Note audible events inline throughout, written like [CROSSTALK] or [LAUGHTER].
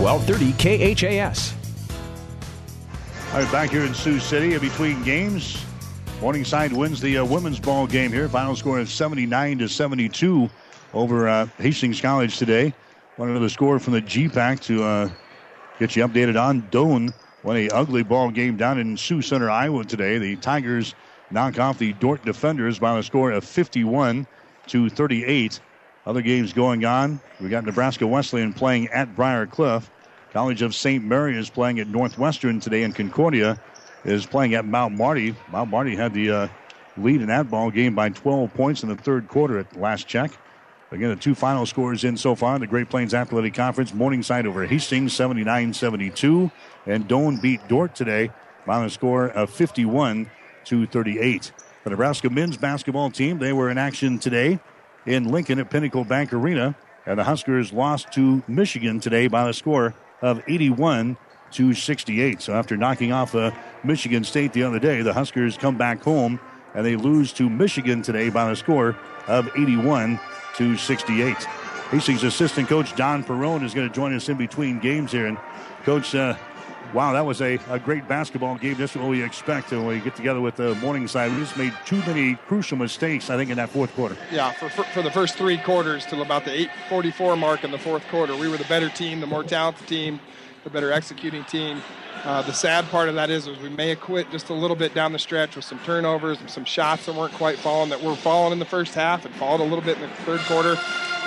1230 KHAS. All right, back here in Sioux City, in between games, Morningside wins the uh, women's ball game here. Final score is 79 to 72 over uh, Hastings College today. One another score from the GPAC to uh, get you updated on. Doane. won a ugly ball game down in Sioux Center, Iowa today. The Tigers knock off the Dordt defenders by a score of 51 to 38. Other games going on. We got Nebraska Wesleyan playing at Briar Cliff. College of St. Mary is playing at Northwestern today, and Concordia is playing at Mount Marty. Mount Marty had the uh, lead in that ball game by 12 points in the third quarter at last check. Again, the two final scores in so far in the Great Plains Athletic Conference. Morningside over Hastings, 79 72. And Doane beat Dordt today by a score of 51 to 38. The Nebraska men's basketball team, they were in action today in Lincoln at Pinnacle Bank Arena. And the Huskers lost to Michigan today by a score of 81 to 68. So after knocking off uh, Michigan State the other day, the Huskers come back home and they lose to Michigan today by a score of 81 to 68. Hastings assistant coach Don Perone is going to join us in between games here. And coach, uh, wow, that was a, a great basketball game. That's what we expect when we get together with the Morningside. We just made too many crucial mistakes, I think, in that fourth quarter. Yeah, for, for, for the first three quarters till about the 8:44 mark in the fourth quarter, we were the better team, the more talented team, the better executing team. Uh, the sad part of that is, is we may have quit just a little bit down the stretch with some turnovers and some shots that weren't quite falling that were falling in the first half and followed a little bit in the third quarter.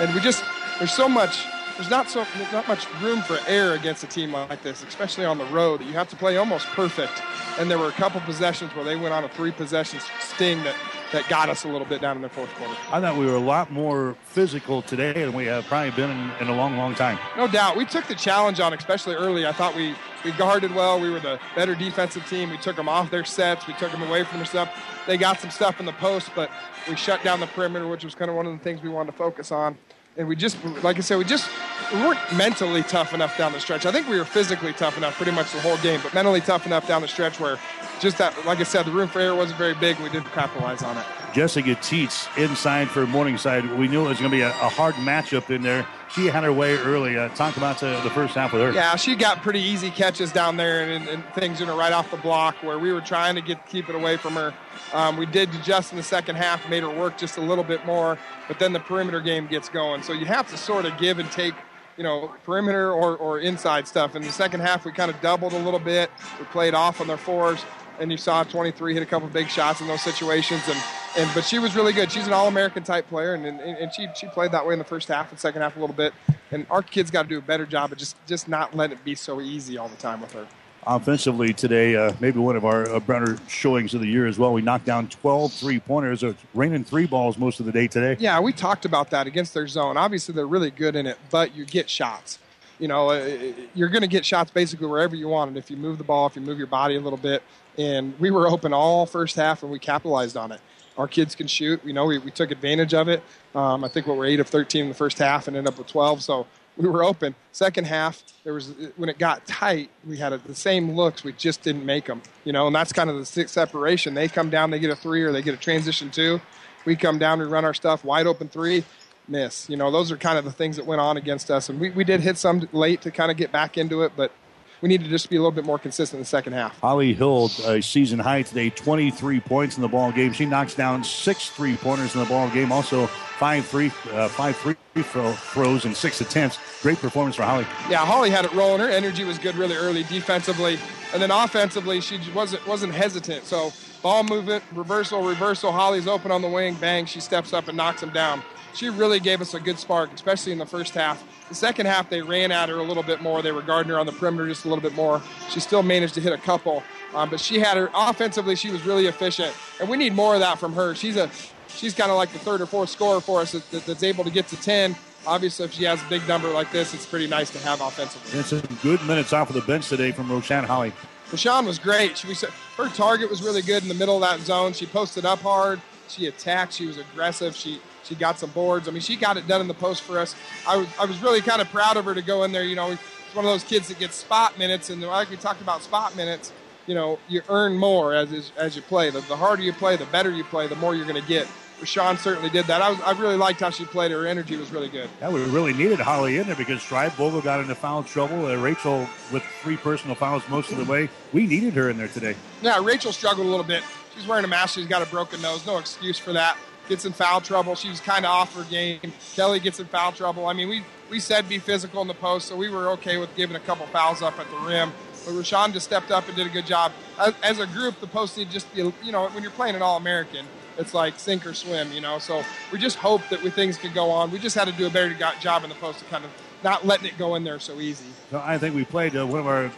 And we just there's so much there's not so there's not much room for error against a team like this, especially on the road. That you have to play almost perfect. And there were a couple possessions where they went on a three possession sting that that got us a little bit down in the fourth quarter. I thought we were a lot more physical today than we have probably been in, in, a long, long time. No doubt. We took the challenge on, especially early. I thought we, we guarded well. We were the better defensive team. We took them off their sets. We took them away from their stuff. They got some stuff in the post, but we shut down the perimeter, which was kind of one of the things we wanted to focus on and we just, like I said, we just we weren't mentally tough enough down the stretch. I think we were physically tough enough pretty much the whole game, but mentally tough enough down the stretch where just that, like I said, the room for error wasn't very big. We didn't capitalize on it. Jessica Teets inside for Morningside. We knew it was going to be a, a, hard matchup in there. She had her way early. Uh, talk about the, the, first half with her. Yeah, she got pretty easy catches down there and, and, things, you know, right off the block where we were trying to get keep it away from her. Um, we did adjust in the second half, made her work just a little bit more, but then the perimeter game gets going. So you have to sort of give and take, you know, perimeter or, or inside stuff. In the second half, we kind of doubled a little bit. We played off on their fours, and you saw 23 hit a couple big shots in those situations. And, and but she was really good. She's an All-American type player, and, and, and she, she played that way in the first half and second half a little bit. And our kids got to do a better job of just, just not letting it be so easy all the time with her offensively today. Uh, maybe one of our uh, better showings of the year as well. We knocked down 12 three pointers. It's raining three balls most of the day today. Yeah, we talked about that against their zone. Obviously, they're really good in it, but you get shots. You know, uh, you're going to get shots basically wherever you want it. If you move the ball, if you move your body a little bit. And we were open all first half, and we capitalized on it. Our kids can shoot. You know, we, we took advantage of it. Um, I think what we're eight of 13 in the first half, and ended up with 12. So we were open. Second half, there was when it got tight, we had a, the same looks. We just didn't make them, you know. And that's kind of the separation. They come down, they get a three, or they get a transition two. We come down, we run our stuff, wide open three, miss. You know, those are kind of the things that went on against us. And we, we did hit some late to kind of get back into it, but we need to just be a little bit more consistent in the second half. Holly Hill, a season high today, 23 points in the ball game. She knocks down six three pointers in the ball game. Also, five free, uh, five free throw throws and six attempts. Great performance for Holly. Yeah, Holly had it rolling. Her energy was good really early defensively, and then offensively she wasn't wasn't hesitant. So ball movement, reversal, reversal. Holly's open on the wing, bang. She steps up and knocks him down. She really gave us a good spark, especially in the first half. The second half, they ran at her a little bit more. They were guarding her on the perimeter just a little bit more. She still managed to hit a couple, um, but she had her offensively. She was really efficient, and we need more of that from her. She's a she's kind of like the third or fourth scorer for us that, that, that's able to get to 10. Obviously, if she has a big number like this, it's pretty nice to have offensively. And some good minutes off of the bench today from Roshan Holly. Roshan was great. She, her target was really good in the middle of that zone. She posted up hard. She attacked. She was aggressive. She she got some boards. I mean, she got it done in the post for us. I was, I was really kind of proud of her to go in there. You know, she's one of those kids that gets spot minutes, and like we talked about spot minutes, you know, you earn more as as you play. The, the harder you play, the better you play, the more you're going to get. Sean certainly did that. I, was, I really liked how she played. Her energy was really good. Yeah, we really needed Holly in there because Stride Bogle got into foul trouble. Uh, Rachel with three personal fouls most of the way. We needed her in there today. Yeah, Rachel struggled a little bit. She's wearing a mask. She's got a broken nose. No excuse for that. Gets in foul trouble. She was kind of off her game. Kelly gets in foul trouble. I mean, we, we said be physical in the post, so we were okay with giving a couple fouls up at the rim. But Rashawn just stepped up and did a good job. As, as a group, the post need just be, you know, when you're playing an All American, it's like sink or swim, you know. So we just hope that we, things could go on. We just had to do a better job in the post to kind of not letting it go in there so easy. I think we played uh, one of our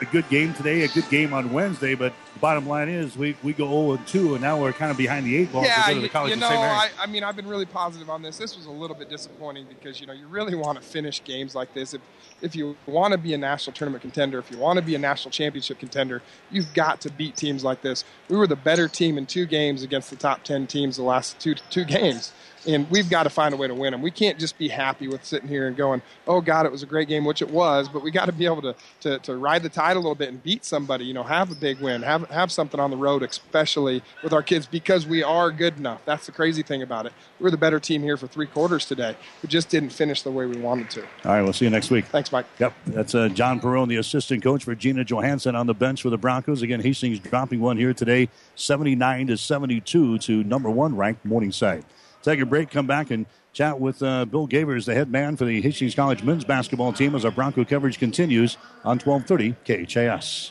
a good game today, a good game on Wednesday, but bottom line is we, we go 0 and 2, and now we're kind of behind the eight ball. Yeah, you, you know, I, I, mean, I've been really positive on this. This was a little bit disappointing because you know you really want to finish games like this. If if you want to be a national tournament contender, if you want to be a national championship contender, you've got to beat teams like this. We were the better team in two games against the top 10 teams the last two, two games and we've got to find a way to win them. We can't just be happy with sitting here and going, "Oh God, it was a great game," which it was. But we got to be able to, to to ride the tide a little bit and beat somebody. You know, have a big win, have have something on the road, especially with our kids, because we are good enough. That's the crazy thing about it. We were the better team here for three quarters today. We just didn't finish the way we wanted to. All right, we'll see you next week. Thanks, Mike. Yep, that's uh, John Perone, the assistant coach for Gina Johansson on the bench for the Broncos. Again, Hastings dropping one here today, seventy-nine to seventy-two to number one ranked Morningside. Take a break, come back and chat with uh, Bill Gavers, the head man for the Hastings College men's basketball team, as our Bronco coverage continues on 1230 KHAS.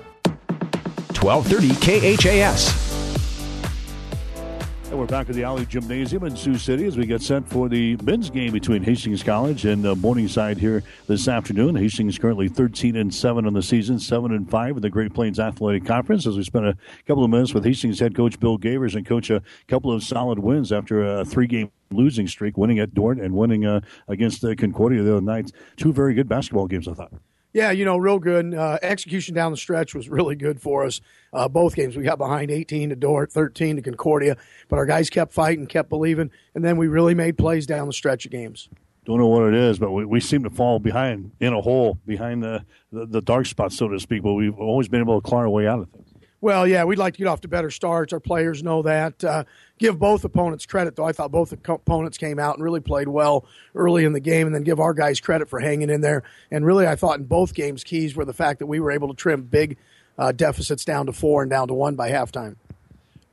1230 KHAS. And we're back at the Allee Gymnasium in Sioux City as we get set for the men's game between Hastings College and uh, Morningside here this afternoon. Hastings currently 13 and 7 on the season, 7 and 5 in the Great Plains Athletic Conference. As we spent a couple of minutes with Hastings head coach Bill Gavers and coach a couple of solid wins after a three game losing streak, winning at Dordt and winning uh, against uh, Concordia the other night. Two very good basketball games, I thought. Yeah, you know, real good. Uh, execution down the stretch was really good for us. Uh, both games, we got behind 18 to Dordt, 13 to Concordia, but our guys kept fighting, kept believing, and then we really made plays down the stretch of games. Don't know what it is, but we, we seem to fall behind in a hole, behind the, the, the dark spot, so to speak, but we've always been able to claw our way out of things. Well, yeah, we'd like to get off to better starts. Our players know that. Uh, give both opponents credit, though. I thought both opponents came out and really played well early in the game, and then give our guys credit for hanging in there. And really, I thought in both games, keys were the fact that we were able to trim big uh, deficits down to four and down to one by halftime.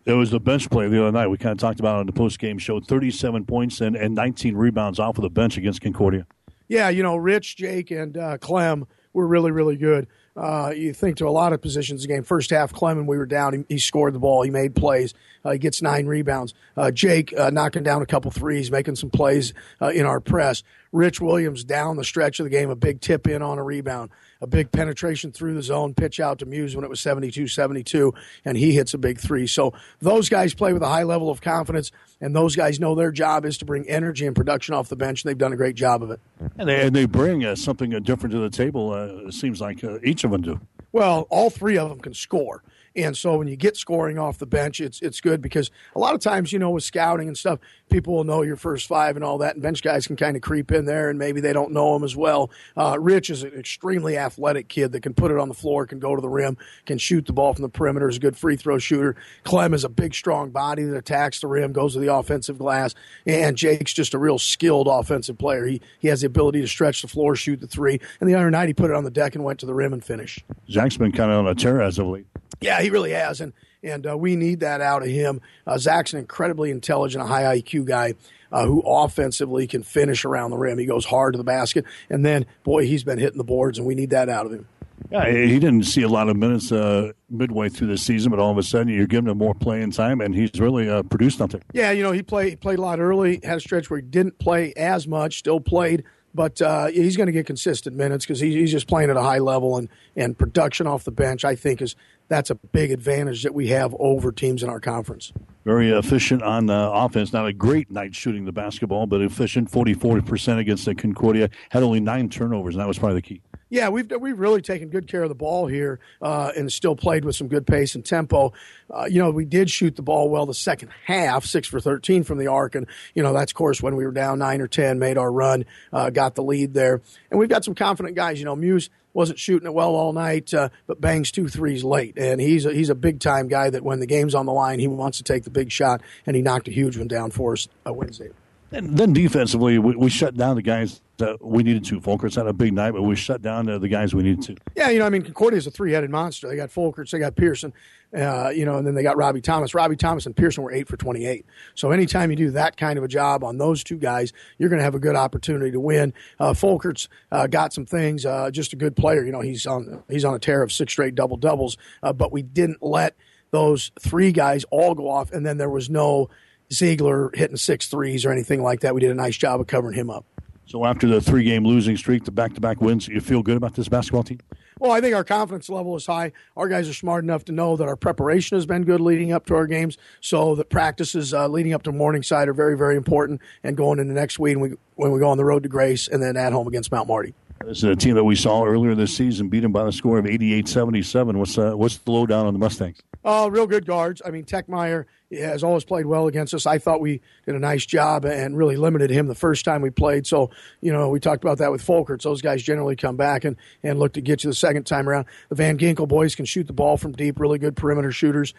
It was the bench play the other night. We kind of talked about it on the post game show 37 points and, and 19 rebounds off of the bench against Concordia. Yeah, you know, Rich, Jake, and uh, Clem were really, really good. Uh, you think to a lot of positions the game. First half, Clement, we were down. He, he scored the ball. He made plays. Uh, he gets nine rebounds. Uh, Jake uh, knocking down a couple threes, making some plays uh, in our press. Rich Williams down the stretch of the game, a big tip in on a rebound a big penetration through the zone, pitch out to Muse when it was 72 72, and he hits a big three. So those guys play with a high level of confidence, and those guys know their job is to bring energy and production off the bench, and they've done a great job of it. And they, and they bring uh, something different to the table, uh, it seems like uh, each of them do. Well, all three of them can score. And so when you get scoring off the bench, it's it's good because a lot of times, you know, with scouting and stuff, people will know your first five and all that, and bench guys can kind of creep in there, and maybe they don't know them as well. Uh, Rich is an extremely athletic kid that can put it on the floor, can go to the rim, can shoot the ball from the perimeter, is a good free throw shooter. Clem is a big, strong body that attacks the rim, goes to the offensive glass, and Jake's just a real skilled offensive player. He he has the ability to stretch the floor, shoot the three, and the other night he put it on the deck and went to the rim and finished. Zach's been kind of on a tear as of late. Yeah, he really has, and and uh, we need that out of him. Uh, Zach's an incredibly intelligent, a high IQ guy. Uh, who offensively can finish around the rim. He goes hard to the basket, and then boy, he's been hitting the boards, and we need that out of him. Yeah, he didn't see a lot of minutes uh, midway through the season, but all of a sudden you're giving him more playing time, and he's really uh, produced something. Yeah, you know he played he played a lot early, had a stretch where he didn't play as much, still played, but uh, he's going to get consistent minutes because he's just playing at a high level and and production off the bench. I think is that's a big advantage that we have over teams in our conference. Very efficient on the offense. Not a great night shooting the basketball, but efficient. 44% against the Concordia. Had only nine turnovers, and that was probably the key. Yeah, we've we've really taken good care of the ball here, uh, and still played with some good pace and tempo. Uh, you know, we did shoot the ball well the second half, six for thirteen from the arc, and you know that's of course when we were down nine or ten, made our run, uh, got the lead there, and we've got some confident guys. You know, Muse wasn't shooting it well all night, uh, but bangs two threes late, and he's a, he's a big time guy that when the game's on the line, he wants to take the big shot, and he knocked a huge one down for us uh, Wednesday. And then defensively, we, we shut down the guys that we needed to. Folkerts had a big night, but we shut down the, the guys we needed to. Yeah, you know, I mean, Concordia is a three headed monster. They got Folkerts, they got Pearson, uh, you know, and then they got Robbie Thomas. Robbie Thomas and Pearson were eight for 28. So anytime you do that kind of a job on those two guys, you're going to have a good opportunity to win. Uh, Folkerts uh, got some things, uh, just a good player. You know, he's on, he's on a tear of six straight double doubles, uh, but we didn't let those three guys all go off, and then there was no Ziegler hitting six threes or anything like that. We did a nice job of covering him up. So after the three game losing streak, the back to back wins, you feel good about this basketball team? Well, I think our confidence level is high. Our guys are smart enough to know that our preparation has been good leading up to our games. So the practices uh, leading up to Morningside are very, very important. And going into next week when we, when we go on the road to Grace and then at home against Mount Marty. This is a team that we saw earlier this season, beaten by the score of 88-77. What's uh, what's the lowdown on the Mustangs? Uh, real good guards. I mean, Tegmeyer has always played well against us. I thought we did a nice job and really limited him the first time we played. So, you know, we talked about that with Folkerts. Those guys generally come back and, and look to get you the second time around. The Van Ginkel boys can shoot the ball from deep, really good perimeter shooters.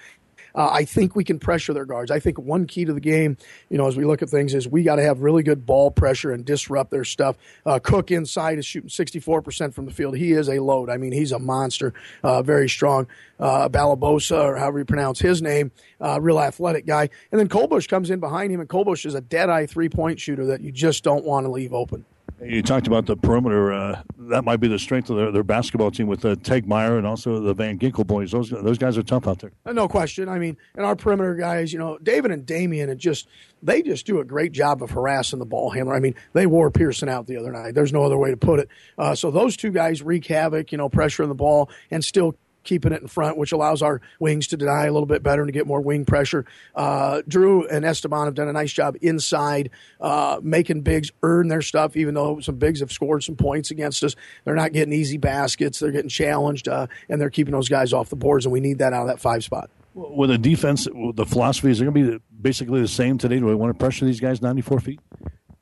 Uh, I think we can pressure their guards. I think one key to the game, you know, as we look at things, is we got to have really good ball pressure and disrupt their stuff. Uh, Cook inside is shooting 64% from the field. He is a load. I mean, he's a monster, uh, very strong. Uh, Balabosa, or however you pronounce his name, uh, real athletic guy. And then Colbush comes in behind him, and Colbush is a dead eye three point shooter that you just don't want to leave open. You talked about the perimeter. Uh, that might be the strength of their, their basketball team with uh, Tegmeyer and also the Van Ginkel boys. Those those guys are tough out there. Uh, no question. I mean, and our perimeter guys, you know, David and Damien, and just they just do a great job of harassing the ball handler. I mean, they wore Pearson out the other night. There's no other way to put it. Uh, so those two guys wreak havoc. You know, pressure on the ball and still keeping it in front, which allows our wings to deny a little bit better and to get more wing pressure. Uh, Drew and Esteban have done a nice job inside, uh, making bigs earn their stuff, even though some bigs have scored some points against us. They're not getting easy baskets, they're getting challenged, uh, and they're keeping those guys off the boards, and we need that out of that five spot. With the defense, the philosophy is going to be basically the same today. Do we want to pressure these guys 94 feet?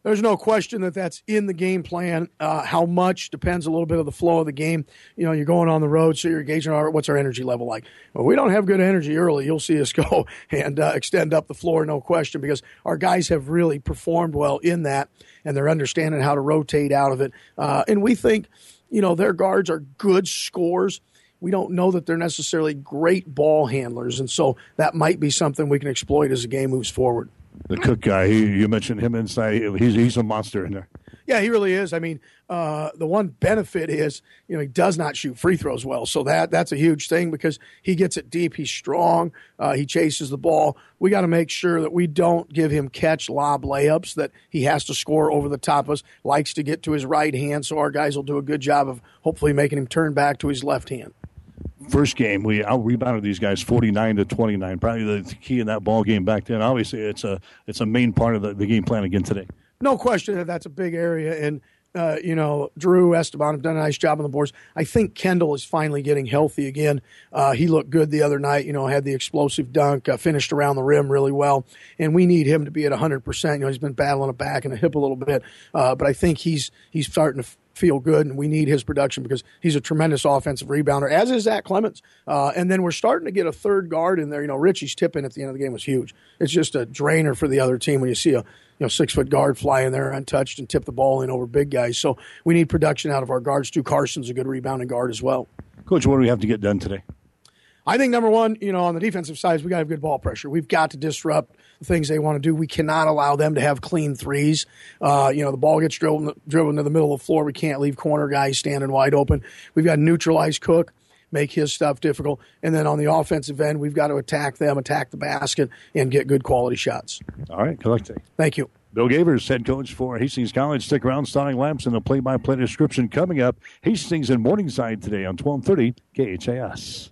There's no question that that's in the game plan. Uh, how much depends a little bit of the flow of the game. You know, you're going on the road, so you're gauging our, what's our energy level like. Well, we don't have good energy early. You'll see us [LAUGHS] go and uh, extend up the floor, no question, because our guys have really performed well in that, and they're understanding how to rotate out of it. Uh, and we think, you know, their guards are good scores we don't know that they're necessarily great ball handlers, and so that might be something we can exploit as the game moves forward the cook guy. He, you mentioned him inside. He's he's a monster in there. Yeah, he really is. I mean, uh, the one benefit is you know he does not shoot free throws well, so that that's a huge thing because he gets it deep. He's strong. Uh, he chases the ball. We got to make sure that we don't give him catch lob layups that he has to score over the top of us. Likes to get to his right hand, so our guys will do a good job of hopefully making him turn back to his left hand first game we out rebounded these guys 49 to 29 probably the key in that ball game back then obviously it's a it's a main part of the, the game plan again today no question that that's a big area and uh, you know, Drew Esteban have done a nice job on the boards. I think Kendall is finally getting healthy again. Uh, he looked good the other night. You know, had the explosive dunk, uh, finished around the rim really well, and we need him to be at 100. percent You know, he's been battling a back and a hip a little bit, uh, but I think he's he's starting to feel good, and we need his production because he's a tremendous offensive rebounder, as is Zach Clemens. Uh, and then we're starting to get a third guard in there. You know, Richie's tipping at the end of the game was huge. It's just a drainer for the other team when you see a you know six foot guard fly in there untouched and tip the ball in over big guys. So we need production out of our guards too. Carson's a good rebounding guard as well. Coach, what do we have to get done today? I think number one, you know, on the defensive side, we got to have good ball pressure. We've got to disrupt things they want to do. We cannot allow them to have clean threes. Uh, you know, the ball gets dribbled, dribbled into the middle of the floor. We can't leave corner guys standing wide open. We've got to neutralize Cook, make his stuff difficult. And then on the offensive end, we've got to attack them, attack the basket, and get good quality shots. All right, collect Thank you. Bill Gavers, head coach for Hastings College. Stick around, starting lamps and the play-by-play description coming up. Hastings and Morningside today on 1230 KHAS.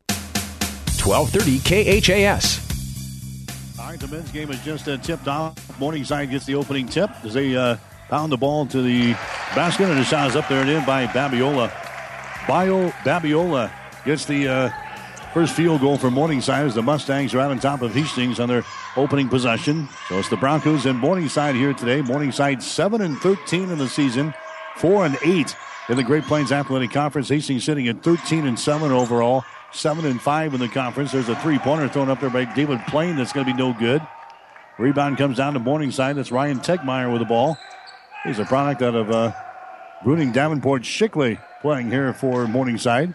1230 KHAS. All right, the men's game is just uh, tipped off. Morningside gets the opening tip as they uh, pound the ball to the basket, and the shot is up there and in by Babiola. Bio Babiola gets the uh, first field goal for Morningside as the Mustangs are out on top of Hastings on their opening possession. So it's the Broncos and Morningside here today. Morningside 7 and 13 in the season, 4 and 8 in the Great Plains Athletic Conference. Hastings sitting at 13 and 7 overall seven and five in the conference. There's a three pointer thrown up there by David Plain that's going to be no good. Rebound comes down to Morningside. That's Ryan Tegmeyer with the ball. He's a product out of uh, Bruning Davenport Shickley playing here for Morningside.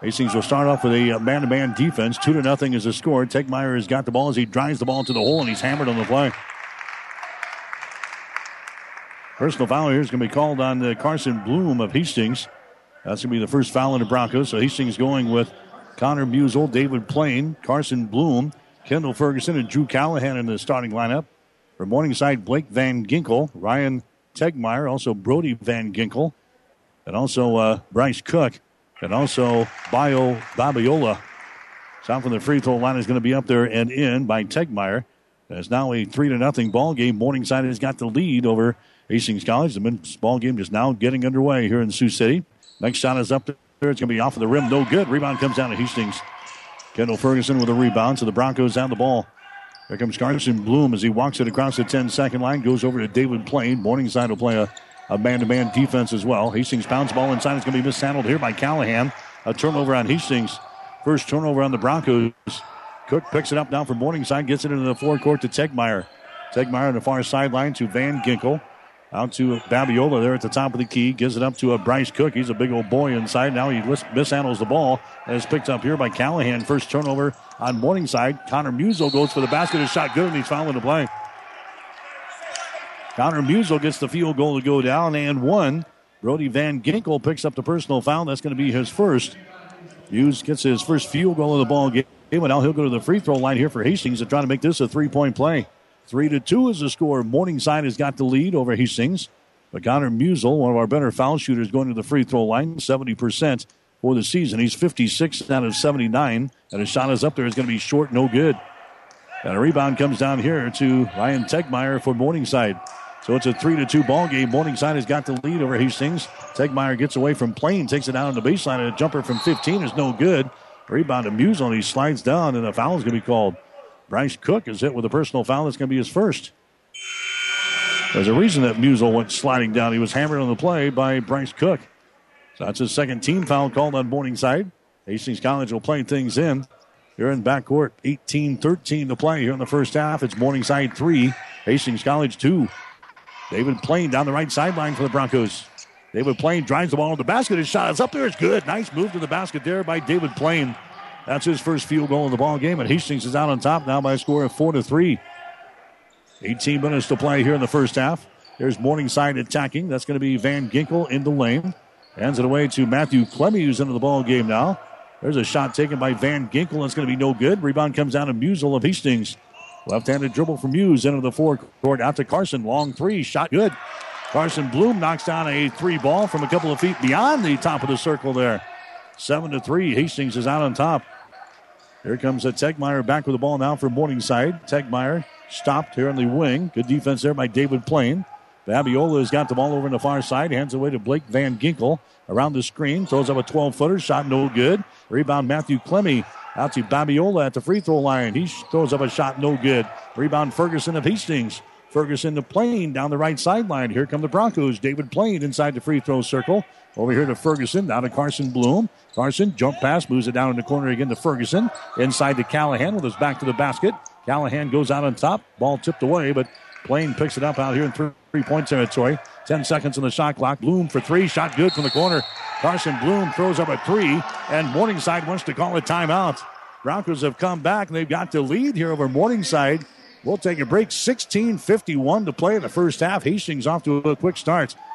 Hastings will start off with a man to man defense. Two to nothing is the score. Tegmeyer has got the ball as he drives the ball to the hole and he's hammered on the play. Personal foul here is going to be called on uh, Carson Bloom of Hastings. That's going to be the first foul in the Broncos. So Hastings going with Connor Musel, David Plain, Carson Bloom, Kendall Ferguson, and Drew Callahan in the starting lineup. For Morningside, Blake Van Ginkel, Ryan Tegmeyer, also Brody Van Ginkel, and also uh, Bryce Cook, and also Bio Babiola. Sound from the free throw line is going to be up there and in by Tegmeyer. It's now a three to nothing ball game. Morningside has got the lead over Hastings College. The men's ball game is now getting underway here in Sioux City. Next shot is up there. It's going to be off of the rim. No good. Rebound comes down to Hastings. Kendall Ferguson with a rebound. So the Broncos down the ball. Here comes Carson Bloom as he walks it across the 10 second line. Goes over to David Plain. Morningside will play a, a man-to-man defense as well. Hastings pounds ball inside. It's going to be mishandled here by Callahan. A turnover on Hastings. First turnover on the Broncos. Cook picks it up now from Morningside. Gets it into the forecourt to Tegmeyer. Tegmeyer on the far sideline to Van Ginkel. Out to Babiola there at the top of the key. Gives it up to a Bryce Cook. He's a big old boy inside. Now he mishandles the ball. And picked up here by Callahan. First turnover on Morningside. Connor Musel goes for the basket. His shot good, and he's fouling the play. Connor Musel gets the field goal to go down and one. Brody Van Ginkel picks up the personal foul. That's going to be his first. Hughes gets his first field goal of the ball game. And now he'll go to the free throw line here for Hastings to try to make this a three point play. Three to two is the score. Morningside has got the lead over Hastings. But Connor Musel, one of our better foul shooters, going to the free throw line, 70% for the season. He's 56 out of 79, and his shot is up there. Is going to be short, no good. And a rebound comes down here to Ryan Tegmeyer for Morningside. So it's a three to two ball game. Morningside has got the lead over Hastings. Tegmeyer gets away from Plain, takes it down on the baseline, and a jumper from 15 is no good. Rebound to Musel, and he slides down, and a foul is going to be called. Bryce Cook is hit with a personal foul. That's going to be his first. There's a reason that Musel went sliding down. He was hammered on the play by Bryce Cook. So that's his second team foul called on Morningside. Hastings College will play things in. Here in backcourt, 18 13 to play here in the first half. It's Morningside 3, Hastings College 2. David Plain down the right sideline for the Broncos. David Plain drives the ball to the basket. His shot is up there. It's good. Nice move to the basket there by David Plain. That's his first field goal in the ball game, and Hastings is out on top now by a score of four to three. 18 minutes to play here in the first half. There's Morningside attacking. That's going to be Van Ginkel in the lane. Hands it away to Matthew Clemmy, who's into the ball game now. There's a shot taken by Van Ginkel. That's going to be no good. Rebound comes down to Musel of Hastings. Left-handed dribble from Muse into the forecourt. Out to Carson. Long three. Shot good. Carson Bloom knocks down a three ball from a couple of feet beyond the top of the circle there. Seven to three. Hastings is out on top. Here comes a Tegmeyer back with the ball now for Morningside. Tegmeyer stopped here on the wing. Good defense there by David Plain. Babiola has got the ball over on the far side. Hands away to Blake Van Ginkel. Around the screen. Throws up a 12 footer. Shot no good. Rebound Matthew Clemmy. Out to Babiola at the free throw line. He throws up a shot no good. Rebound Ferguson of Hastings. Ferguson to Plain down the right sideline. Here come the Broncos. David Plain inside the free throw circle. Over here to Ferguson. Now to Carson Bloom. Carson jump pass. Moves it down in the corner again to Ferguson. Inside to Callahan with his back to the basket. Callahan goes out on top. Ball tipped away, but Plain picks it up out here in three point territory. 10 seconds on the shot clock. Bloom for three. Shot good from the corner. Carson Bloom throws up a three, and Morningside wants to call a timeout. Broncos have come back, and they've got the lead here over Morningside. We'll take a break. 16 51 to play in the first half. Hastings off to a quick start.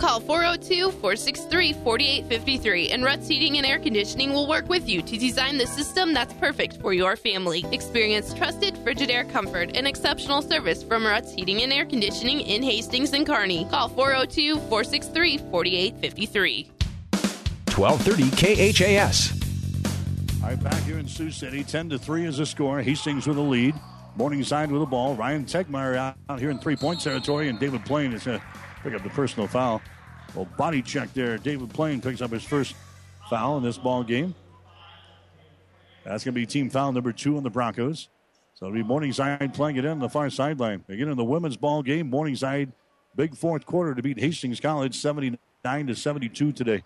Call 402 463 4853 and Ruts Heating and Air Conditioning will work with you to design the system that's perfect for your family. Experience trusted Frigidaire comfort and exceptional service from Ruts Heating and Air Conditioning in Hastings and Kearney. Call 402 463 4853. 1230 KHAS. All right, back here in Sioux City, 10 to 3 is the score. Hastings with the lead. Morningside with the ball. Ryan Tegmeyer out, out here in three point territory, and David Plain is going to pick up the personal foul. Well, body check there. David Plain picks up his first foul in this ball game. That's going to be team foul number two on the Broncos. So it'll be Morningside playing it in the far sideline. Again, in the women's ball game, Morningside, big fourth quarter to beat Hastings College 79 to 72 today.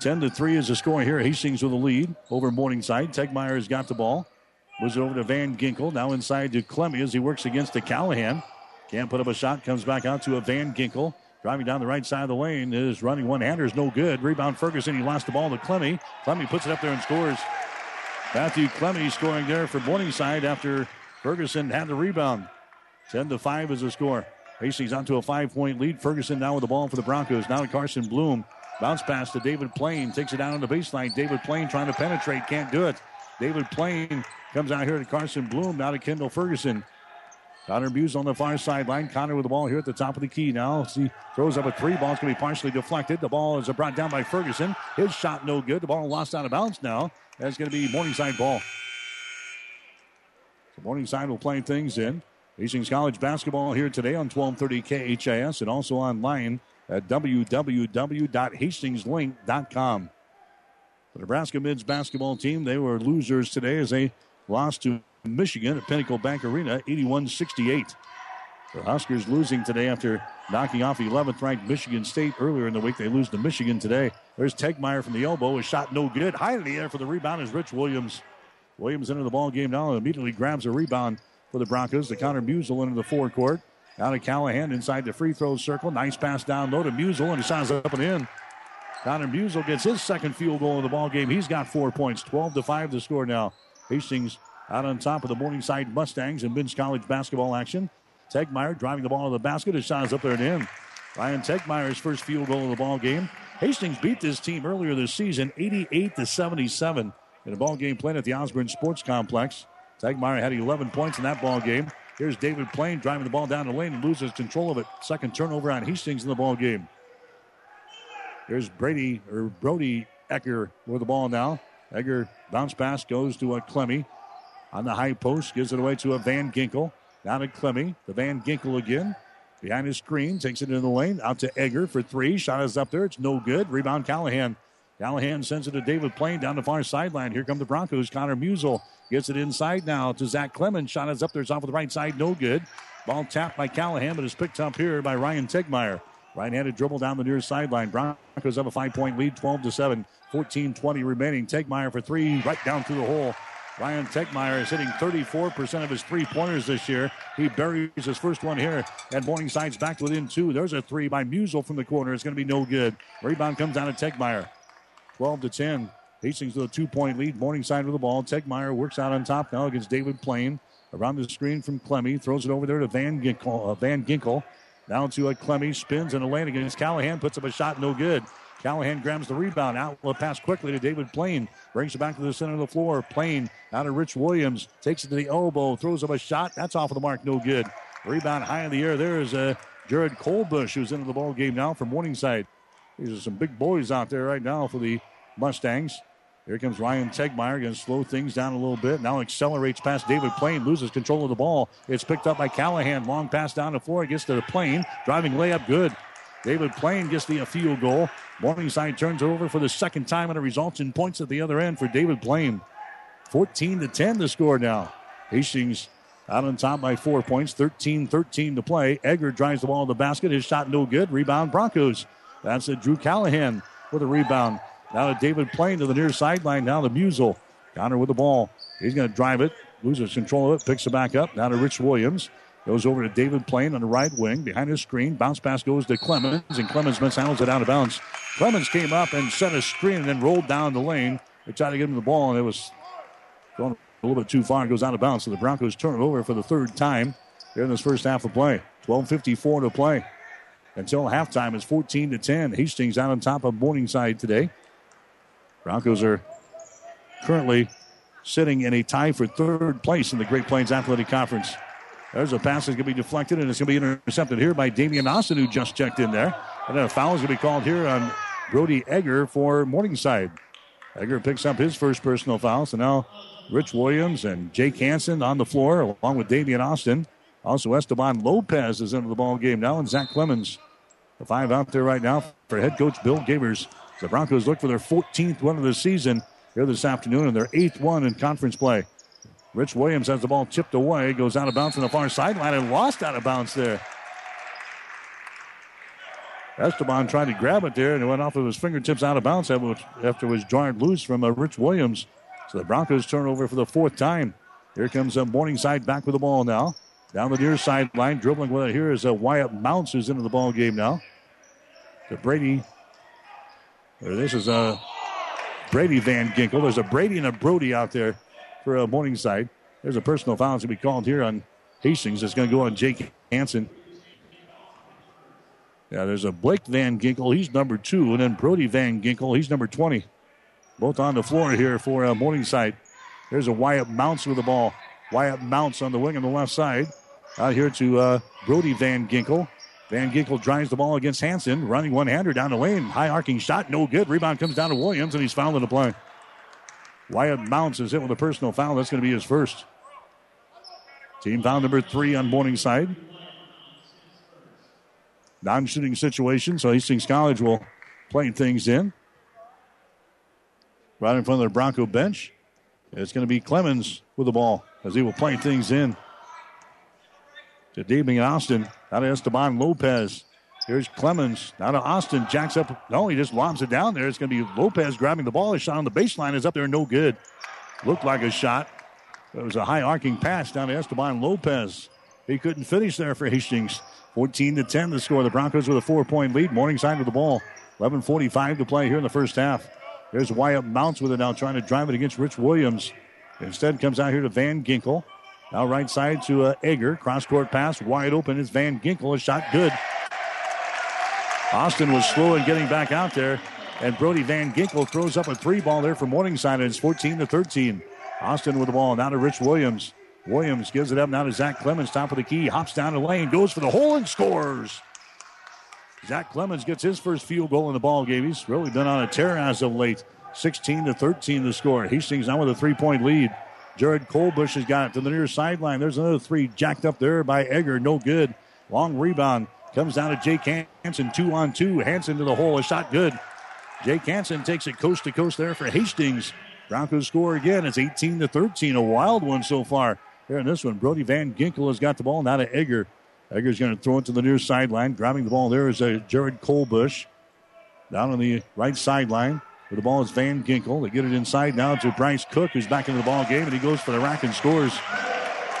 10 to 3 is the score here. Hastings with the lead over Morningside. Tegmeyer has got the ball. Moves it over to Van Ginkel. Now inside to Clemmy as he works against the Callahan. Can't put up a shot. Comes back out to a Van Ginkel. Driving down the right side of the lane is running one hander is no good. Rebound Ferguson. He lost the ball to Clemmy. Clemmy puts it up there and scores. Matthew Clemmy scoring there for Morningside after Ferguson had the rebound. 10 to 5 is the score. Hastings onto a five point lead. Ferguson now with the ball for the Broncos. Now to Carson Bloom. Bounce pass to David Plain. Takes it down on the baseline. David Plain trying to penetrate. Can't do it. David Plain comes out here to Carson Bloom. Now to Kendall Ferguson. Connor Muse on the far sideline. Connor with the ball here at the top of the key now. He throws up a three. Ball's going to be partially deflected. The ball is brought down by Ferguson. His shot no good. The ball lost out of bounds now. That's going to be Morningside ball. So Morningside will play things in. Hastings College basketball here today on 1230 KHAS and also online at www.hastingslink.com. The Nebraska Mids basketball team, they were losers today as they lost to Michigan at Pinnacle Bank Arena, 81 68. The Huskers losing today after knocking off 11th ranked Michigan State earlier in the week. They lose to Michigan today. There's Tegmeyer from the elbow. A shot no good. High in the air for the rebound is Rich Williams. Williams into the ball game now and immediately grabs a rebound for the Broncos. The Connor Musel into the forecourt. Out of Callahan inside the free throw circle. Nice pass down low to Musel and he shot's up and in. Connor Musel gets his second field goal of the ball game. He's got four points. 12 to 5 to score now. Hastings out on top of the Morningside Mustangs in men's college basketball action. Tegmeyer driving the ball to the basket. His shot is up there and in. Ryan Tegmeyer's first field goal of the ball game. Hastings beat this team earlier this season, 88 to 77, in a ball game played at the Osborne Sports Complex. Tegmeyer had 11 points in that ball game. Here's David Plain driving the ball down the lane and loses control of it. Second turnover on Hastings in the ball game. Here's Brady or Brody Egger with the ball now. Egger bounce pass goes to uh, a Clemmy on the high post, gives it away to a Van Ginkel. Down to Clemmy. The Van Ginkel again. Behind his screen, takes it into the lane. Out to Egger for three. Shot is up there. It's no good. Rebound Callahan. Callahan sends it to David Plain down the far sideline. Here come the Broncos. Connor Musel gets it inside now to Zach Clemens. Shot is up there. It's off of the right side. No good. Ball tapped by Callahan, but is picked up here by Ryan Tegmeyer. Right-handed dribble down the near sideline. Broncos have a five-point lead, 12 to 7. 14-20 remaining. Tegmeyer for three, right down through the hole. Ryan Tegmeyer is hitting 34% of his three pointers this year. He buries his first one here, and Morningside's back within two. There's a three by Musel from the corner. It's going to be no good. Rebound comes down to Tegmeyer. 12 to 10. Hastings with a two point lead. Morningside with the ball. Tegmeyer works out on top now against David Plain. Around the screen from Clemmy. Throws it over there to Van Ginkel. Uh, Van Ginkel. Down to a Clemmy. Spins and a lane against Callahan. Puts up a shot. No good. Callahan grabs the rebound. Outlet pass quickly to David Plain. Brings it back to the center of the floor. Plain out of Rich Williams. Takes it to the elbow. Throws up a shot. That's off of the mark. No good. Rebound high in the air. There is uh, Jared Colbush who's into the ball game now from Morningside. These are some big boys out there right now for the Mustangs. Here comes Ryan Tegmeyer. Going to slow things down a little bit. Now accelerates past David Plain. Loses control of the ball. It's picked up by Callahan. Long pass down the floor. Gets to the Plain. Driving layup. Good. David Plain gets the field goal. Morningside turns it over for the second time, and it results in points at the other end for David Plain. 14 to 10 to score now. Hastings out on top by four points, 13 13 to play. Egger drives the ball to the basket. His shot no good. Rebound Broncos. That's it. Drew Callahan with a rebound. Now to David Plain to the near sideline. Now to Musel. Connor with the ball. He's going to drive it. Loses control of it. Picks it back up. Now to Rich Williams. Goes over to David Plain on the right wing. Behind his screen. Bounce pass goes to Clemens. And Clemens mishandles it out of bounds. Clemens came up and set a screen and then rolled down the lane. They tried to get him the ball, and it was going a little bit too far. It goes out of bounds. So the Broncos turn it over for the third time here in this first half of play. 12.54 to play. Until halftime, it's 14 to 10. Hastings out on top of Morningside today. Broncos are currently sitting in a tie for third place in the Great Plains Athletic Conference. There's a pass that's going to be deflected, and it's going to be intercepted here by Damian Austin, who just checked in there. And then a foul is going to be called here on Brody Egger for Morningside. Egger picks up his first personal foul, so now Rich Williams and Jake Hansen on the floor, along with Damian Austin. Also, Esteban Lopez is into the ball game now, and Zach Clemens. The five out there right now for head coach Bill Gavers. The Broncos look for their 14th win of the season here this afternoon and their eighth one in conference play. Rich Williams has the ball chipped away, goes out of bounds on the far sideline and lost out of bounds there. Esteban tried to grab it there and it went off of his fingertips out of bounds after it was jarred loose from uh, Rich Williams. So the Broncos turn over for the fourth time. Here comes uh, Morningside back with the ball now. Down the near sideline, dribbling with it here is uh, Wyatt Mounts who's into the ball game now. To Brady Or this is a uh, Brady Van Ginkel. There's a Brady and a Brody out there for uh, Morningside. There's a personal foul to be called here on Hastings. It's going to go on Jake Hansen. Yeah, there's a Blake Van Ginkel. He's number two. And then Brody Van Ginkel. He's number 20. Both on the floor here for uh, Morningside. There's a Wyatt Mounts with the ball. Wyatt Mounts on the wing on the left side. Out here to uh, Brody Van Ginkel. Van Ginkel drives the ball against Hanson, running one hander down the lane. High arcing shot, no good. Rebound comes down to Williams, and he's fouled in the play. Wyatt Mounts is hit with a personal foul. That's going to be his first. Team foul number three on Morningside. Non shooting situation, so Hastings College will play things in. Right in front of their Bronco bench. It's going to be Clemens with the ball as he will play things in to Damian Austin. Out to Esteban Lopez. Here's Clemens. Now to Austin. Jacks up. No, he just lobs it down there. It's going to be Lopez grabbing the ball. His shot on the baseline is up there. No good. Looked like a shot. It was a high arcing pass down to Esteban Lopez. He couldn't finish there for Hastings. 14 to 10 to score. The Broncos with a four point lead. Morningside with the ball. 11.45 to play here in the first half. There's Wyatt Mounts with it now, trying to drive it against Rich Williams. Instead, comes out here to Van Ginkel. Now right side to uh, Egger. Cross court pass wide open is Van Ginkel. A shot good. Austin was slow in getting back out there. And Brody Van Ginkel throws up a three ball there for Morningside. And it's 14 to 13. Austin with the ball. Now to Rich Williams. Williams gives it up now to Zach Clemens, top of the key. Hops down the lane, goes for the hole and scores. Zach Clemens gets his first field goal in the ball game. He's really been on a tear as of late. 16 to 13 to score. Hastings now with a three point lead. Jared Colbush has got it to the near sideline. There's another three jacked up there by Egger. No good. Long rebound comes down to Jake Hansen. Two on two. Hansen to the hole. A shot good. Jake Hansen takes it coast to coast there for Hastings. Broncos score again. It's 18 to 13. A wild one so far. Here in this one, Brody Van Ginkel has got the ball now to Egger. Egger's going to throw it to the near sideline. Grabbing the ball there is a Jared Colbush. Down on the right sideline. With the ball is Van Ginkel. They get it inside now to Bryce Cook, who's back into the ball game, and he goes for the rack and scores.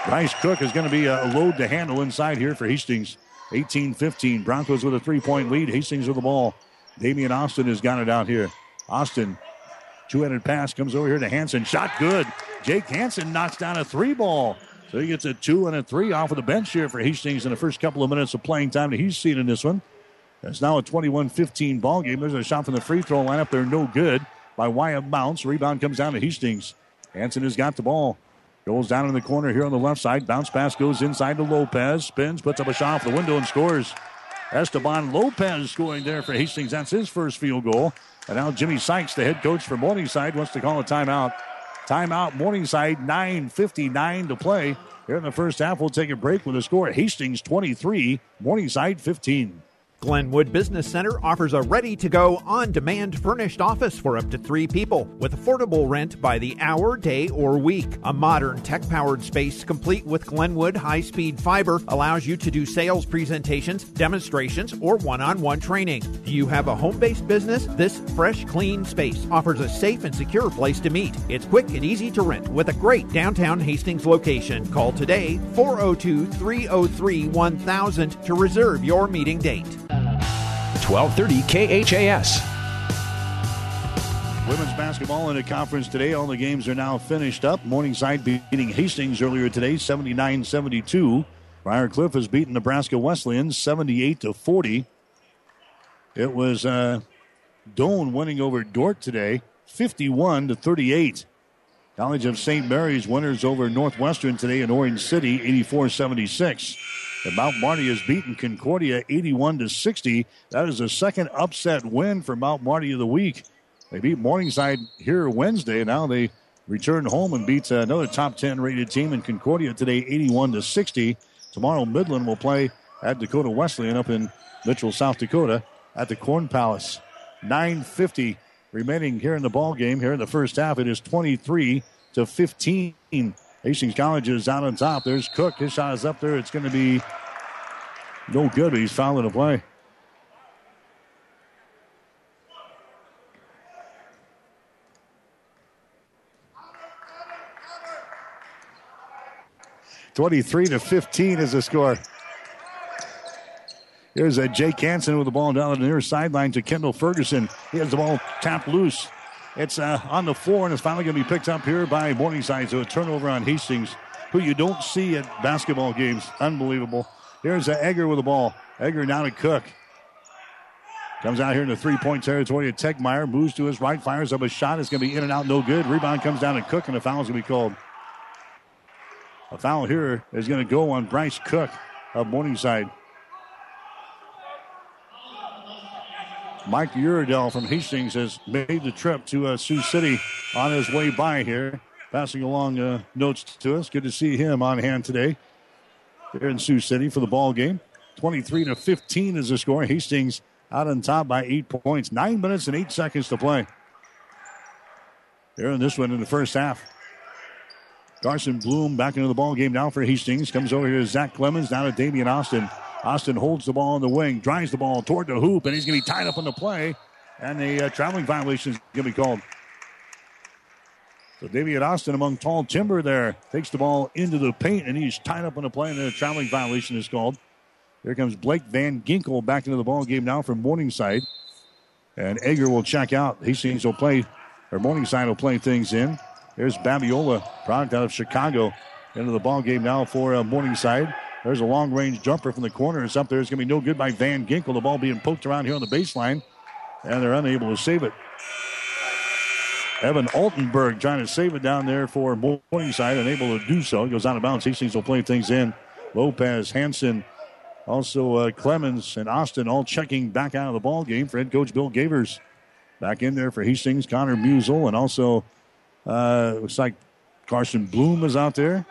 Bryce Cook is going to be uh, a load to handle inside here for Hastings. 18 15. Broncos with a three point lead. Hastings with the ball. Damian Austin has got it out here. Austin, two handed pass comes over here to Hanson. Shot good. Jake Hanson knocks down a three ball. So he gets a two and a three off of the bench here for Hastings in the first couple of minutes of playing time that he's seen in this one. It's now a 21 15 ball game. There's a shot from the free throw line up there, no good by Wyatt Mounts. Rebound comes down to Hastings. Hanson has got the ball. Goes down in the corner here on the left side. Bounce pass goes inside to Lopez. Spins, puts up a shot off the window and scores. Esteban Lopez scoring there for Hastings. That's his first field goal. And now Jimmy Sykes, the head coach for Morningside, wants to call a timeout. Timeout, Morningside, 9.59 to play. Here in the first half, we'll take a break with a score Hastings 23, Morningside 15. Glenwood Business Center offers a ready to go, on demand furnished office for up to three people with affordable rent by the hour, day, or week. A modern tech powered space complete with Glenwood high speed fiber allows you to do sales presentations, demonstrations, or one on one training. Do you have a home based business? This fresh, clean space offers a safe and secure place to meet. It's quick and easy to rent with a great downtown Hastings location. Call today 402 303 1000 to reserve your meeting date. 1230 KHAS. Women's basketball in a conference today. All the games are now finished up. Morningside beating Hastings earlier today, 79 72. Briar Cliff has beaten Nebraska Wesleyan 78 to 40. It was uh, Doane winning over Dordt today, 51 to 38. College of St. Mary's winners over Northwestern today in Orange City, 84 76. And Mount Marty has beaten Concordia 81 to 60. That is the second upset win for Mount Marty of the week. They beat Morningside here Wednesday. Now they return home and beat another top 10 rated team in Concordia today 81 to 60. Tomorrow Midland will play at Dakota Wesleyan up in Mitchell, South Dakota at the Corn Palace. 950 remaining here in the ball game here in the first half. It is 23 to 15 Hastings College is out on top. There's Cook. His shot is up there. It's going to be no good, but he's fouling the play. Twenty-three to fifteen is the score. Here's a Jake Hansen with the ball down the near sideline to Kendall Ferguson. He has the ball tapped loose. It's uh, on the floor and it's finally going to be picked up here by Morningside. So a turnover on Hastings, who you don't see at basketball games. Unbelievable. Here's uh, Egger with the ball. Egger now to Cook. Comes out here in the three point territory to Tegmeyer. Moves to his right, fires up a shot. It's going to be in and out, no good. Rebound comes down to Cook, and a foul is going to be called. A foul here is going to go on Bryce Cook of Morningside. Mike Uredell from Hastings has made the trip to uh, Sioux City on his way by here, passing along uh, notes to us. Good to see him on hand today here in Sioux City for the ball game. 23 to 15 is the score. Hastings out on top by eight points. Nine minutes and eight seconds to play. Here in this one in the first half. Carson Bloom back into the ball game now for Hastings. Comes over here to Zach Clemens, down to Damian Austin. Austin holds the ball in the wing, drives the ball toward the hoop, and he's going to be tied up on the play. And the uh, traveling violation is going to be called. So David Austin among tall timber there takes the ball into the paint, and he's tied up on the play, and a traveling violation is called. Here comes Blake Van Ginkel back into the ball game now from Morningside. And Egger will check out. Hastings will play, or Morningside will play things in. There's Babiola, product out of Chicago, into the ball game now for uh, Morningside. There's a long range jumper from the corner. It's up there. It's going to be no good by Van Ginkel. The ball being poked around here on the baseline, and they're unable to save it. Evan Altenberg trying to save it down there for Morningside, unable to do so. He goes out of bounds. Hastings will play things in. Lopez, Hanson, also uh, Clemens and Austin all checking back out of the ball game for head coach Bill Gavers. Back in there for Hastings, Connor Musel, and also uh, looks like Carson Bloom is out there.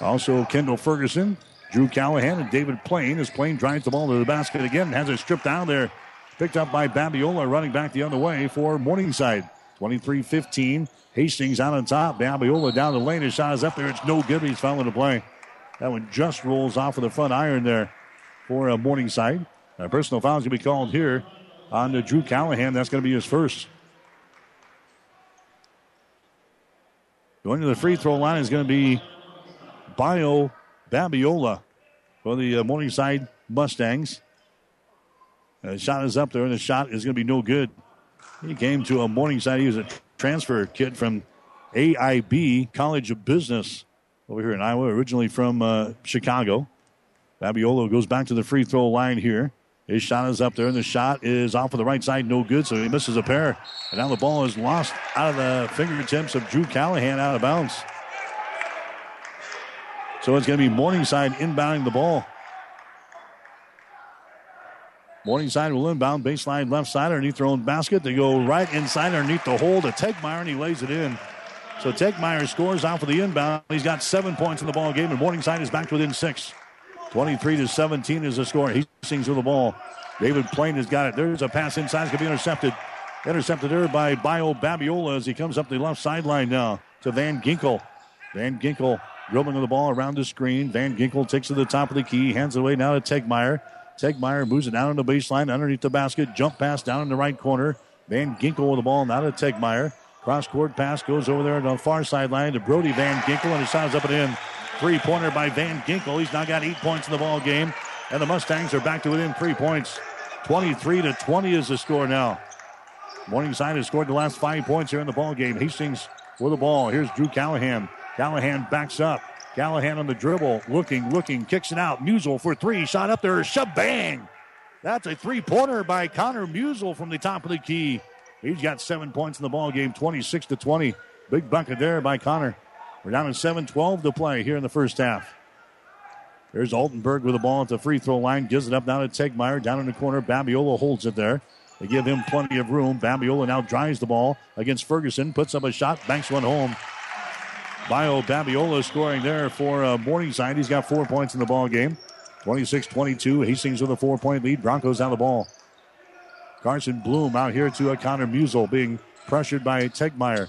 Also Kendall Ferguson, Drew Callahan and David Plain as Plain drives the ball to the basket again, has it stripped down there. Picked up by Babiola, running back the other way for Morningside. 23 15. Hastings out on top. Babiola down the lane. His shot is up there. It's no good. He's fouling the play. That one just rolls off of the front iron there for uh, Morningside. A personal foul is going to be called here on to Drew Callahan. That's going to be his first. Going to the free throw line is going to be Bio Babiola for the uh, Morningside Mustangs. The shot is up there, and the shot is going to be no good. He came to a Morningside. He was a transfer kid from AIB College of Business over here in Iowa, originally from uh, Chicago. Babiola goes back to the free throw line here. His shot is up there, and the shot is off of the right side, no good, so he misses a pair. And now the ball is lost out of the fingertips of Drew Callahan out of bounds. So it's going to be Morningside inbounding the ball. Morningside will inbound baseline left side underneath their own basket. They go right inside underneath the hole to Tegmeyer, and he lays it in. So Tegmeyer scores out for the inbound. He's got seven points in the ball game, and Morningside is back within six. 23 to 17 is the score. He sings with the ball. David Plain has got it. There's a pass inside. It's going to be intercepted. Intercepted there by Bio Babiola as he comes up the left sideline now to Van Ginkel. Van Ginkel dribbling with the ball around the screen. Van Ginkel takes to the top of the key, hands it away now to Tegmeyer. Tegmeyer moves it down on the baseline underneath the basket. Jump pass down in the right corner. Van Ginkel with the ball now to Tegmeyer. Cross court pass goes over there on the far sideline to Brody Van Ginkel, and he signs up and in. Three pointer by Van Ginkel. He's now got eight points in the ball game, and the Mustangs are back to within three points. 23 to 20 is the score now. Morningside has scored the last five points here in the ball game. Hastings with the ball. Here's Drew Callahan. Callahan backs up. Callahan on the dribble, looking, looking, kicks it out. Musel for three, shot up there, shabang! That's a three-pointer by Connor Musel from the top of the key. He's got seven points in the ball game, 26 to 20. Big bucket there by Connor. We're down to 7-12 to play here in the first half. There's Altenberg with the ball at the free throw line, gives it up now to Tegmeyer down in the corner. Babiola holds it there. They give him plenty of room. Babiola now drives the ball against Ferguson, puts up a shot, banks one home. Bio Babiola scoring there for uh, Morningside. He's got four points in the ball game. 26-22. Hastings with a four-point lead. Broncos on the ball. Carson Bloom out here to a Connor Musel being pressured by Tegmeyer.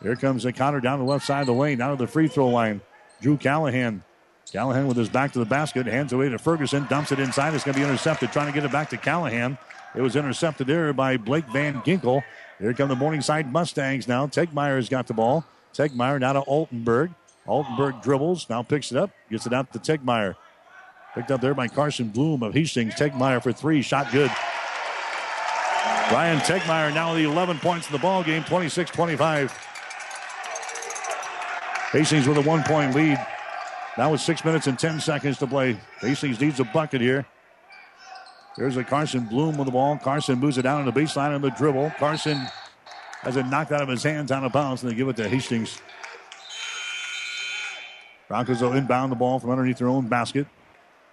Here comes a Connor down the left side of the lane, down to the free throw line. Drew Callahan. Callahan with his back to the basket, hands away to Ferguson, dumps it inside. It's going to be intercepted, trying to get it back to Callahan. It was intercepted there by Blake Van Ginkel. Here come the Morningside Mustangs now. Tegmeyer's got the ball. Tegmeyer now to Altenberg. Altenberg dribbles, now picks it up, gets it out to Tegmeyer. Picked up there by Carson Bloom of Hastings. Tegmeyer for three, shot good. Ryan Tegmeyer now the 11 points in the ball game, 26-25. Hastings with a one-point lead. Now with six minutes and 10 seconds to play. Hastings needs a bucket here. There's a Carson Bloom with the ball. Carson moves it down on the baseline on the dribble. Carson has it knocked out of his hands out of bounds, and they give it to Hastings. Broncos will inbound the ball from underneath their own basket.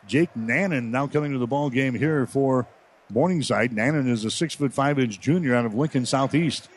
Jake Nannon now coming to the ball game here for Morningside. Nannon is a six foot five inch junior out of Lincoln Southeast.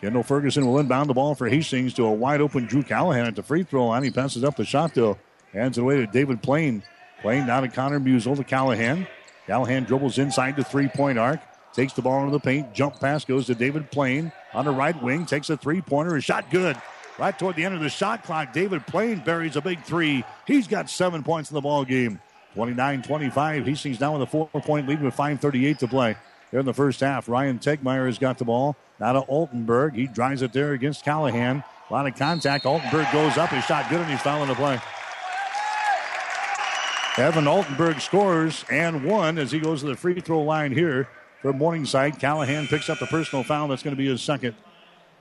Kendall Ferguson will inbound the ball for Hastings to a wide open Drew Callahan at the free throw line. He passes up the shot though. Hands it away to David Plain. Plain down to Connor Musel to Callahan. Callahan dribbles inside the three point arc. Takes the ball into the paint. Jump pass goes to David Plain on the right wing. Takes a three pointer. A shot good. Right toward the end of the shot clock, David Plain buries a big three. He's got seven points in the ball game. 29 25. Hastings down with a four point lead with 5.38 to play. Here in the first half, Ryan Tegmeyer has got the ball. Now to Altenberg. He drives it there against Callahan. A lot of contact. Altenberg goes up. His shot good, and he's fouling the play. Evan Altenberg scores and one as he goes to the free throw line here for Morningside. Callahan picks up the personal foul. That's going to be his second.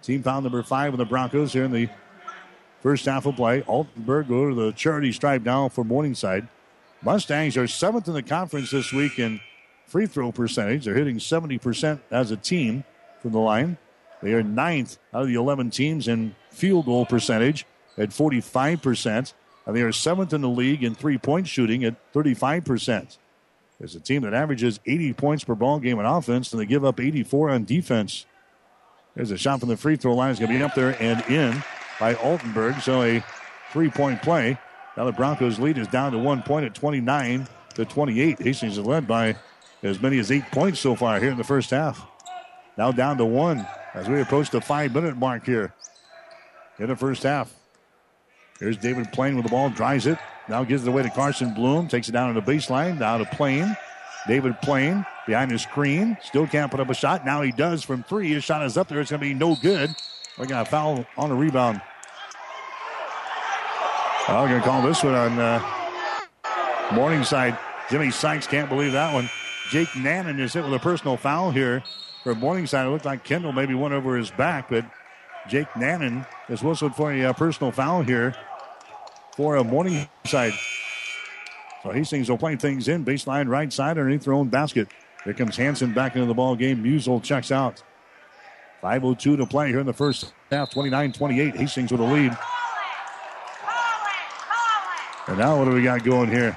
Team foul number five of the Broncos here in the first half of play. Altenberg go to the charity stripe now for Morningside. Mustangs are seventh in the conference this week in free throw percentage. They're hitting 70% as a team from the line. They are ninth out of the 11 teams in field goal percentage at 45%. And they are seventh in the league in three point shooting at 35%. There's a team that averages 80 points per ball game on offense, and they give up 84 on defense. There's a shot from the free throw line. It's going to be up there and in by Altenberg. So a three point play. Now the Broncos' lead is down to one point at 29 to 28. Hastings is led by as many as eight points so far here in the first half. Now down to one as we approach the five minute mark here in the first half. Here's David Plain with the ball, drives it. Now gives it away to Carson Bloom. Takes it down to the baseline. Down to Plain. David Plain behind his screen. Still can't put up a shot. Now he does from three. His shot is up there. It's going to be no good. We got a foul on the rebound. I'm going to call this one on uh, Morningside. Jimmy Sykes can't believe that one. Jake Nannon is hit with a personal foul here for Morningside. It looked like Kendall maybe went over his back, but Jake Nannon is whistled for a uh, personal foul here for a Morningside. So Hastings will play things in. Baseline right side underneath their own basket. Here comes Hanson back into the ball game. Musel checks out. 5.02 to play here in the first half. 29 28. Hastings with a lead. And now what do we got going here?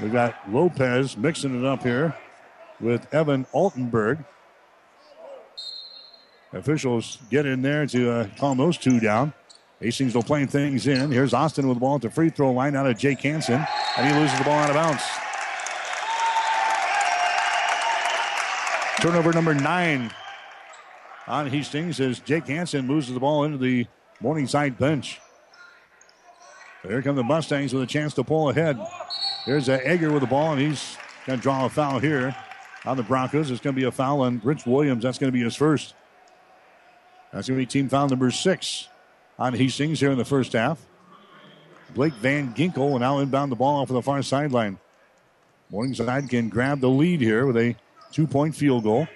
We've got Lopez mixing it up here with Evan Altenberg. Officials get in there to uh, calm those two down. Hastings will play things in. Here's Austin with the ball at the free throw line out of Jake Hansen, and he loses the ball out of bounds. Turnover number nine on Hastings as Jake Hansen loses the ball into the Morningside bench. Here come the Mustangs with a chance to pull ahead. There's uh, Egger with the ball, and he's going to draw a foul here on the Broncos. It's going to be a foul on Rich Williams. That's going to be his first. That's going to be team foul number six on Hastings here in the first half. Blake Van Ginkel will now inbound the ball off of the far sideline. Morningside can grab the lead here with a two point field goal.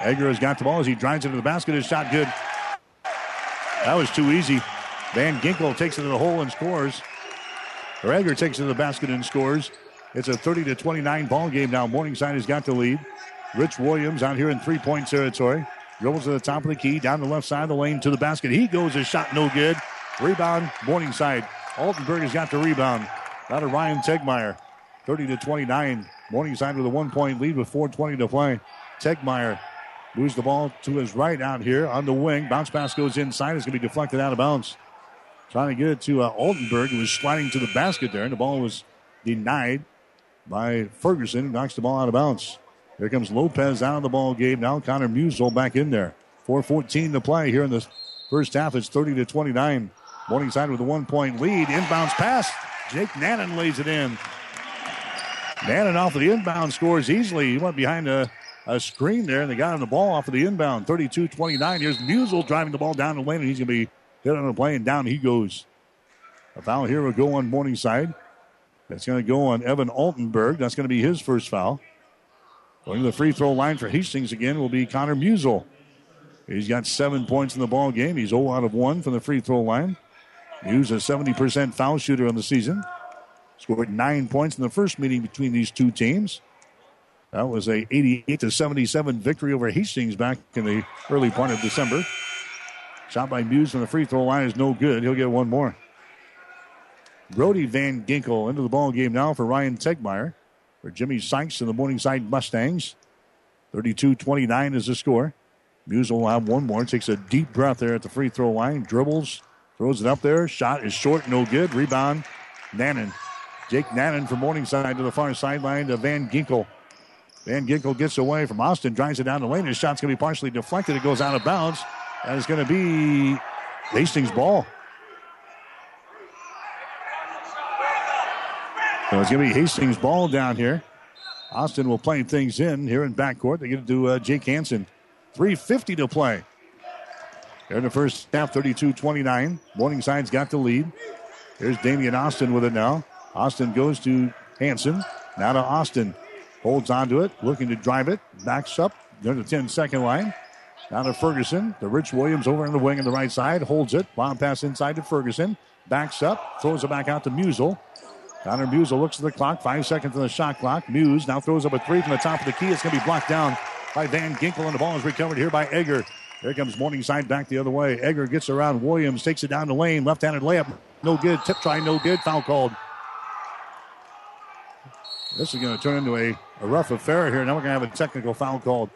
Egger has got the ball as he drives into the basket. His shot good. That was too easy. Van Ginkel takes it to the hole and scores. Or Egger takes it to the basket and scores. It's a 30 to 29 ball game now. Morningside has got the lead. Rich Williams out here in three point territory. Dribbles to the top of the key, down the left side of the lane to the basket. He goes a shot, no good. Rebound, Morningside. Altenberg has got the rebound. Out of Ryan Tegmeyer. 30 to 29. Morningside with a one point lead with 4.20 to play. Tegmeyer moves the ball to his right out here on the wing. Bounce pass goes inside. It's going to be deflected out of bounds. Trying to get it to uh, Altenberg, who was sliding to the basket there, and the ball was denied by Ferguson, who knocks the ball out of bounds. Here comes Lopez out of the ball game. Now Connor Musel back in there. 4.14 to play here in the first half. It's 30 to 29. Morningside with a one point lead. Inbounds pass. Jake Nannon lays it in. Nannon off of the inbound scores easily. He went behind a, a screen there, and they got him the ball off of the inbound. 32 29. Here's Musel driving the ball down the lane, and he's going to be hit on the play, and down he goes. A foul here will go on Morningside. That's going to go on Evan Altenberg. That's going to be his first foul. Going to the free throw line for Hastings again will be Connor Musel. He's got seven points in the ball game. He's 0 out of 1 from the free throw line. Muse a 70% foul shooter on the season. Scored nine points in the first meeting between these two teams. That was a 88 to 77 victory over Hastings back in the early part of December. Shot by Muse from the free throw line is no good. He'll get one more. Brody Van Ginkel into the ball game now for Ryan Tegmeyer. For Jimmy Sykes and the Morningside Mustangs. 32 29 is the score. Muse will have one more. Takes a deep breath there at the free throw line. Dribbles, throws it up there. Shot is short, no good. Rebound, Nannon. Jake Nannon from Morningside to the far sideline to Van Ginkel. Van Ginkel gets away from Austin, drives it down the lane. His shot's going to be partially deflected. It goes out of bounds. And it's going to be Hastings' ball. So it's going to be Hastings' ball down here. Austin will play things in here in backcourt. They get to do uh, Jake Hansen. 3.50 to play. Here in the first half, 32 29. Morningside's got the lead. Here's Damian Austin with it now. Austin goes to Hansen. Now to Austin. Holds onto it, looking to drive it. Backs up. Near the 10 second line. Now to Ferguson. The Rich Williams over in the wing on the right side. Holds it. Bomb pass inside to Ferguson. Backs up. Throws it back out to Musel. Connor Musel looks at the clock. Five seconds on the shot clock. Muse now throws up a three from the top of the key. It's going to be blocked down by Van Ginkel, and the ball is recovered here by Egger. Here comes Morningside back the other way. Egger gets around Williams, takes it down the lane. Left handed layup. No good. Tip try, no good. Foul called. This is going to turn into a, a rough affair here. Now we're going to have a technical foul called.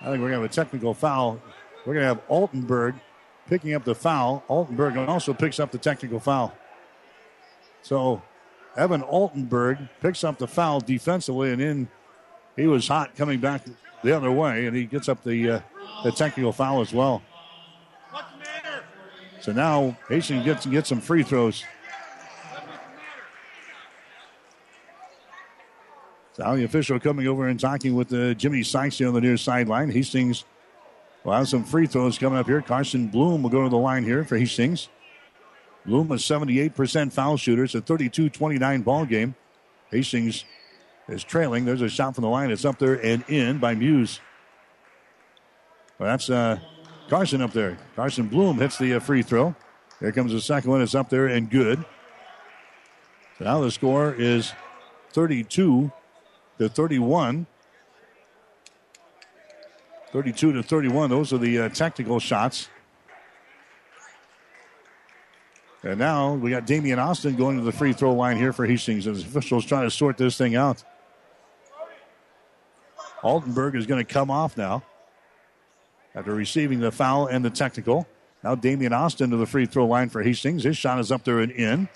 I think we're going to have a technical foul. We're going to have Altenberg picking up the foul. Altenberg also picks up the technical foul. So Evan Altenberg picks up the foul defensively, and then he was hot coming back the other way, and he gets up the uh, the technical foul as well. So now Hastings gets gets some free throws. Now the official coming over and talking with uh, Jimmy Sykes on the near sideline. Hastings will have some free throws coming up here. Carson Bloom will go to the line here for Hastings. Bloom a 78% foul shooter. It's a 32-29 ball game. Hastings is trailing. There's a shot from the line. It's up there and in by Muse. Well, that's uh, Carson up there. Carson Bloom hits the uh, free throw. Here comes the second one. It's up there and good. So now the score is 32 to 31. 32 to 31. Those are the uh, technical shots. And now we got Damian Austin going to the free throw line here for Hastings as officials trying to sort this thing out. Altenberg is going to come off now after receiving the foul and the technical. Now Damian Austin to the free throw line for Hastings. His shot is up there and in.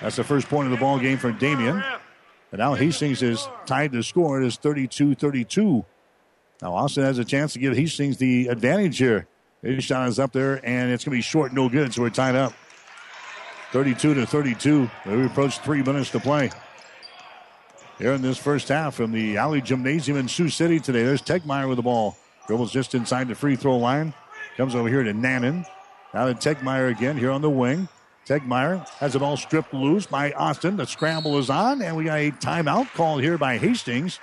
That's the first point of the ball game for Damian. And now Hastings is tied to score. It is 32 32. Now Austin has a chance to give Hastings the advantage here. His shot is up there, and it's going to be short, no good, so we're tied up. 32 to 32. We approach three minutes to play. Here in this first half from the Allee Gymnasium in Sioux City today. There's Tegmeyer with the ball. Dribbles just inside the free throw line. Comes over here to Nannon. Now to Tegmeyer again here on the wing. Tegmeyer has it all stripped loose by Austin. The scramble is on, and we got a timeout called here by Hastings.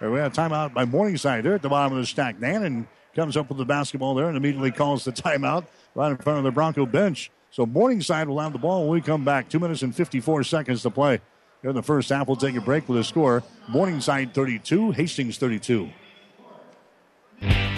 Or we got a timeout by Morningside there at the bottom of the stack. Nannon comes up with the basketball there and immediately calls the timeout right in front of the Bronco bench. So Morningside will have the ball when we come back. Two minutes and 54 seconds to play. Here in the first half, we'll take a break with a score. Morningside 32, Hastings 32.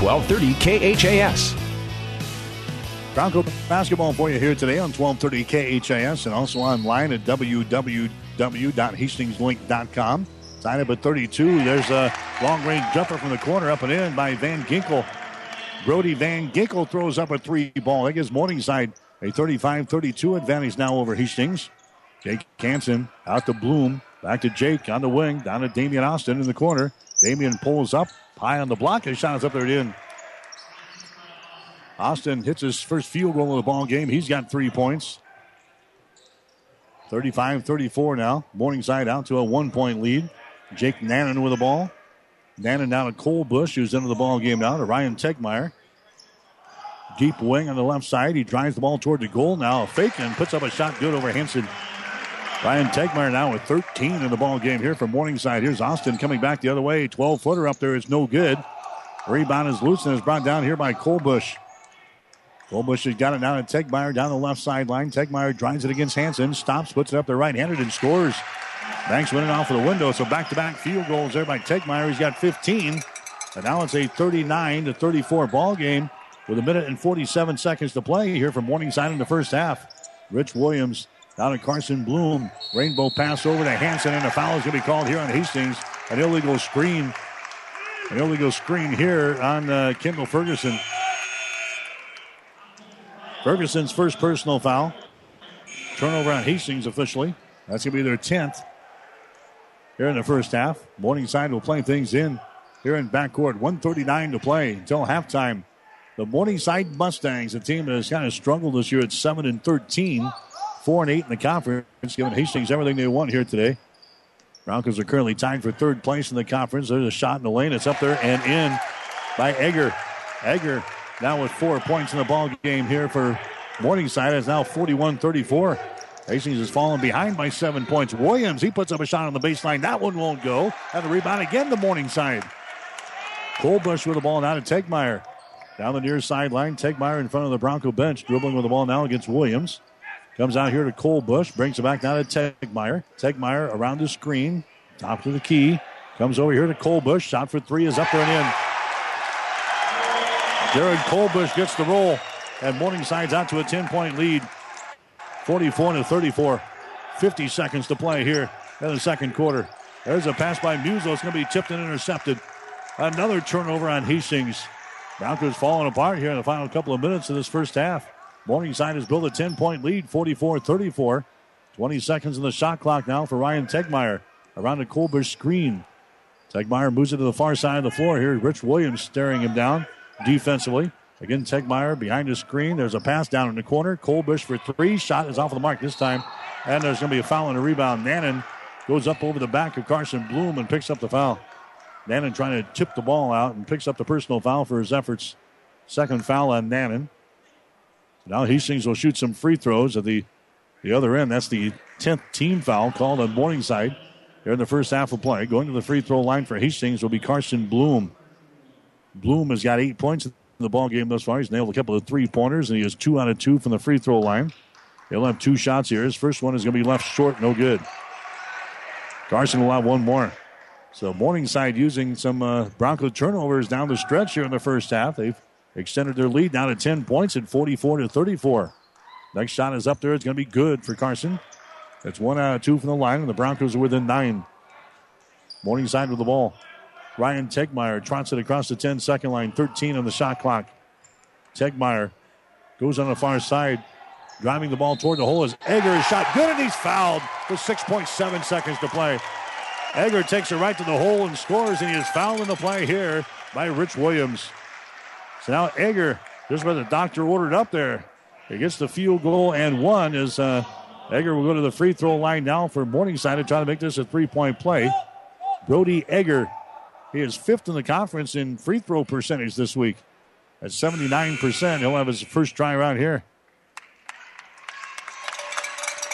1230 KHAS. Bronco basketball for you here today on 1230 KHAS and also online at www.hastingslink.com. Sign up at 32. There's a long range jumper from the corner up and in by Van Ginkel. Brody Van Ginkel throws up a three ball. That gives Morningside a 35 32 advantage now over Hastings. Jake Hansen out to Bloom. Back to Jake on the wing. Down to Damian Austin in the corner. Damian pulls up. High on the block. His shot is up there in. Austin hits his first field goal of the ball game. He's got three points. 35 34 now. Morningside out to a one point lead. Jake Nannon with the ball. Nannon down to Cole Bush, who's into the ball game now to Ryan Tegmeyer. Deep wing on the left side. He drives the ball toward the goal. Now a fake and puts up a shot good over Henson. Ryan Tegmeyer now with 13 in the ball game here from Morningside. Here's Austin coming back the other way. 12 footer up there is no good. Rebound is loose and is brought down here by Colbush. Colbush has got it now to Tegmeyer down the left sideline. Tegmeyer drives it against Hanson, stops, puts it up there right handed, and scores. Banks winning off of the window, so back to back field goals there by Tegmeyer. He's got 15. And now it's a 39 to 34 ball game with a minute and 47 seconds to play here from Morningside in the first half. Rich Williams down to Carson Bloom. Rainbow pass over to Hanson, and a foul is going to be called here on Hastings. An illegal screen. An illegal screen here on uh, Kendall Ferguson. Ferguson's first personal foul. Turnover on Hastings officially. That's going to be their 10th here in the first half. Morningside will play things in here in backcourt. 139 to play until halftime. The Morningside Mustangs, a team that has kind of struggled this year at 7 and 13, 4 and 8 in the conference, giving Hastings everything they want here today. Broncos are currently tied for third place in the conference. There's a shot in the lane. It's up there and in by Egger. Egger now with four points in the ball game here for Morningside. It's now 41 34. Hastings has fallen behind by seven points. Williams, he puts up a shot on the baseline. That one won't go. And the rebound again to Morningside. Colbush with the ball now to Tegmeyer. Down the near sideline, Tegmeyer in front of the Bronco bench, dribbling with the ball now against Williams. Comes out here to Cole Bush, brings it back down to Tegmeyer. Tegmeyer around the screen, top to the key. Comes over here to Colbush. Shot for three is up there and in. Jared Colbush gets the roll, and Morningside's out to a 10 point lead. 44 to 34. 50 seconds to play here in the second quarter. There's a pass by Musel. It's going to be tipped and intercepted. Another turnover on Hastings. Broncos falling apart here in the final couple of minutes of this first half. Morningside has built a 10 point lead, 44 34. 20 seconds in the shot clock now for Ryan Tegmeyer around the Colbush screen. Tegmeyer moves it to the far side of the floor here. Rich Williams staring him down defensively. Again, Tegmeyer behind the screen. There's a pass down in the corner. Colbush for three. Shot is off of the mark this time. And there's going to be a foul and a rebound. Nannon goes up over the back of Carson Bloom and picks up the foul. Nannon trying to tip the ball out and picks up the personal foul for his efforts. Second foul on Nannon. Now Hastings will shoot some free throws at the, the other end. That's the 10th team foul called on Morningside here in the first half of play. Going to the free throw line for Hastings will be Carson Bloom. Bloom has got eight points in the ball game thus far. He's nailed a couple of three pointers, and he has two out of two from the free throw line. He'll have two shots here. His first one is going to be left short, no good. Carson will have one more. So Morningside using some uh, Bronco turnovers down the stretch here in the first half. They've extended their lead now to 10 points at 44 to 34. Next shot is up there. It's going to be good for Carson. It's one out of two from the line, and the Broncos are within nine. Morningside with the ball. Ryan Tegmeyer trots it across the 10 second line, 13 on the shot clock. Tegmeyer goes on the far side, driving the ball toward the hole as Egger is shot good, and he's fouled with 6.7 seconds to play. Egger takes it right to the hole and scores, and he is fouled in the play here by Rich Williams. So now Egger, just where the doctor ordered up there, he gets the field goal and one as uh, Egger will go to the free throw line now for Morningside to try to make this a three point play. Brody Egger, he is fifth in the conference in free throw percentage this week at 79%. He'll have his first try around here.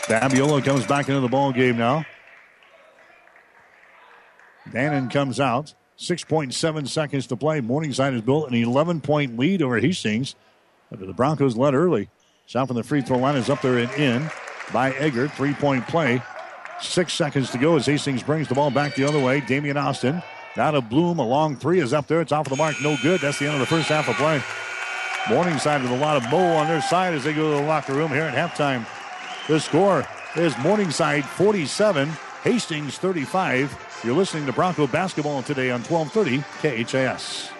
Babiola comes back into the ball game now. Nannon comes out. 6.7 seconds to play. Morningside has built an 11 point lead over Hastings. The Broncos led early. Shot from the free throw line is up there and in by Egger. Three point play. Six seconds to go as Hastings brings the ball back the other way. Damian Austin. Now to Bloom. A long three is up there. It's off of the mark. No good. That's the end of the first half of play. Morningside with a lot of mo on their side as they go to the locker room here at halftime. The score is Morningside 47, Hastings 35. You're listening to Bronco basketball today on 1230 KHAS.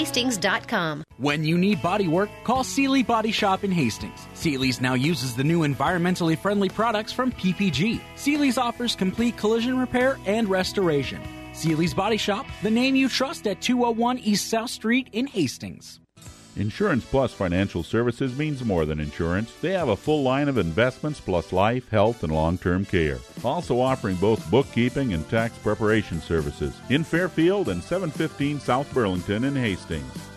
Hastings.com. When you need body work, call Seely Body Shop in Hastings. Seely's now uses the new environmentally friendly products from PPG. Seely's offers complete collision repair and restoration. Seely's Body Shop, the name you trust at 201 East South Street in Hastings. Insurance Plus Financial Services means more than insurance. They have a full line of investments plus life, health, and long term care. Also offering both bookkeeping and tax preparation services in Fairfield and 715 South Burlington in Hastings.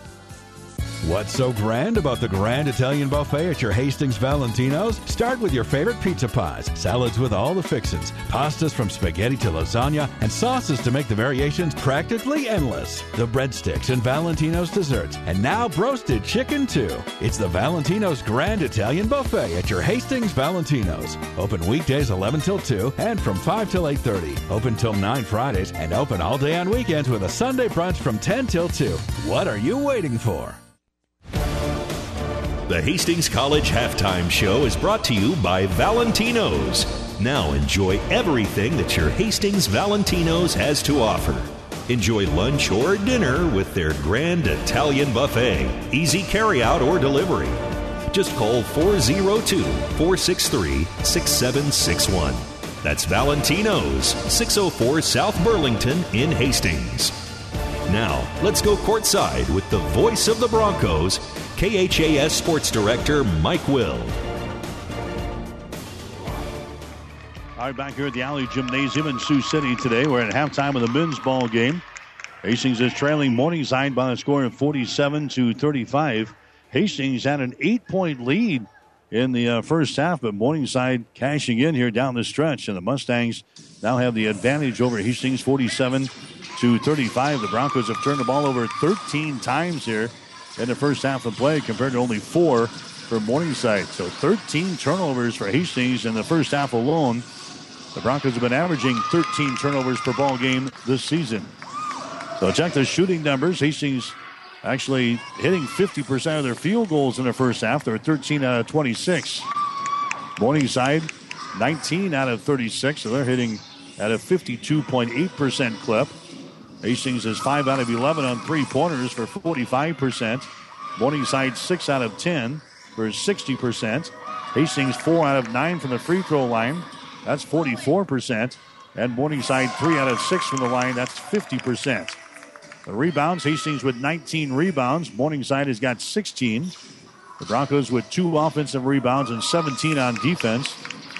What's so grand about the Grand Italian Buffet at your Hastings Valentino's? Start with your favorite pizza pies, salads with all the fixins, pastas from spaghetti to lasagna, and sauces to make the variations practically endless. The breadsticks and Valentino's desserts, and now broasted chicken too. It's the Valentino's Grand Italian Buffet at your Hastings Valentino's. Open weekdays 11 till 2 and from 5 till 8.30. Open till 9 Fridays and open all day on weekends with a Sunday brunch from 10 till 2. What are you waiting for? The Hastings College Halftime Show is brought to you by Valentino's. Now enjoy everything that your Hastings Valentino's has to offer. Enjoy lunch or dinner with their grand Italian buffet, easy carryout or delivery. Just call 402 463 6761. That's Valentino's, 604 South Burlington in Hastings. Now, let's go courtside with the voice of the Broncos, KHAS Sports Director Mike Will. All right, back here at the Allee Gymnasium in Sioux City today. We're at halftime of the men's ball game. Hastings is trailing Morningside by a score of 47 to 35. Hastings had an eight point lead in the uh, first half, but Morningside cashing in here down the stretch, and the Mustangs now have the advantage over Hastings 47 to 35. The Broncos have turned the ball over 13 times here in the first half of play compared to only four for Morningside. So 13 turnovers for Hastings in the first half alone. The Broncos have been averaging 13 turnovers per ball game this season. So check the shooting numbers. Hastings actually hitting 50% of their field goals in the first half. They're 13 out of 26. Morningside, 19 out of 36. So they're hitting at a 52.8% clip. Hastings is 5 out of 11 on three pointers for 45%. Morningside 6 out of 10 for 60%. Hastings 4 out of 9 from the free throw line. That's 44%. And Morningside 3 out of 6 from the line. That's 50%. The rebounds, Hastings with 19 rebounds. Morningside has got 16. The Broncos with two offensive rebounds and 17 on defense.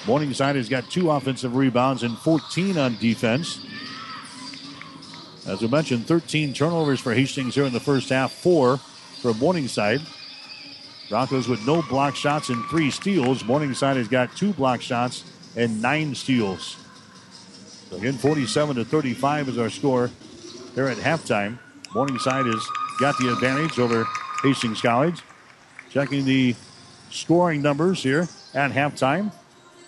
Morningside has got two offensive rebounds and 14 on defense. As we mentioned, 13 turnovers for Hastings here in the first half, four for Morningside. Broncos with no block shots and three steals. Morningside has got two block shots and nine steals. So again, 47 to 35 is our score here at halftime. Morningside has got the advantage over Hastings College. Checking the scoring numbers here at halftime.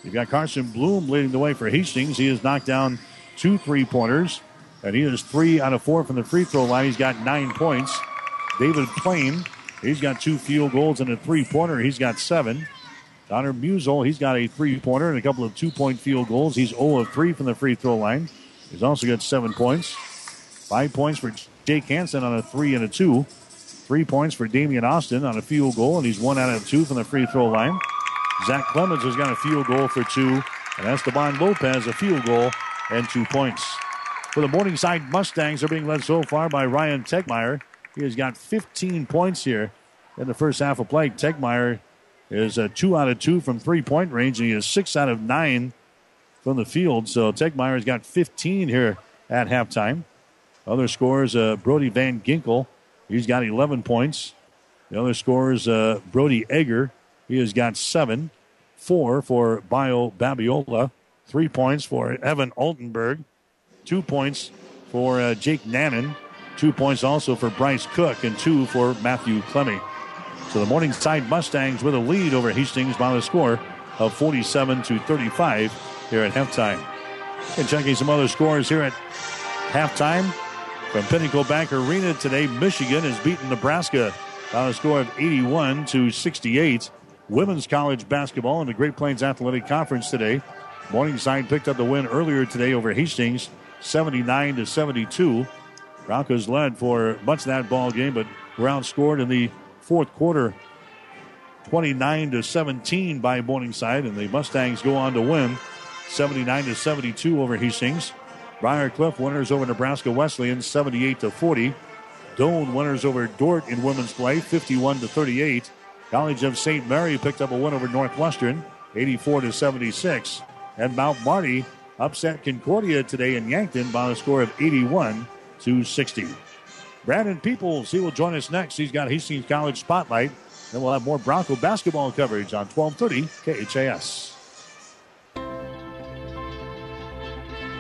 You've got Carson Bloom leading the way for Hastings. He has knocked down two three pointers, and he is three out of four from the free throw line. He's got nine points. David Plain, he's got two field goals and a three pointer. He's got seven. Connor Musel, he's got a three pointer and a couple of two point field goals. He's 0 of 3 from the free throw line. He's also got seven points. Five points for Jake Hansen on a three and a two. Three points for Damian Austin on a field goal, and he's one out of two from the free throw line. Zach Clemens has got a field goal for two, and Esteban Lopez a field goal and two points. For the Morningside Mustangs, are being led so far by Ryan Tegmeyer. He has got 15 points here in the first half of play. Tegmeyer is a two out of two from three point range, and he is six out of nine from the field. So Tegmeyer has got 15 here at halftime. Other scores, uh, Brody Van Ginkel. He's got 11 points. The other scores, uh, Brody Egger. He has got seven. Four for Bio Babiola. Three points for Evan Altenberg. Two points for uh, Jake Nannon. Two points also for Bryce Cook, and two for Matthew Clemmy. So the Morningside Mustangs with a lead over Hastings by the score of 47 to 35 here at halftime. And checking some other scores here at halftime. From Pinnacle Bank Arena today, Michigan has beaten Nebraska by a score of 81 to 68. Women's college basketball in the Great Plains Athletic Conference today. Morningside picked up the win earlier today over Hastings, 79 to 72. Broncos led for much of that ball game, but Brown scored in the fourth quarter, 29 to 17 by Morningside, and the Mustangs go on to win, 79 to 72 over Hastings. Briar Cliff winners over Nebraska Wesleyan 78 to 40. Doane winners over Dordt in women's play 51 to 38. College of St. Mary picked up a win over Northwestern 84 to 76. And Mount Marty upset Concordia today in Yankton by a score of 81 to 60. Brandon Peoples, he will join us next. He's got Hastings College Spotlight. Then we'll have more Bronco basketball coverage on 1230 KHAS.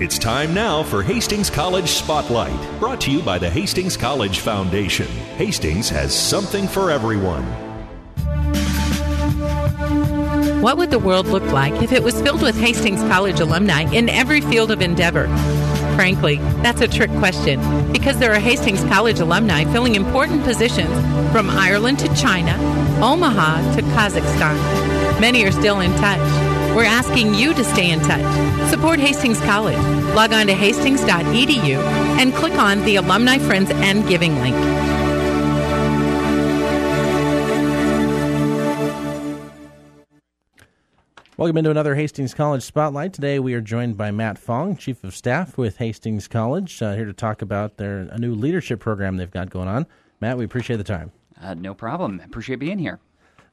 It's time now for Hastings College Spotlight, brought to you by the Hastings College Foundation. Hastings has something for everyone. What would the world look like if it was filled with Hastings College alumni in every field of endeavor? Frankly, that's a trick question because there are Hastings College alumni filling important positions from Ireland to China, Omaha to Kazakhstan. Many are still in touch. We're asking you to stay in touch. Support Hastings College. Log on to hastings.edu and click on the Alumni Friends and Giving link. Welcome into another Hastings College Spotlight. Today we are joined by Matt Fong, Chief of Staff with Hastings College, uh, here to talk about their a new leadership program they've got going on. Matt, we appreciate the time. Uh, no problem. Appreciate being here.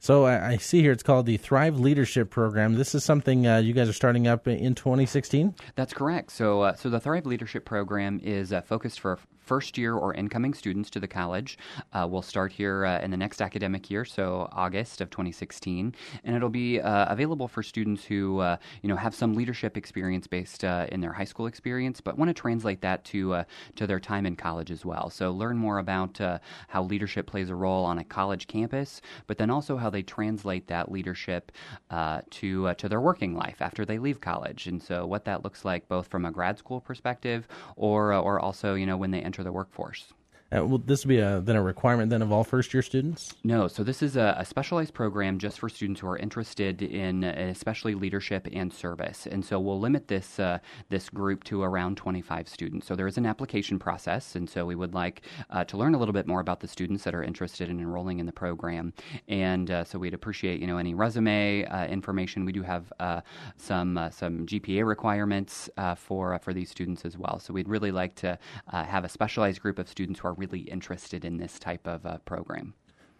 So I, I, see here it's called the Thrive Leadership Program. This is something uh, you guys are starting up in 2016. That's correct. So, uh, so the Thrive Leadership Program is uh, focused for first year or incoming students to the college. Uh, we'll start here uh, in the next academic year, so August of 2016, and it'll be uh, available for students who uh, you know have some leadership experience based uh, in their high school experience, but want to translate that to to their time in college as well. So learn more about how leadership plays a role on a college campus, but then also how they translate that leadership to to their working life after they leave college, and so what that looks like both from a grad school perspective or or also you know when they enter enter the workforce. Uh, will this be a, then a requirement then of all first year students? No. So this is a, a, specialized program just for students who are interested in uh, especially leadership and service. And so we'll limit this uh, this group to around 25 students. So there is an application process, and so we would like uh, to learn a little bit more about the students that are interested in enrolling in the program. And uh, so we'd appreciate you know any resume uh, information. We do have some some GPA requirements for for these students as well. So we'd really like to have a specialized group of students who are really interested in this type of uh, program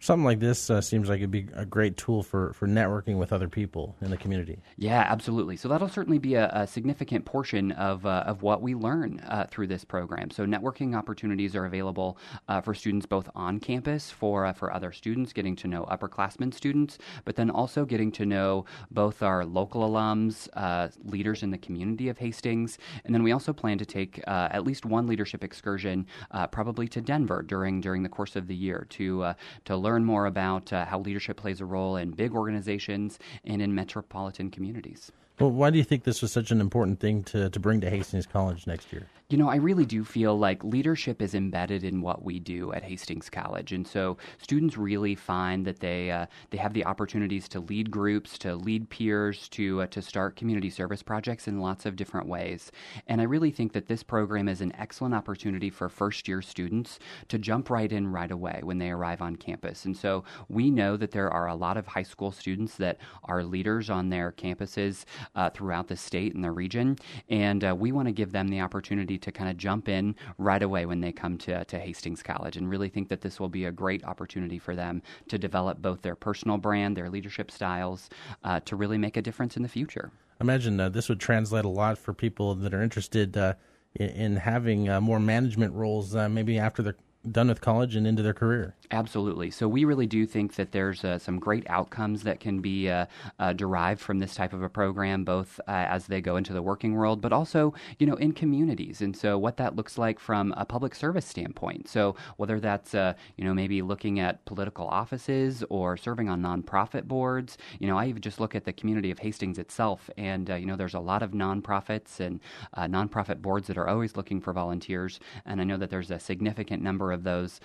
something like this uh, seems like it'd be a great tool for, for networking with other people in the community. Yeah, absolutely. So that'll certainly be a, a significant portion of, uh, of what we learn uh, through this program. So networking opportunities are available uh, for students both on campus for uh, for other students, getting to know upperclassmen students, but then also getting to know both our local alums, uh, leaders in the community of Hastings, and then we also plan to take at least one leadership excursion, probably to Denver during during the course of the year to to learn learn more about uh, how leadership plays a role in big organizations and in metropolitan communities. Well, why do you think this was such an important thing to, to bring to Hastings College next year? You know, I really do feel like leadership is embedded in what we do at Hastings College, and so students really find that they uh, they have the opportunities to lead groups, to lead peers, to uh, to start community service projects in lots of different ways. And I really think that this program is an excellent opportunity for first year students to jump right in right away when they arrive on campus. And so we know that there are a lot of high school students that are leaders on their campuses uh, throughout the state and the region, and uh, we want to give them the opportunity to kind of jump in right away when they come to, to Hastings College and really think that this will be a great opportunity for them to develop both their personal brand, their leadership styles, uh, to really make a difference in the future. I imagine uh, this would translate a lot for people that are interested uh, in, in, having uh, more management roles, uh, maybe after they're done with college and into their career. Absolutely. So we really do think that there's uh, some great outcomes that can be uh, uh, derived from this type of a program, both uh, as they go into the working world, but also, you know, in communities. And so what that looks like from a public service standpoint. So whether that's, uh, you know, maybe looking at political offices or serving on nonprofit boards, you know, I even just look at the community of Hastings itself, and uh, you know, there's a lot of nonprofits and nonprofit boards that are always looking for volunteers, and I know that there's a significant number of those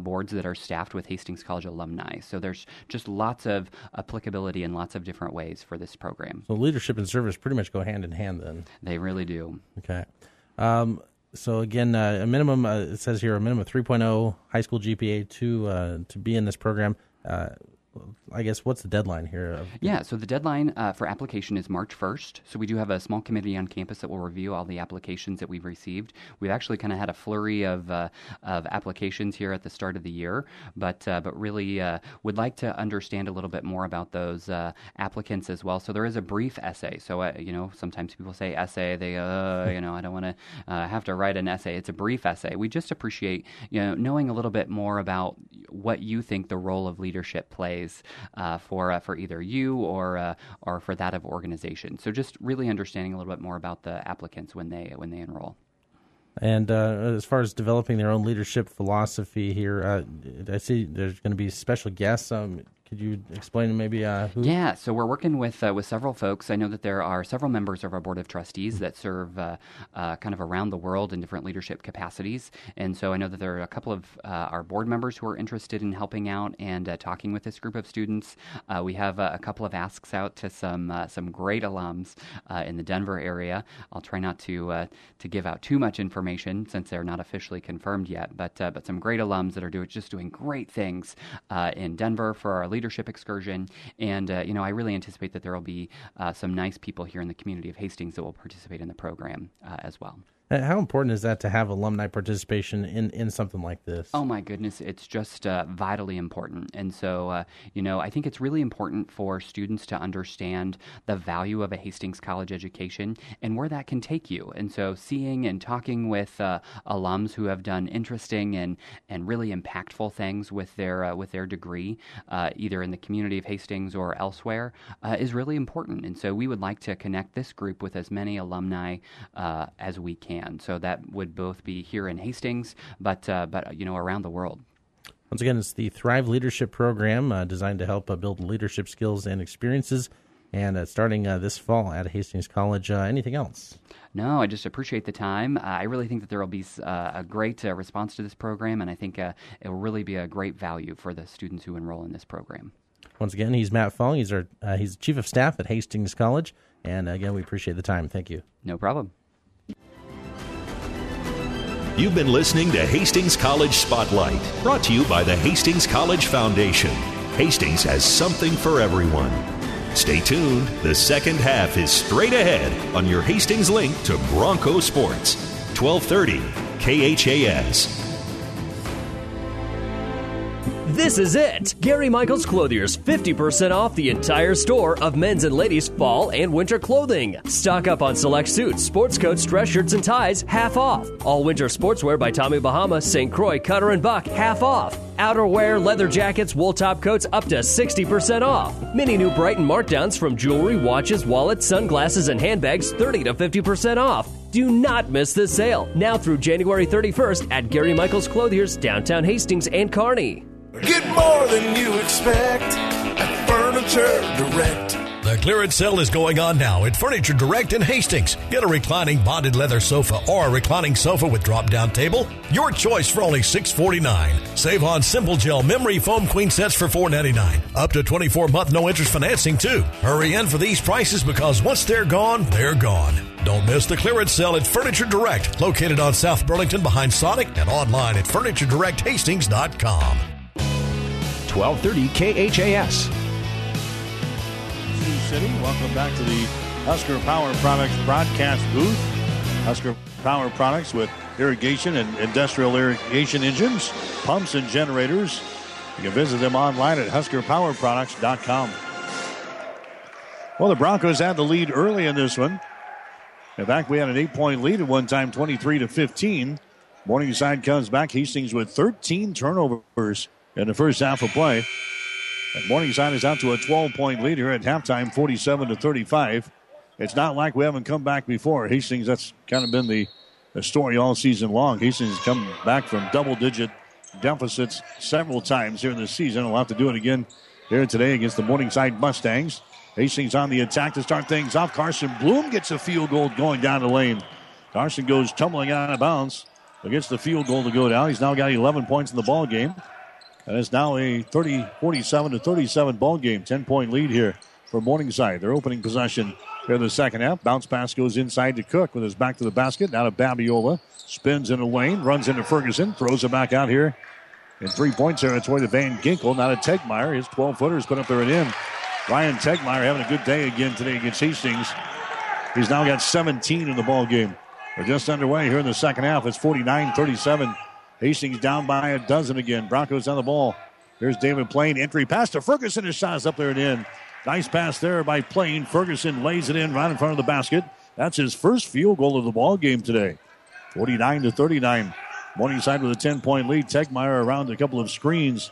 boards that are staffed with Hastings College alumni. So there's just lots of applicability in lots of different ways for this program. So leadership and service pretty much go hand in hand then. They really do. Okay. Um, so again, uh, a minimum uh, it says here a minimum of 3.0 high school GPA to uh, to be in this program. I guess what's the deadline here? Yeah, so the deadline uh, for application is March 1st. So we do have a small committee on campus that will review all the applications that we've received. We've actually kind of had a flurry of uh, of applications here at the start of the year, but uh, but really uh, would like to understand a little bit more about those uh, applicants as well. So there is a brief essay. So uh, you know, sometimes people say essay, they you know, I don't want to have to write an essay. It's a brief essay. We just appreciate you know knowing a little bit more about what you think the role of leadership plays uh, for uh, for either you or uh, or for that of organization. So just really understanding a little bit more about the applicants when they when they enroll. And uh, as far as developing their own leadership philosophy here, uh, I see there's going to be special guests. Um, could you explain maybe uh, who? Yeah, so we're working with uh, with several folks. I know that there are several members of our board of trustees mm-hmm. that serve uh, uh, kind of around the world in different leadership capacities, and so I know that there are a couple of uh, our board members who are interested in helping out and uh, talking with this group of students. we have a couple of asks out to some some great alums in the Denver area. I'll try not to to give out too much information since they're not officially confirmed yet, but but some great alums that are doing just doing great things in Denver for our leadership excursion, and uh, you know I really anticipate that there will be uh, some nice people here in the community of Hastings that will participate in the program uh, as well. Uh, How important is that to have alumni participation in, in something like this? Oh my goodness, it's just uh, vitally important. And so, uh, you know, I think it's really important for students to understand the value of a Hastings College education and where that can take you. And so, seeing and talking with uh, alums who have done interesting and, and really impactful things with their uh, with their degree, uh, either in the community of Hastings or elsewhere, is really important. And so, we would like to connect this group with as many alumni as we can. So that would both be here in Hastings, but uh, but you know around the world. Once again, it's the Thrive Leadership Program uh, designed to help uh, build leadership skills and experiences. And uh, starting uh, this fall at Hastings College. Uh, anything else? No, I just appreciate the time. I really think that there will be uh, a great uh, response to this program, and I think uh, it will really be a great value for the students who enroll in this program. Once again, he's Matt Fong. He's our uh, he's chief of staff at Hastings College. And again, we appreciate the time. Thank you. No problem. You've been listening to Hastings College Spotlight, brought to you by the Hastings College Foundation. Hastings has something for everyone. Stay tuned. The second half is straight ahead on your Hastings link to Bronco Sports. 1230 KHAS. This is it! Gary Michaels Clothier's 50% off the entire store of men's and ladies' fall and winter clothing. Stock up on select suits, sports coats, dress shirts, and ties, half off. All winter sportswear by Tommy Bahama, St. Croix, Cutter, and Buck, half off. Outerwear, leather jackets, wool top coats up to 60% off. Many new Brighton markdowns from jewelry, watches, wallets, sunglasses, and handbags 30 to 50% off. Do not miss this sale. Now through January 31st at Gary Michaels Clothier's downtown Hastings and Kearney. Get more than you expect at Furniture Direct. The clearance sale is going on now at Furniture Direct in Hastings. Get a reclining bonded leather sofa or a reclining sofa with drop down table. Your choice for only 649. Save on Simple Gel Memory Foam Queen sets for 499. Up to 24 month no interest financing too. Hurry in for these prices because once they're gone, they're gone. Don't miss the clearance sale at Furniture Direct, located on South Burlington behind Sonic and online at FurnitureDirectHastings.com. 1230 KHAS. City. Welcome back to the Husker Power Products broadcast booth. Husker Power Products with irrigation and industrial irrigation engines, pumps, and generators. You can visit them online at huskerpowerproducts.com. Well, the Broncos had the lead early in this one. In fact, we had an eight point lead at one time, 23 to 15. Morningside comes back. Hastings with 13 turnovers in the first half of play. And Morningside is out to a 12 point lead here at halftime, 47 to 35. It's not like we haven't come back before. Hastings, that's kind of been the, the story all season long. Hastings has come back from double digit deficits several times here in the season. We'll have to do it again here today against the Morningside Mustangs. Hastings on the attack to start things off. Carson Bloom gets a field goal going down the lane. Carson goes tumbling out of bounds against the field goal to go down. He's now got 11 points in the ball game. And it's now a 30, 47 to 37 ball game. 10 point lead here for Morningside. Their opening possession here in the second half. Bounce pass goes inside to Cook with his back to the basket. Now to Babiola. Spins in the lane, runs into Ferguson, throws it back out here in three points there. It's territory to Van Ginkel. Now to Tegmeyer. His 12 footers put up there and in. Ryan Tegmeyer having a good day again today against Hastings. He's now got 17 in the ball game. We're just underway here in the second half. It's 49 37. Hastings down by a dozen again. Broncos on the ball. Here's David Plain. Entry pass to Ferguson. His shot is up there and in. Nice pass there by Plain. Ferguson lays it in right in front of the basket. That's his first field goal of the ball game today. 49 to 39. Morningside with a 10 point lead. Tegmeyer around a couple of screens.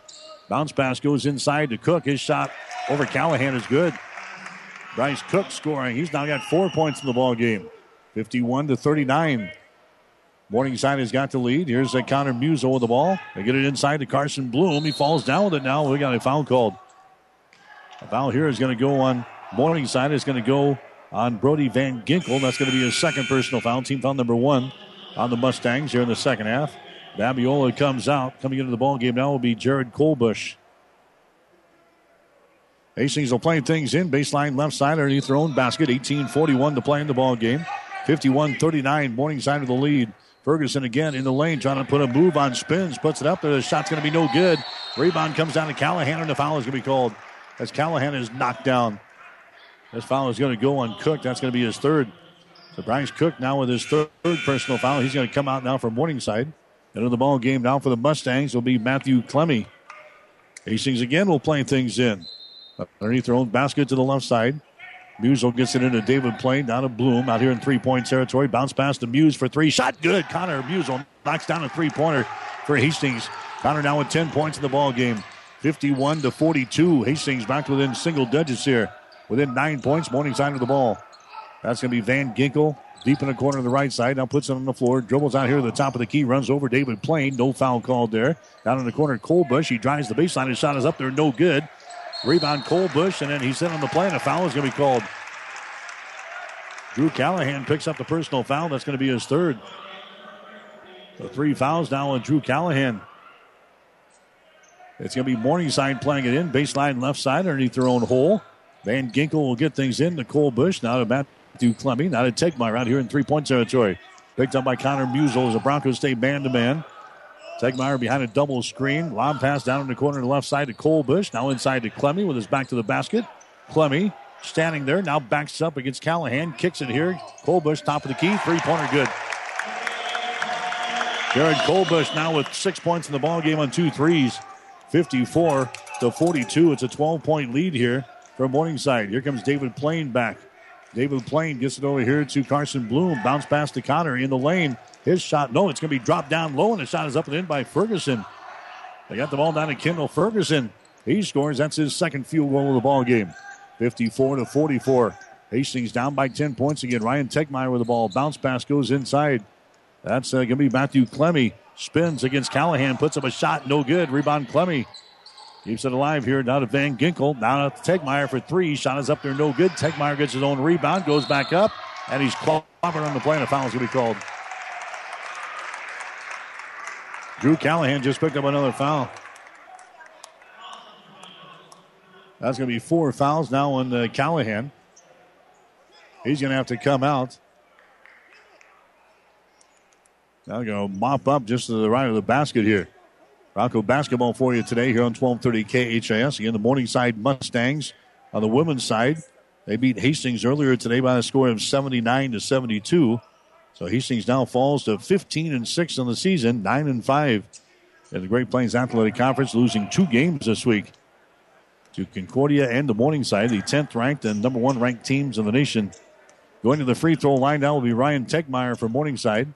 Bounce pass goes inside to Cook. His shot over Callahan is good. Bryce Cook scoring. He's now got four points in the ball game. 51 to 39. Morningside has got the lead. Here's a Connor Musel with the ball. They get it inside to Carson Bloom. He falls down with it now. We got a foul called. A foul here is going to go on Morningside. It's going to go on Brody Van Ginkel. That's going to be his second personal foul. Team foul number one on the Mustangs here in the second half. Babiola comes out. Coming into the ball game now will be Jared Colbush. Hastings will play things in. Baseline left side underneath their own basket. 18-41 to play in the ball game. 51-39. Morningside with the lead. Ferguson again in the lane, trying to put a move on spins, puts it up there. The shot's going to be no good. Rebound comes down to Callahan, and the foul is going to be called as Callahan is knocked down. This foul is going to go on Cook. That's going to be his third. So Bryce Cook now with his third personal foul. He's going to come out now for Morningside. Into the ball game now for the Mustangs will be Matthew Clemmy. Hastings again will play things in. Underneath their own basket to the left side. Musel gets it into David Plain, down to Bloom out here in three point territory. Bounce pass to Muse for three. Shot good. Connor Musel knocks down a three pointer for Hastings. Connor now with 10 points in the ball game. 51 to 42. Hastings back within single digits here. Within nine points, Morningside of the ball. That's going to be Van Ginkel deep in the corner on the right side. Now puts it on the floor. Dribbles out here to the top of the key. Runs over David Plain. No foul called there. Down in the corner, Colbush. He drives the baseline. His shot is up there. No good. Rebound, Colbush, And then he's in on the play, and a foul is going to be called. Drew Callahan picks up the personal foul. That's going to be his third. So three fouls now on Drew Callahan. It's going to be Morningside playing it in. Baseline left side underneath their own hole. Van Ginkel will get things in to Colbush. Now to Matthew Clemmy. Now to Tegmeyer out here in three point territory. Picked up by Connor Musel as the Broncos stay man to man. Tegmeyer behind a double screen. Lob pass down in the corner to the left side to Colbush. Now inside to Clemmy with his back to the basket. Clemmy standing there. Now backs up against Callahan. Kicks it here. Colbush, top of the key. Three pointer good. Jared Colbush now with six points in the ball game on two threes. 54 to 42. It's a 12 point lead here from Morningside. Here comes David Plain back. David Plain gets it over here to Carson Bloom. Bounce pass to Connor in the lane. His shot, no, it's going to be dropped down low, and the shot is up and in by Ferguson. They got the ball down to Kendall Ferguson. He scores. That's his second field goal of the ball game. 54 to 44. Hastings down by 10 points again. Ryan Tegmeyer with the ball. Bounce pass goes inside. That's uh, going to be Matthew Clemmy. Spins against Callahan. Puts up a shot. No good. Rebound Clemmy. Keeps it alive here. Now to Van Ginkel. Now to Tegmeyer for three. Shot is up there. No good. Tegmeyer gets his own rebound. Goes back up. And he's clobbered on the play. And a foul is going to be called. Drew Callahan just picked up another foul. That's going to be four fouls now on uh, Callahan. He's going to have to come out. Now going to mop up just to the right of the basket here. Bronco basketball for you today here on 1230 KHAS. Again, the Morningside Mustangs on the women's side. They beat Hastings earlier today by a score of 79 to 72. So Hastings now falls to 15 and 6 on the season, 9 and 5 in the Great Plains Athletic Conference, losing two games this week to Concordia and the Morningside, the 10th ranked and number one ranked teams in the nation. Going to the free throw line now will be Ryan Tegmeyer for Morningside.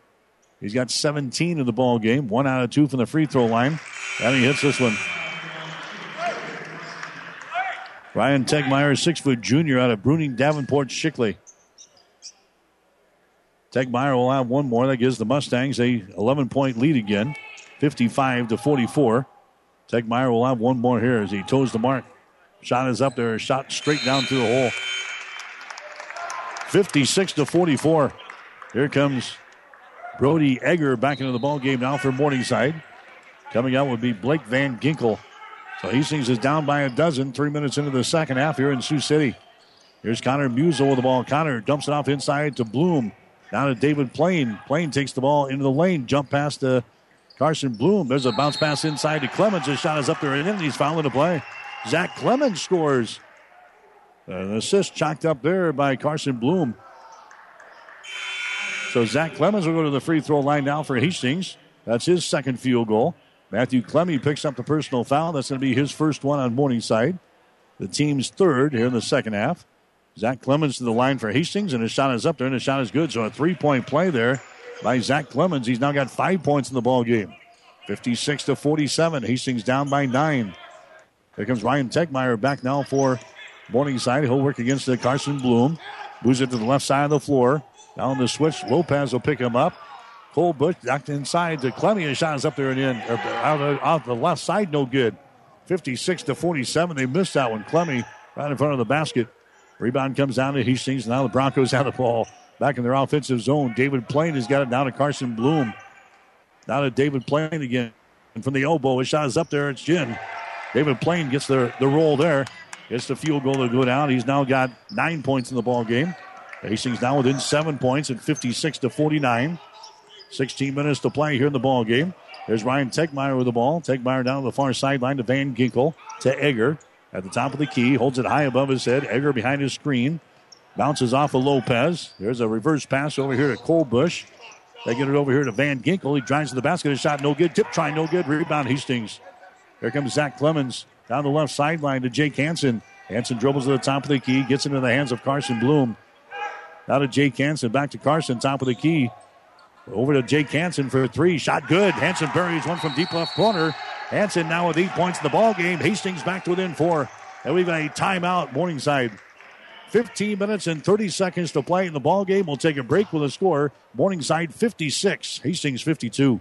He's got 17 in the ball game, one out of two from the free throw line, and he hits this one. Ryan Tegmeyer, six foot junior out of Bruning Davenport Shickley. Tegmeyer will have one more. That gives the Mustangs a 11 point lead again, 55 to 44. Tegmeyer will have one more here as he toes the mark. Shot is up there, shot straight down through the hole. 56 to 44. Here comes Brody Egger back into the ball game now for Morningside. Coming out would be Blake Van Ginkel. So Hastings is down by a dozen, three minutes into the second half here in Sioux City. Here's Connor Musel with the ball. Connor dumps it off inside to Bloom. Now to David Plain. Plain takes the ball into the lane, jump past to Carson Bloom. There's a bounce pass inside to Clemens. His shot is up there and in. He's fouling the play. Zach Clemens scores. An assist chalked up there by Carson Bloom. So Zach Clemens will go to the free throw line now for Hastings. That's his second field goal. Matthew Clemmy picks up the personal foul. That's going to be his first one on Morningside. The team's third here in the second half. Zach Clemens to the line for Hastings, and his shot is up there, and his shot is good. So a three point play there by Zach Clemens. He's now got five points in the ball game. 56 to 47. Hastings down by nine. Here comes Ryan Tegmeyer back now for Morningside. He'll work against the Carson Bloom. Moves it to the left side of the floor. Down the switch. Lopez will pick him up. Colbush knocked inside to Clemmy. His shot is up there and in. Out out the left side, no good. 56 to 47. They missed that one. Clemmy right in front of the basket. Rebound comes down to Hastings. Now the Broncos have the ball back in their offensive zone. David Plain has got it down to Carson Bloom. Now to David Plain again. And from the elbow, his shot is up there. It's Jin. David Plain gets the, the roll there. Gets the field goal to go down. He's now got nine points in the ball game. Hastings now within seven points at 56 to 49. 16 minutes to play here in the ball game. There's Ryan Tegmeyer with the ball. Tegmeyer down the far sideline to Van Ginkel to Egger at the top of the key. Holds it high above his head. Egger behind his screen. Bounces off of Lopez. There's a reverse pass over here to Colbush. They get it over here to Van Ginkel. He drives to the basket. A shot no good. Tip try no good. Rebound Hastings. Here comes Zach Clemens down the left sideline to Jake Hansen. Hansen dribbles to the top of the key. Gets into the hands of Carson Bloom. Now to Jake Hansen. Back to Carson. Top of the key. Over to Jake Hansen for a three. Shot good. Hansen buries one from deep left corner. Hansen now with eight points in the ball game. Hastings back to within four. And we've got a timeout, Morningside. 15 minutes and 30 seconds to play in the ball game. We'll take a break with a score. Morningside 56, Hastings 52.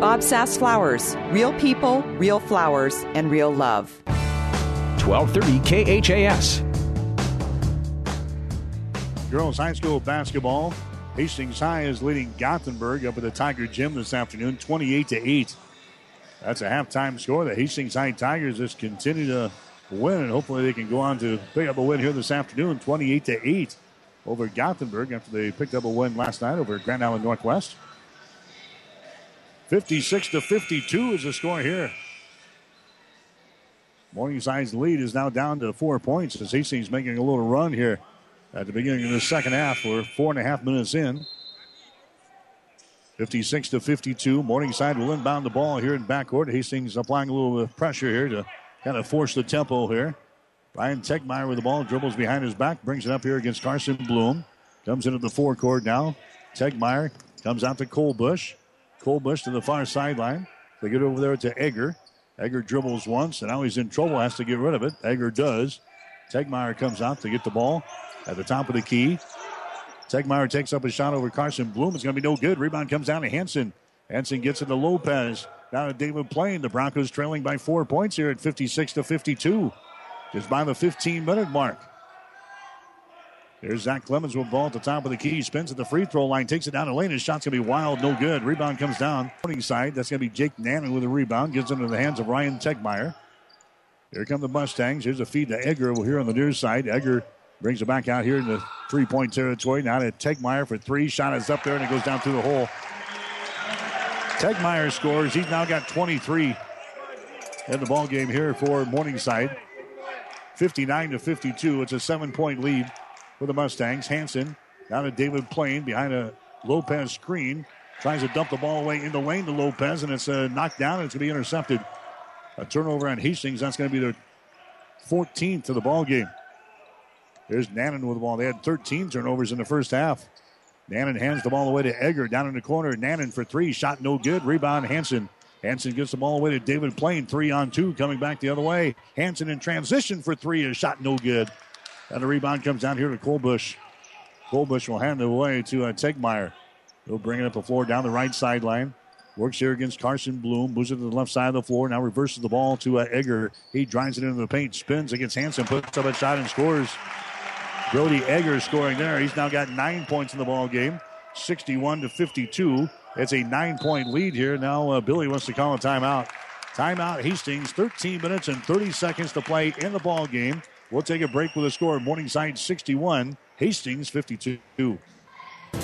Bob Sass Flowers. Real people, real flowers, and real love. 1230 KHAS. Girls High School basketball. Hastings High is leading Gothenburg up at the Tiger Gym this afternoon, 28 to 8. That's a halftime score. The Hastings High Tigers just continue to win, and hopefully they can go on to pick up a win here this afternoon, 28 to 8 over Gothenburg after they picked up a win last night over Grand Island Northwest. 56 to 52 is the score here. Morningside's lead is now down to four points as Hastings making a little run here at the beginning of the second half. We're four and a half minutes in. 56 to 52. Morningside will inbound the ball here in backcourt. Hastings applying a little pressure here to kind of force the tempo here. Ryan Tegmeyer with the ball, dribbles behind his back, brings it up here against Carson Bloom. Comes into the forecourt now. Tegmeyer comes out to Colbush. Colbush to the far sideline. They get over there to Egger. Egger dribbles once, and now he's in trouble, has to get rid of it. Egger does. Tegmeyer comes out to get the ball at the top of the key. Tegmeyer takes up a shot over Carson Bloom. It's going to be no good. Rebound comes down to Hanson. Hanson gets it to Lopez. Now to David Plain. The Broncos trailing by four points here at 56 to 52. Just by the 15 minute mark. There's Zach Clemens with ball at the top of the key. Spins at the free throw line, takes it down the lane. His shot's going to be wild, no good. Rebound comes down. Side. That's going to be Jake Nannon with a rebound. Gives it into the hands of Ryan Tegmeyer. Here come the Mustangs. Here's a feed to over here on the near side. Egger brings it back out here in the three point territory. Now to Tegmeyer for three. Shot is up there and it goes down through the hole. Tegmeyer scores. He's now got 23 in the ball game here for Morningside. 59 to 52. It's a seven point lead for the Mustangs. Hanson down to David Plain behind a Lopez screen. Tries to dump the ball away in the lane to Lopez, and it's uh, knocked down, and it's going to be intercepted. A turnover on Hastings. That's going to be their 14th of the ball game. There's Nannon with the ball. They had 13 turnovers in the first half. Nannon hands the ball away to Egger down in the corner. Nannon for three. Shot no good. Rebound Hanson. Hanson gets the ball away to David Plain. Three on two coming back the other way. Hanson in transition for three. A shot no good. And the rebound comes down here to Colbush. Colbush will hand it away to uh, Tegmeyer. He'll bring it up the floor down the right sideline. Works here against Carson Bloom. Moves it to the left side of the floor. Now reverses the ball to uh, Egger. He drives it into the paint. Spins against Hanson. Puts up a shot and scores. Brody Egger scoring there. He's now got nine points in the ball game. 61 to 52. It's a nine point lead here. Now uh, Billy wants to call a timeout. Timeout Hastings. 13 minutes and 30 seconds to play in the ball game. We'll take a break with a score Morningside 61, Hastings 52.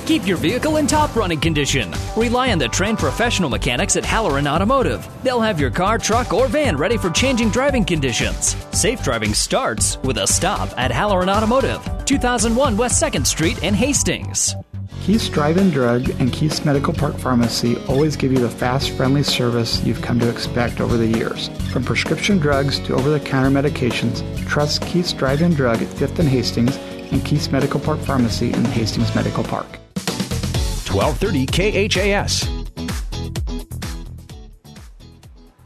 Keep your vehicle in top running condition. Rely on the trained professional mechanics at Halloran Automotive. They'll have your car, truck, or van ready for changing driving conditions. Safe driving starts with a stop at Halloran Automotive, 2001 West 2nd Street in Hastings. Keith's Drive-In Drug and Keith's Medical Park Pharmacy always give you the fast, friendly service you've come to expect over the years. From prescription drugs to over-the-counter medications, trust Keith's Drive-In Drug at 5th and Hastings and Keith's Medical Park Pharmacy in Hastings Medical Park. 1230 KHAS.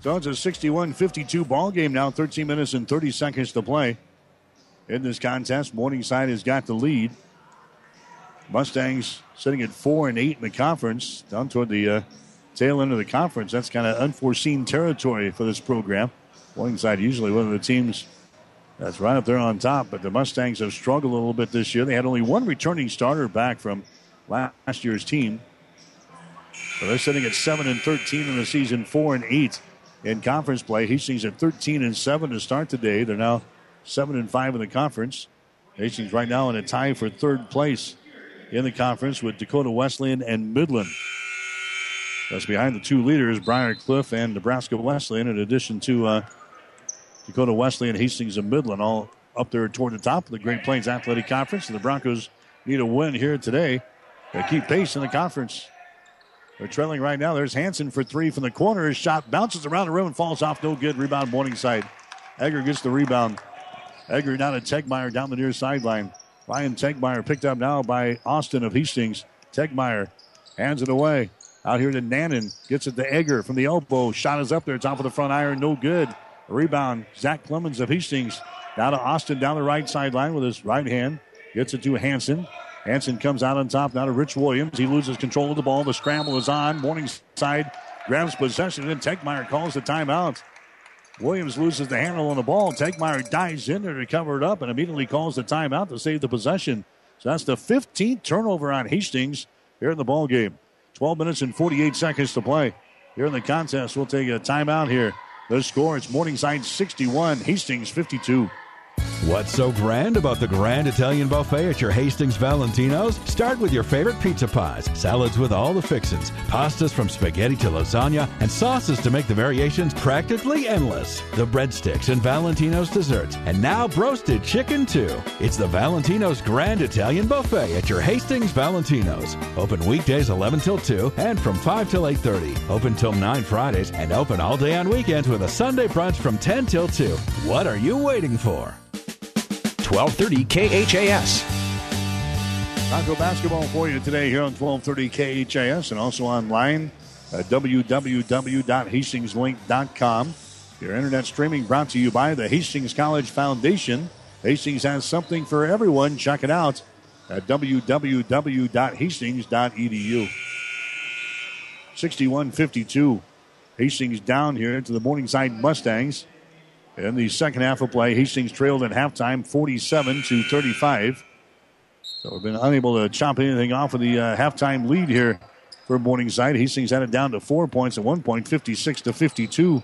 So it's a 61 52 ball game now, 13 minutes and 30 seconds to play. In this contest, Morningside has got the lead. Mustangs sitting at 4 and 8 in the conference, down toward the uh, tail end of the conference. That's kind of unforeseen territory for this program. Morningside usually one of the teams that's right up there on top, but the Mustangs have struggled a little bit this year. They had only one returning starter back from last year's team. So they're sitting at 7 and 13 in the season, 4 and 8 in conference play. Hastings at 13 and 7 to start today. They're now 7 and 5 in the conference. Hastings right now in a tie for third place in the conference with Dakota Wesleyan and Midland. That's behind the two leaders, Briar Cliff and Nebraska Wesleyan, in addition to uh, Dakota Wesleyan, Hastings, and Midland, all up there toward the top of the Great Plains Athletic Conference. And the Broncos need a win here today to keep pace in the conference. They're trailing right now. There's Hanson for three from the corner. His shot bounces around the rim and falls off. No good. Rebound Morningside. Egger gets the rebound. Egger down to Tegmeyer down the near sideline. Ryan Tegmeyer picked up now by Austin of Hastings. Tegmeyer hands it away. Out here to Nannon. Gets it to Egger from the elbow. Shot is up there. Top of the front iron. No good. Rebound. Zach Clemens of Hastings. Down to Austin down the right sideline with his right hand. Gets it to Hanson. Hanson comes out on top now to Rich Williams. He loses control of the ball. The scramble is on. Morningside grabs possession, and Tegmeyer calls the timeout. Williams loses the handle on the ball. Tegmeyer dives in there to cover it up and immediately calls the timeout to save the possession. So that's the 15th turnover on Hastings here in the ball game. 12 minutes and 48 seconds to play. Here in the contest, we'll take a timeout here. The score is Morningside 61, Hastings 52. What's so grand about the Grand Italian Buffet at your Hastings Valentino's? Start with your favorite pizza pies, salads with all the fixins, pastas from spaghetti to lasagna, and sauces to make the variations practically endless. The breadsticks and Valentino's desserts, and now roasted chicken too. It's the Valentino's Grand Italian Buffet at your Hastings Valentino's. Open weekdays 11 till 2 and from 5 till 8.30. Open till 9 Fridays and open all day on weekends with a Sunday brunch from 10 till 2. What are you waiting for? 1230 KHAS. Bronco basketball for you today here on 1230 KHAS and also online at www.hastingslink.com. Your internet streaming brought to you by the Hastings College Foundation. Hastings has something for everyone. Check it out at www.hastings.edu. 61-52. Hastings down here to the Morningside Mustangs. In the second half of play, Hastings trailed at halftime 47 to 35. So we've been unable to chop anything off of the uh, halftime lead here for Morningside. Hastings had it down to four points at one point, 56 to 52.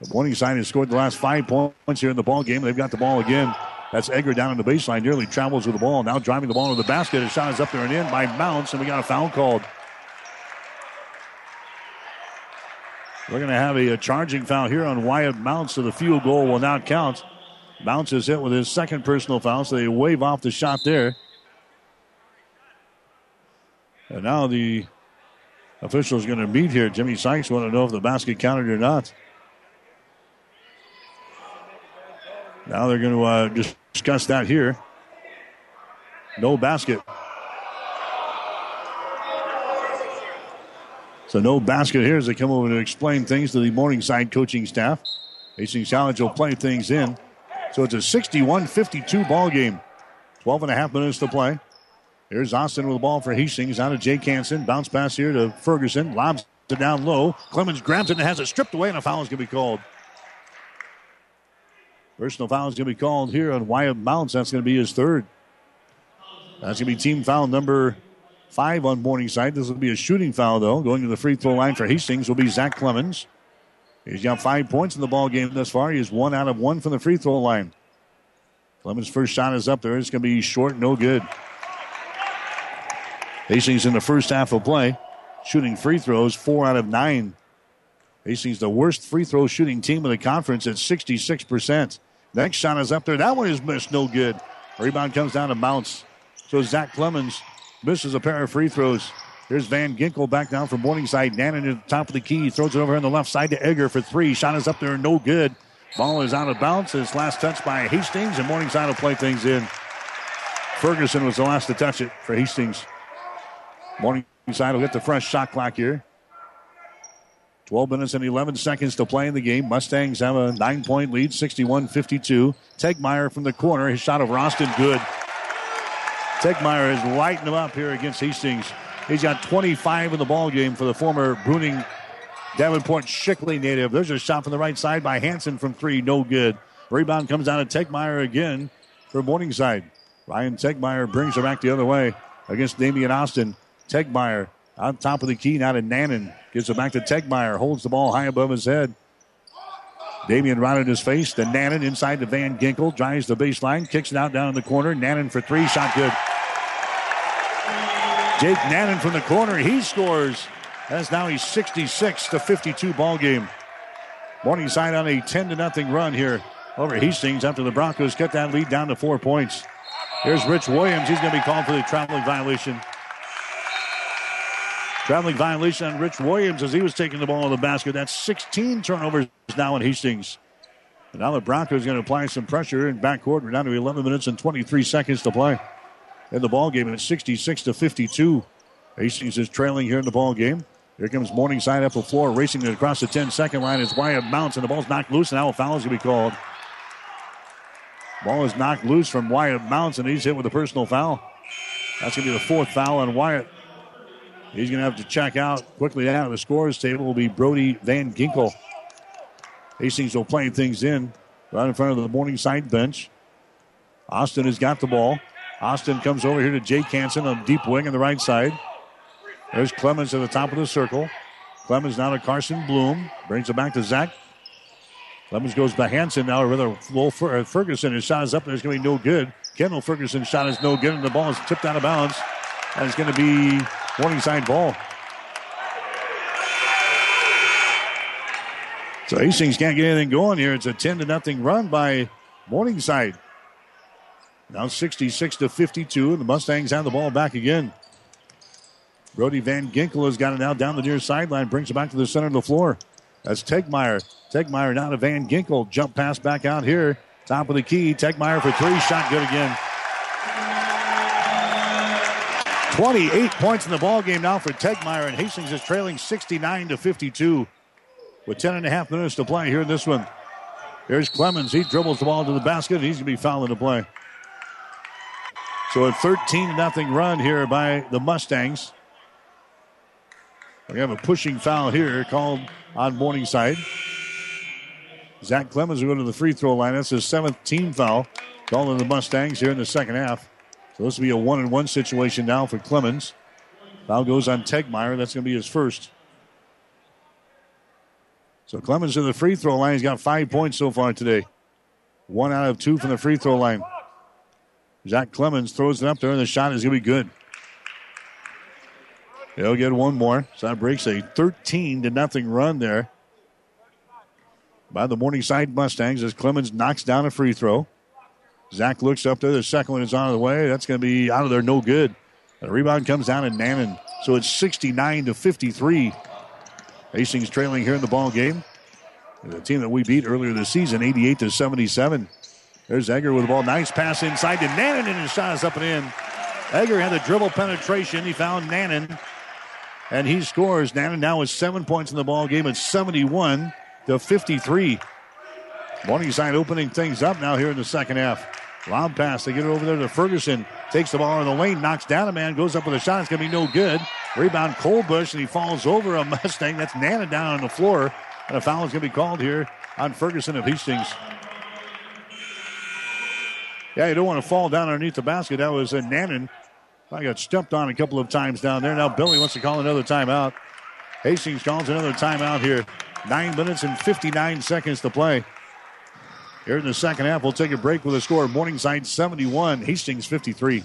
The Morningside has scored the last five points here in the ball game. They've got the ball again. That's Egger down in the baseline. Nearly travels with the ball. Now driving the ball to the basket. His shot is up there and in by Mounts, and we got a foul called. We're going to have a, a, charging foul here on Wyatt Mounts, so the field goal will not count. Mounts is hit with his second personal foul, so they wave off the shot there. And now the official is going to meet here. Jimmy Sykes want to know if the basket counted or not. Now they're going to uh, discuss that here. No basket. So no basket here as they come over to explain things to the Morningside coaching staff. Hastings College will play things in. So it's a 61-52 ball game. 12 and a half minutes to play. Here's Austin with the ball for Hastings. Out of Jake Hansen. Bounce pass here to Ferguson. Lobs it down low. Clemens grabs it and has it stripped away, and a foul is going to be called. Personal foul is going to be called here on Wyatt Mounts. That's going to be his third. That's going to be team foul number five on Morningside. This will be a shooting foul, though. Going to the free throw line for Hastings will be Zach Clemens. He's got five points in the ball game thus far. He is one out of one from the free throw line. Clemens' first shot is up there. It's going to be short, no good. Hastings in the first half of play, shooting free throws, four out of nine. Hastings, the worst free throw shooting team in the conference at 66%. Next shot is up there. That one is missed, no good. Rebound comes down to Mounts. So Zach Clemens misses a pair of free throws. Here's Van Ginkel back down from Morningside. Nannon at the top of the key. Throws it over on the left side to Egger for three. Shot is up there, no good. Ball is out of bounds. His last touch by Hastings, and Morningside will play things in. Ferguson was the last to touch it for Hastings. Morningside will get the fresh shot clock here. 12 minutes and 11 seconds to play in the game. Mustangs have a nine point lead, 61 52. Tegmeyer from the corner. His shot of Roston, good. Tegmeyer is lighting them up here against Hastings. He's got 25 in the ball game for the former Bruning Davenport Shickley native. There's a shot from the right side by Hanson from three. No good. Rebound comes out to Tegmeyer again for Morningside. Ryan Tegmeyer brings her back the other way against Damian Austin. Tegmeyer on top of the key now to Nannon. Gives it back to Tegmeyer. Holds the ball high above his head. Damian right in his face. The Nannon inside to Van Ginkel. Drives the baseline. Kicks it out down in the corner. Nannon for three. Shot good. Jake Nannon from the corner. He scores. That's now a 66 to 52 ball game. Morningside on a 10 to nothing run here over Hastings after the Broncos cut that lead down to four points. Here's Rich Williams. He's going to be called for the traveling violation. Traveling violation on Rich Williams as he was taking the ball in the basket. That's 16 turnovers now in Hastings. And now the Broncos going to apply some pressure in backcourt. We're down to 11 minutes and 23 seconds to play in the ball game, and it's 66 to 52. Hastings is trailing here in the ball game. Here comes Morningside up the floor, racing it across the 10 second line. It's Wyatt Mounts, and the ball's knocked loose, and now a foul is going to be called. Ball is knocked loose from Wyatt Mounts, and he's hit with a personal foul. That's going to be the fourth foul on Wyatt. He's going to have to check out quickly down at the scores table will be Brody Van Ginkel. Hastings will play things in right in front of the morning side bench. Austin has got the ball. Austin comes over here to Jake Hansen on deep wing on the right side. There's Clemens at the top of the circle. Clemens now to Carson Bloom. Brings it back to Zach. Clemens goes to Hansen now, or rather, Lowell Ferguson. His shot is up there. It's going to be no good. Kendall Ferguson's shot is no good, and the ball is tipped out of bounds. And it's going to be Morningside ball. So Hastings can't get anything going here. It's a 10 to nothing run by Morningside. Now 66 to 52, and the Mustangs have the ball back again. Brody Van Ginkel has got it now down the near sideline, brings it back to the center of the floor. That's Tegmeyer. Tegmeyer now to Van Ginkel. Jump pass back out here. Top of the key. Tegmeyer for three. Shot good again. 28 points in the ball game now for Tegmeyer, and Hastings is trailing 69 to 52 with 10 and a half minutes to play here in this one. Here's Clemens. He dribbles the ball to the basket, and he's going to be fouling the play. So a 13 nothing run here by the Mustangs. We have a pushing foul here called on Morningside. Zach Clemens will go to the free throw line. That's his seventh team foul called on the Mustangs here in the second half. This will be a one and one situation now for Clemens. Foul goes on Tegmeyer. That's going to be his first. So Clemens to the free throw line. He's got five points so far today. One out of two from the free throw line. Zach Clemens throws it up there, and the shot is going to be good. They'll get one more. So that breaks a 13 to nothing run there by the Morningside Mustangs as Clemens knocks down a free throw. Zach looks up there. The second one is out of the way. That's going to be out of there. No good. The rebound comes down to Nannon. So it's 69 to 53. Hastings trailing here in the ball game. The team that we beat earlier this season, 88 to 77. There's Egger with the ball. Nice pass inside to Nannon, and his shot is up and in. Egger had the dribble penetration. He found Nannon, and he scores. Nannon now has seven points in the ball game. It's 71 to 53. Morningside opening things up now here in the second half. Lob pass. They get it over there to Ferguson. Takes the ball in the lane, knocks down a man, goes up with a shot. It's going to be no good. Rebound Colbush, and he falls over a [LAUGHS] Mustang. That's Nana down on the floor. And a foul is going to be called here on Ferguson of Hastings. Yeah, you don't want to fall down underneath the basket. That was a Nannon. I got stepped on a couple of times down there. Now Billy wants to call another timeout. Hastings calls another timeout here. Nine minutes and 59 seconds to play. Here in the second half, we'll take a break with a score Morningside 71, Hastings 53.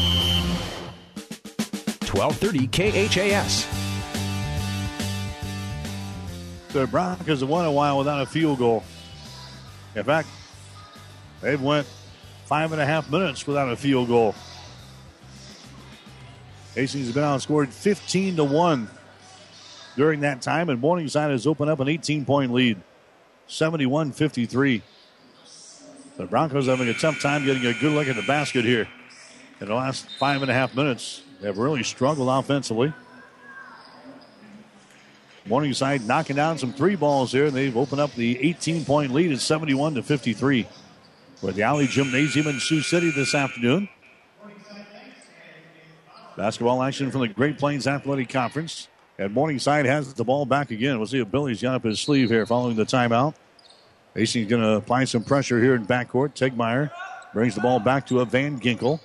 1230 KHAS. The Broncos have won a while without a field goal. In fact, they've went five and a half minutes without a field goal. Hastings has been outscored 15 to 1 during that time, and Morningside has opened up an 18 point lead 71 53. The Broncos having a tough time getting a good look at the basket here. In the last five and a half minutes, have really struggled offensively. Morningside knocking down some three balls here, and they've opened up the 18 point lead at 71 to 53. With the Allee Gymnasium in Sioux City this afternoon. Basketball action from the Great Plains Athletic Conference. And Morningside has the ball back again. We'll see if Billy's got up his sleeve here following the timeout. Hastings going to apply some pressure here in backcourt. Tegmeyer brings the ball back to a Van Ginkel.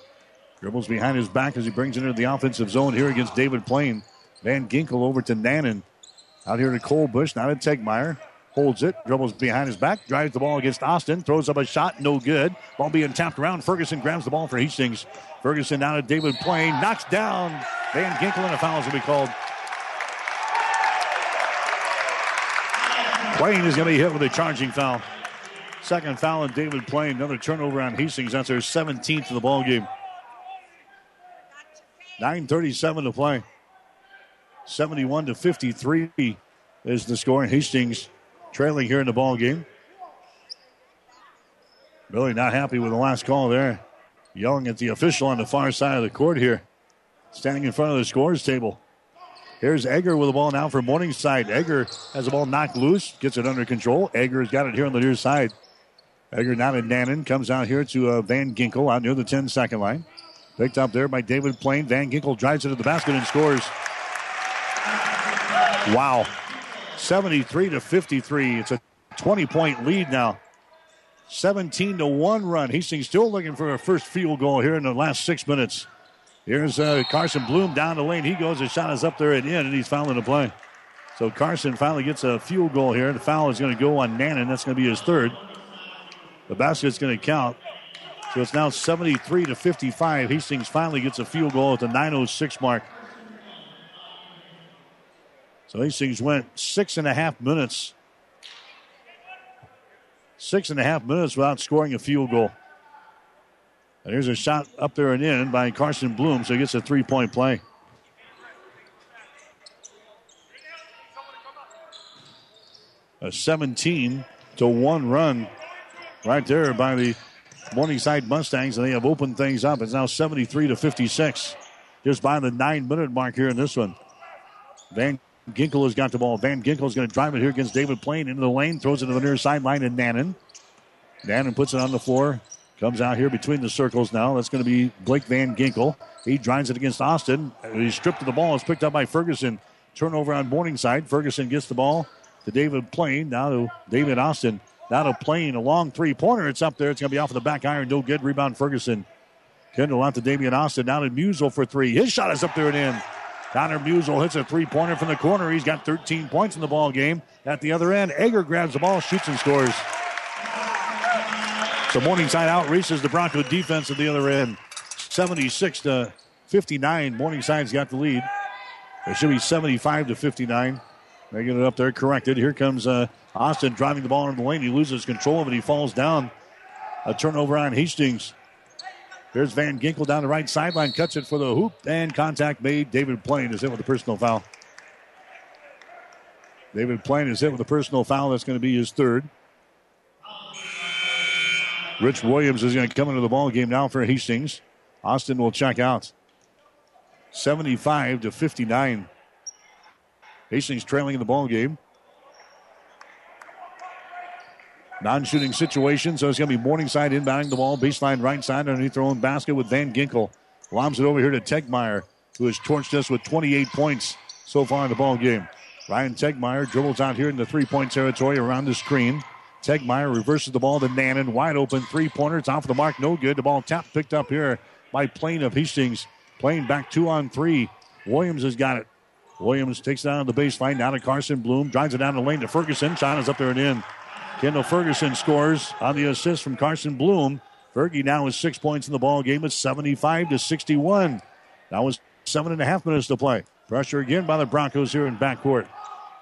Dribbles behind his back as he brings it into the offensive zone here against David Plain. Van Ginkel over to Nannon. Out here to Colbush, now to Tegmeyer. Holds it, dribbles behind his back, drives the ball against Austin, throws up a shot, no good. Ball being tapped around. Ferguson grabs the ball for Hastings. Ferguson now to David Plain, knocks down Van Ginkel, and a foul will be called. Plain is going to be hit with a charging foul. Second foul on David Plain. Another turnover on Hastings. That's their 17th of the ball game. 9.37 to play. 71 to 53 is the score. Hastings trailing here in the ball game. Billy not happy with the last call there. Yelling at the official on the far side of the court here. Standing in front of the scores table. Here's Egger with the ball now for Morningside. Egger has the ball knocked loose, gets it under control. Egger's got it here on the near side. Egger now to Nannon, comes out here to uh, Van Ginkel out near the 10 second line. Picked up there by David Plain. Van Ginkel drives it to the basket and scores. Wow. 73 to 53. It's a 20 point lead now. 17 to 1 run. Hastings still looking for a first field goal here in the last six minutes. Here's uh, Carson Bloom down the lane. He goes. The shot is up there and in, and he's fouling the play. So Carson finally gets a field goal here. The foul is going to go on Nannon. That's going to be his third. The basket's going to count. So it's now 73 to 55. Hastings finally gets a field goal at the 906 mark. So Hastings went six and a half minutes. Six and a half minutes without scoring a field goal. And here's a shot up there and in by Carson Bloom, so he gets a three point play. A 17 to 1 run right there by the Morningside Mustangs, and they have opened things up. It's now 73 to 56. Just by the nine minute mark here in this one. Van Ginkel has got the ball. Van Ginkel is going to drive it here against David Plain into the lane, throws it to the near sideline, and Nannon. Nannon puts it on the floor, Comes out here between the circles now. That's going to be Blake Van Ginkel. He drives it against Austin. He's stripped of the ball. It's picked up by Ferguson. Turnover on Morningside. Ferguson gets the ball to David Plain. Now to David Austin. Now to Plain. A long three pointer. It's up there. It's going to be off of the back iron. No good. Rebound Ferguson. Kendall out to Damian Austin. Now to Musel for three. His shot is up there and in. Connor Musel hits a three pointer from the corner. He's got 13 points in the ball game. At the other end, Egger grabs the ball, shoots and scores. So Morningside outreaches the Bronco defense at the other end. 76 to 59. Morningside's got the lead. It should be 75 to 59. They get it up there corrected. Here comes uh, Austin driving the ball in the lane. He loses control of it. He falls down. A turnover on Hastings. There's Van Ginkel down the right sideline, cuts it for the hoop, and contact made. David Plain is hit with a personal foul. David Plain is hit with a personal foul. That's going to be his third. Rich Williams is going to come into the ball game now for Hastings. Austin will check out. 75 to 59. Hastings trailing in the ball game. Non-shooting situation, so it's going to be Morningside inbounding the ball, baseline right side underneath their own basket with Van Ginkel. Lobs it over here to Tegmeyer, who has torched us with 28 points so far in the ball game. Ryan Tegmeyer dribbles out here in the three-point territory around the screen. Tegmeyer reverses the ball to Nannon. Wide open three pointer. It's off the mark. No good. The ball tapped, picked up here by Plain of Hastings. Playing back two on three. Williams has got it. Williams takes it down the baseline. Now to Carson Bloom. Drives it down the lane to Ferguson. Is up there and in. Kendall Ferguson scores on the assist from Carson Bloom. Fergie now has six points in the ball game. It's 75 to 61. That was seven and a half minutes to play. Pressure again by the Broncos here in backcourt.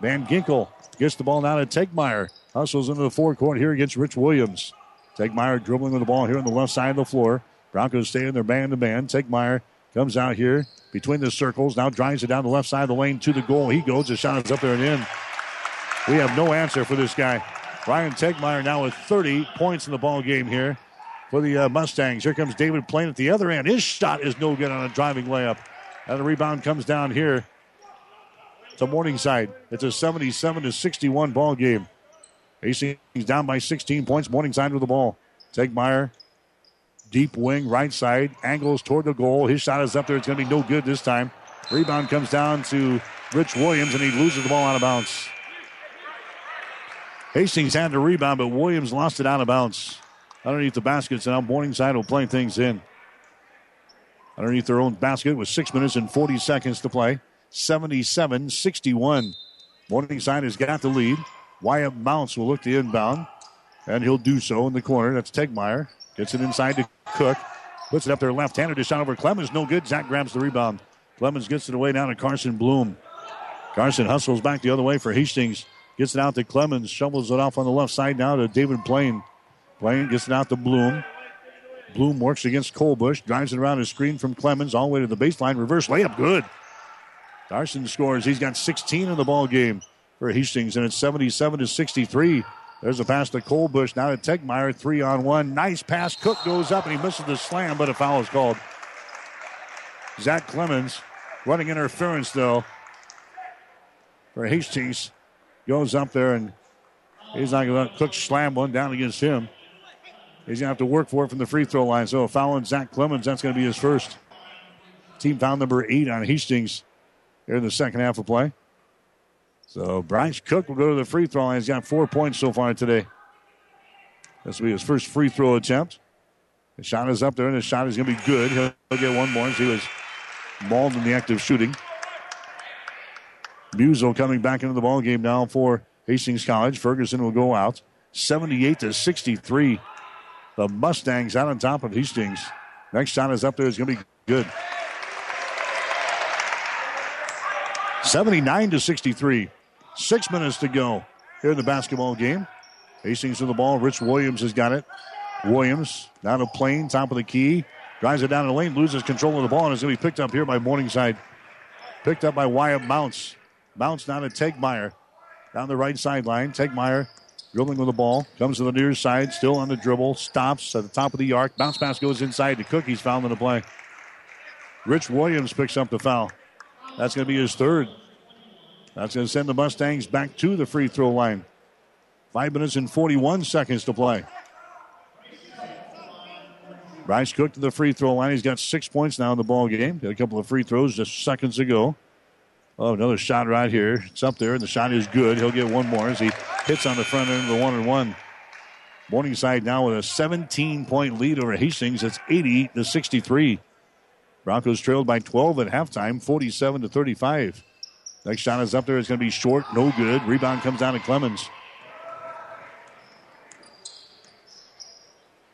Van Ginkel gets the ball now to Tegmeyer. Hustles into the forecourt here against Rich Williams. Tegmeyer dribbling with the ball here on the left side of the floor. Broncos stay in their man to man. Tegmeyer comes out here between the circles. Now drives it down the left side of the lane to the goal. He goes. The shot is up there and in. We have no answer for this guy. Ryan Tegmeyer now with 30 points in the ball game here for the uh, Mustangs. Here comes David Plain at the other end. His shot is no good on a driving layup. And the rebound comes down here to Morningside. It's a 77 to 61 ball game. Hastings down by 16 points. Morningside with the ball. Tegmeyer, deep wing, right side, angles toward the goal. His shot is up there. It's going to be no good this time. Rebound comes down to Rich Williams, and he loses the ball out of bounds. Hastings had the rebound, but Williams lost it out of bounds underneath the basket. So now Morningside will play things in. Underneath their own basket with six minutes and 40 seconds to play. 77 61. Morningside has got the lead. Wyatt Mounts will look to inbound, and he'll do so in the corner. That's Tegmeyer. Gets it inside to Cook. Puts it up there left handed. Just shot over Clemens. No good. Zach grabs the rebound. Clemens gets it away down to Carson Bloom. Carson hustles back the other way for Hastings. Gets it out to Clemens. Shovels it off on the left side now to David Plain. Plain gets it out to Bloom. Bloom works against Colbush. Drives it around a screen from Clemens all the way to the baseline. Reverse layup. Good. Carson scores. He's got 16 in the ball game for Hastings, and it's 77 to 63. There's a pass to Colbush. Now to Tegmeyer. Three on one. Nice pass. Cook goes up and he misses the slam, but a foul is called. Zach Clemens running interference, though, for Hastings. Goes up there and he's not going to Cook slam one down against him. He's going to have to work for it from the free throw line. So a foul on Zach Clemens. That's going to be his first. Team foul number eight on Hastings here in the second half of play. So Bryce Cook will go to the free throw line. He's got four points so far today. This will be his first free throw attempt. The shot is up there, and the shot is going to be good. He'll, he'll get one more as he was mauled in the act of shooting. Musel coming back into the ball game now for Hastings College. Ferguson will go out. 78 to 63. The Mustangs out on top of Hastings. Next shot is up there. It's going to be good. 79 to 63. Six minutes to go here in the basketball game. Hastings with the ball. Rich Williams has got it. Williams down to Plain, top of the key. Drives it down the lane, loses control of the ball, and it's going to be picked up here by Morningside. Picked up by Wyatt Mounts. Mounts down to Tegmeyer. Down the right sideline. Tegmeyer dribbling with the ball. Comes to the near side, still on the dribble. Stops at the top of the arc. Bounce pass goes inside to Cook. He's fouled in the play. Rich Williams picks up the foul. That's going to be his third. That's going to send the Mustangs back to the free throw line. Five minutes and 41 seconds to play. Bryce Cook to the free throw line. He's got six points now in the ball game. Got a couple of free throws just seconds ago. Oh, another shot right here. It's up there, and the shot is good. He'll get one more as he hits on the front end of the one and one. Morningside now with a 17 point lead over Hastings. It's 80 to 63. Broncos trailed by 12 at halftime, 47 to 35. Next shot is up there. It's going to be short, no good. Rebound comes down to Clemens.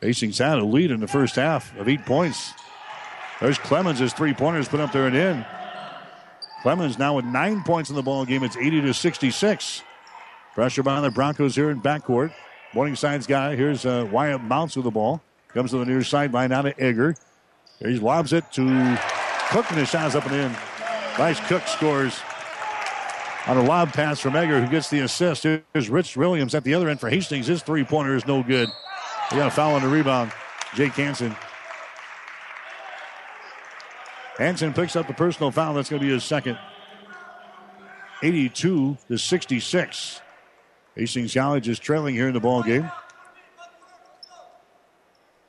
Hastings had a lead in the first half of eight points. There's Clemens. Three pointers put up there and in. Clemens now with nine points in the ball game. It's 80 to 66. Pressure by the Broncos here in backcourt. Morningside's guy. Here's uh, Wyatt Mounts with the ball. Comes to the near sideline out to Egger. He lobs it to Cook, and his shot is up and in. Nice Cook scores on a lob pass from Egger, who gets the assist. Here's Rich Williams at the other end for Hastings. His three pointer is no good. He got a foul on the rebound. Jake Hansen. Hansen picks up the personal foul. That's going to be his second. 82 to 66. Hastings College is trailing here in the ball game.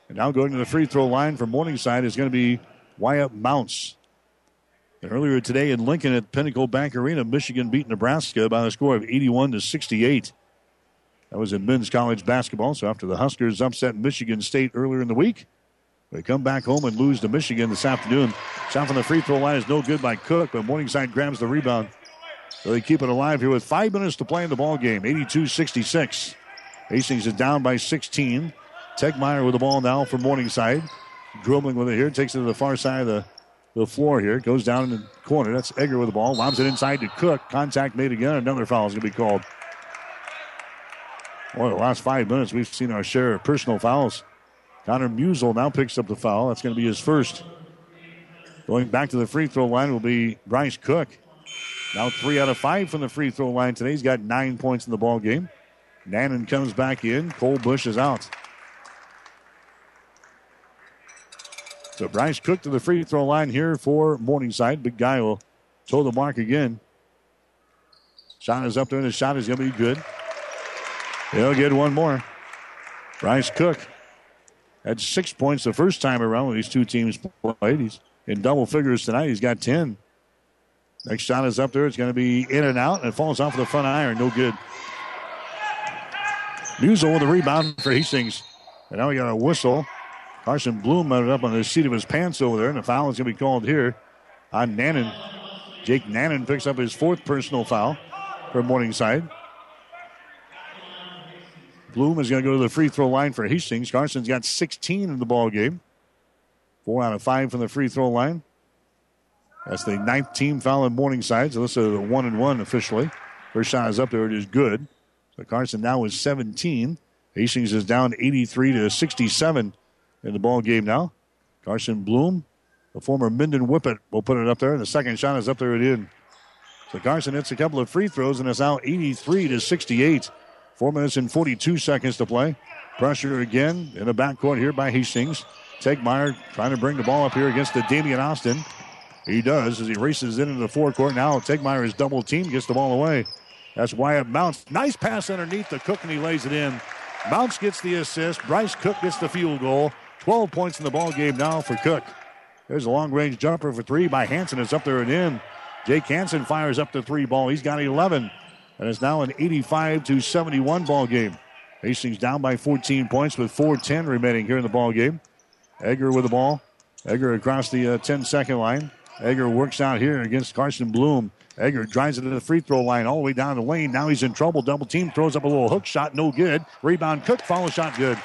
And now going to the free throw line for Morningside is going to be Wyatt Mounts. And earlier today in Lincoln at Pinnacle Bank Arena, Michigan beat Nebraska by a score of 81 to 68. That was in men's college basketball. So after the Huskers upset Michigan State earlier in the week, they come back home and lose to Michigan this afternoon. Shot from the free throw line is no good by Cook, but Morningside grabs the rebound. So they keep it alive here with five minutes to play in the ball game. 82-66. Hastings is down by 16. Tegmeyer with the ball now for Morningside. Dribbling with it here. Takes it to the far side of the, the floor here. Goes down in the corner. That's Egger with the ball. Lobs it inside to Cook. Contact made again. Another foul is going to be called. Boy, the last five minutes, we've seen our share of personal fouls. Connor Musel now picks up the foul. That's going to be his first. Going back to the free throw line will be Bryce Cook. Now three out of five from the free throw line today. He's got nine points in the ball game. Nannon comes back in. Colbush is out. So Bryce Cook to the free throw line here for Morningside. Big guy will toe the mark again. Shot is up there, and the shot is going to be good. He'll get one more. Bryce Cook had six points the first time around when these two teams played. He's in double figures tonight. He's got 10. Next shot is up there. It's going to be in and out, and it falls off of the front iron. No good. Musel with the rebound for Hastings. And now we got a whistle. Carson Bloom mounted up on the seat of his pants over there, and the foul is going to be called here on Nannon. Jake Nannon picks up his fourth personal foul for Morningside. Bloom is going to go to the free throw line for Hastings. Carson's got 16 in the ball game. Four out of five from the free throw line. That's the ninth team foul in Morningside. So this is a one and one officially. First shot is up there. It is good. So Carson now is 17. Hastings is down 83 to 67 in the ball game now. Carson Bloom, the former Minden Whippet, will put it up there. And the second shot is up there and in. So Carson hits a couple of free throws and is now 83 to 68. Four minutes and 42 seconds to play. Pressure again in the backcourt here by Hastings. Tegmeyer trying to bring the ball up here against the Damian Austin. He does as he races into the forecourt. Now Tegmeyer is double teamed, gets the ball away. That's Wyatt Mounts. Nice pass underneath the Cook, and he lays it in. Mounts gets the assist. Bryce Cook gets the field goal. 12 points in the ball game now for Cook. There's a long range jumper for three by Hansen. It's up there and in. Jake Hansen fires up the three ball. He's got 11. And it's now an 85 to 71 ball game. Hastings down by 14 points with 4:10 remaining here in the ball game. Egger with the ball. Egger across the uh, 10 second line. Egger works out here against Carson Bloom. Egger drives it to the free throw line all the way down the lane. Now he's in trouble. Double team throws up a little hook shot, no good. Rebound Cook, follow shot good.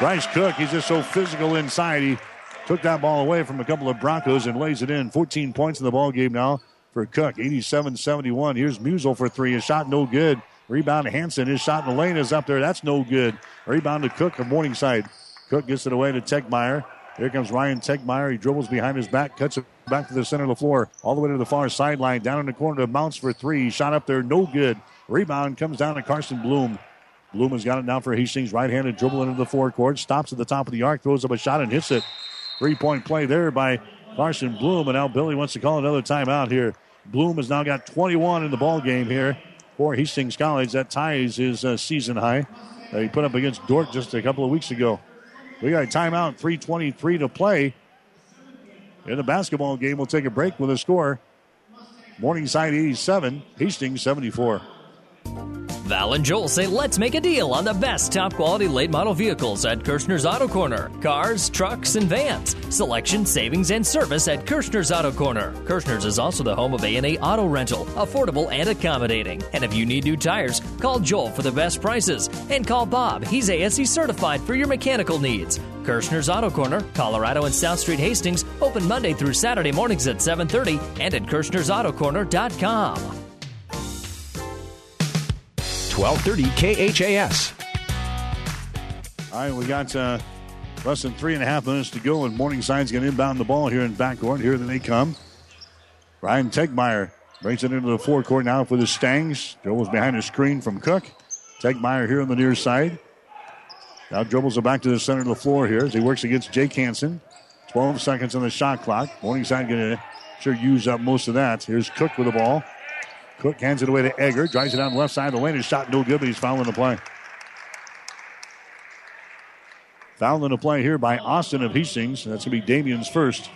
Bryce Cook, he's just so physical inside. He took that ball away from a couple of Broncos and lays it in. 14 points in the ball game now for Cook. 87 71. Here's Musel for three. His shot no good. Rebound to Hansen. His shot in the lane is up there. That's no good. Rebound to Cook of Morningside. Cook gets it away to Tegmeyer. Here comes Ryan Tegmeyer. He dribbles behind his back, cuts it back to the center of the floor, all the way to the far sideline, down in the corner to Mounts for three. Shot up there, no good. Rebound comes down to Carson Bloom. Bloom has got it now for Hastings. Right handed dribble into the forecourt, stops at the top of the arc, throws up a shot and hits it. Three point play there by Carson Bloom. And now Billy wants to call another timeout here. Bloom has now got 21 in the ball game here for Hastings College. That ties his uh, season high that he put up against Dordt just a couple of weeks ago. We got a timeout, 3.23 to play. In the basketball game, we'll take a break with a score. Morningside 87, Hastings 74. Val and Joel say let's make a deal on the best top quality late model vehicles at Kirshner's Auto Corner. Cars, trucks, and vans. Selection, savings, and service at Kirshner's Auto Corner. Kirshner's is also the home of A&A Auto Rental, affordable and accommodating. And if you need new tires, call Joel for the best prices. And call Bob, he's ASE certified for your mechanical needs. Kirshner's Auto Corner, Colorado and South Street Hastings, open Monday through Saturday mornings at 7.30 and at Kirshner'sAutocorner.com. 1230 KHAS. All right, we got uh, less than three and a half minutes to go, and Morningside's going to inbound the ball here in backcourt. Here they come. Ryan Tegmeyer brings it into the forecourt now for the Stangs. Dribbles behind the screen from Cook. Tegmeyer here on the near side. Now dribbles it back to the center of the floor here as he works against Jake Hansen. 12 seconds on the shot clock. Morningside going to sure use up most of that. Here's Cook with the ball. Cook hands it away to Egger. Drives it down the left side of the lane. His shot no good, but he's fouling the play. Fouling the play here by Austin of Hastings. That's going to be Damian's first.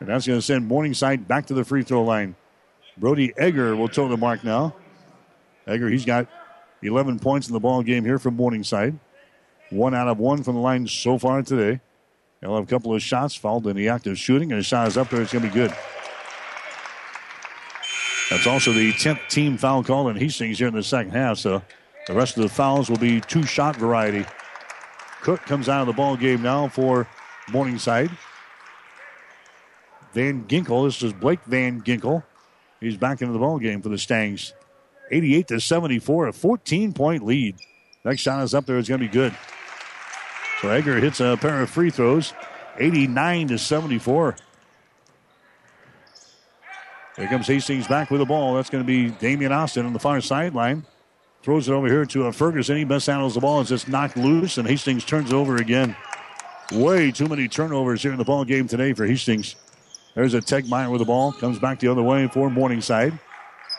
And that's going to send Morningside back to the free throw line. Brody Egger will toe the mark now. Egger, he's got 11 points in the ball game here from Morningside. One out of one from the line so far today. He'll have a couple of shots fouled in the act of shooting, and his shot is up there. It's going to be good. That's also the 10th team foul call in Hastings here in the second half. So the rest of the fouls will be two shot variety. Cook comes out of the ball game now for Morningside. Van Ginkel, this is Blake Van Ginkel. He's back into the ball game for the Stangs. 88 to 74, a 14 point lead. Next shot is up there. It's going to be good. So Egger hits a pair of free throws. 89 to 74. Here comes Hastings back with the ball. That's going to be Damian Austin on the far sideline. Throws it over here to a Ferguson. He best handles the ball. It's just knocked loose, and Hastings turns it over again. Way too many turnovers here in the ball game today for Hastings. There's a Tegmeyer with the ball. Comes back the other way for Morningside.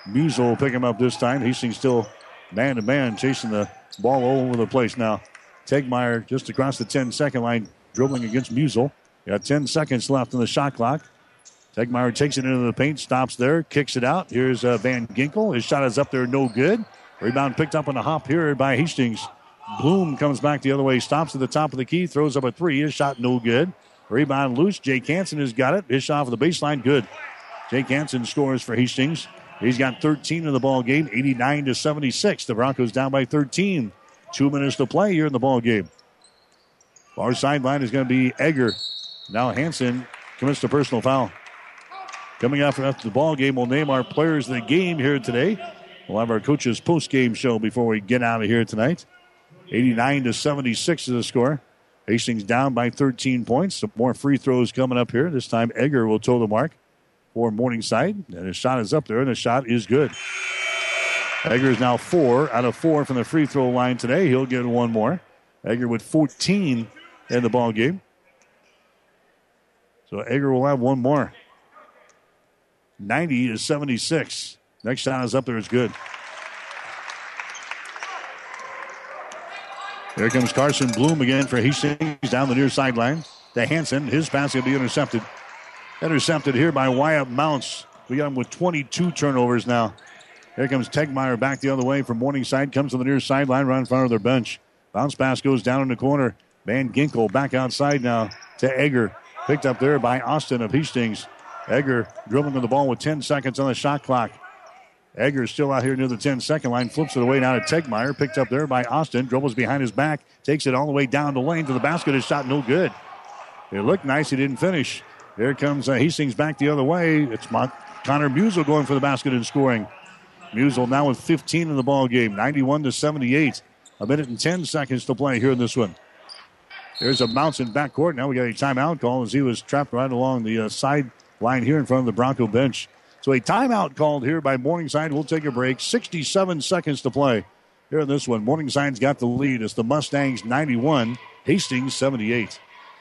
Musel will pick him up this time. Hastings still man to man chasing the ball all over the place now. Tegmeyer just across the 10 second line, dribbling against Musel. Got 10 seconds left on the shot clock. Tegmeyer takes it into the paint, stops there, kicks it out. Here's uh, Van Ginkel. His shot is up there, no good. Rebound picked up on the hop here by Hastings. Bloom comes back the other way, stops at the top of the key, throws up a three. His shot no good. Rebound loose. Jake Hansen has got it. His shot for the baseline, good. Jake Hansen scores for Hastings. He's got 13 in the ball game, 89 to 76. The Broncos down by 13. Two minutes to play here in the ball game. Far sideline is going to be Egger. Now Hansen commits the personal foul. Coming up after the ball game, we'll name our players of the game here today. We'll have our coaches post game show before we get out of here tonight. 89 to 76 is the score. Hastings down by 13 points. Some more free throws coming up here. This time Egger will toe the mark for Morningside. And his shot is up there, and the shot is good. Egger is now four out of four from the free throw line today. He'll get one more. Egger with 14 in the ball game. So Egger will have one more. 90 to 76. Next shot is up there. It's good. Here comes Carson Bloom again for Hastings down the near sideline. To Hansen. His pass will be intercepted. Intercepted here by Wyatt Mounts. We got him with 22 turnovers now. Here comes Tegmeyer back the other way from Morningside. Comes to the near sideline right in front of their bench. Bounce pass goes down in the corner. Van Ginkel back outside now to Egger. Picked up there by Austin of Hastings. Egger dribbling to the ball with 10 seconds on the shot clock. Egger is still out here near the 10 second line. Flips it away now to Tegmeyer. Picked up there by Austin. Dribbles behind his back. Takes it all the way down the lane to the basket. His shot no good. It looked nice. He didn't finish. Here comes uh, Hastings back the other way. It's Mon- Connor Musel going for the basket and scoring. Musel now with 15 in the ball game, 91 to 78. A minute and 10 seconds to play here in this one. There's a bounce in backcourt. Now we got a timeout call as he was trapped right along the uh, side line here in front of the Bronco bench. So a timeout called here by Morningside. We'll take a break. 67 seconds to play here in this one. Morningside's got the lead. It's the Mustangs 91, Hastings 78.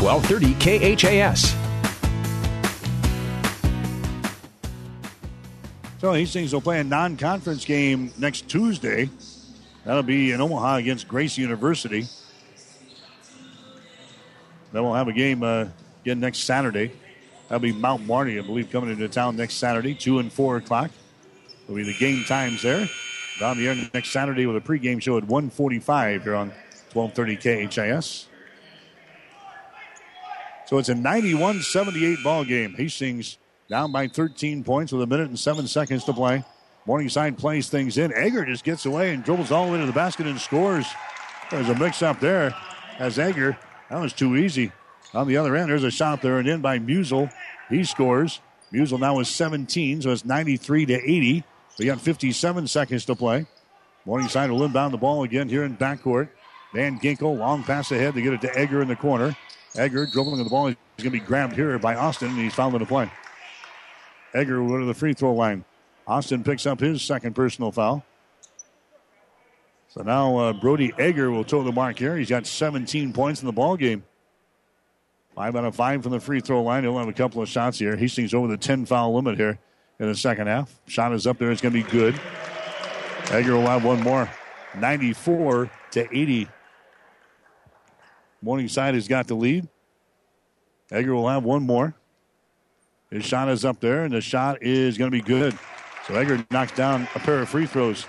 1230 KHAS. So Hastings will play a non conference game next Tuesday. That'll be in Omaha against Grace University. Then we'll have a game uh, again next Saturday. That'll be Mount Marty, I believe, coming into town next Saturday, 2 and 4 o'clock. Will be the game times there. Down the air next Saturday with a pregame show at 145 here on 1230 KHAS. So it's a 91 78 ball game. Hastings down by 13 points with a minute and seven seconds to play. Morningside plays things in. Egger just gets away and dribbles all the way to the basket and scores. There's a mix up there as Egger. That was too easy. On the other end, there's a shot there and in by Musel. He scores. Musel now is 17, so it's 93 to 80. We got 57 seconds to play. Morningside will inbound the ball again here in backcourt. Van Ginkel, long pass ahead to get it to Egger in the corner. Egger dribbling the ball. He's going to be grabbed here by Austin, and he's fouled in the play. Egger will go to the free throw line. Austin picks up his second personal foul. So now uh, Brody Egger will toe the mark here. He's got 17 points in the ball game. Five out of five from the free throw line. He'll have a couple of shots here. Hastings over the 10 foul limit here in the second half. Shot is up there. It's going to be good. Egger will have one more. 94 to 80. Morningside has got the lead. Egger will have one more. His shot is up there, and the shot is going to be good. So Egger knocks down a pair of free throws.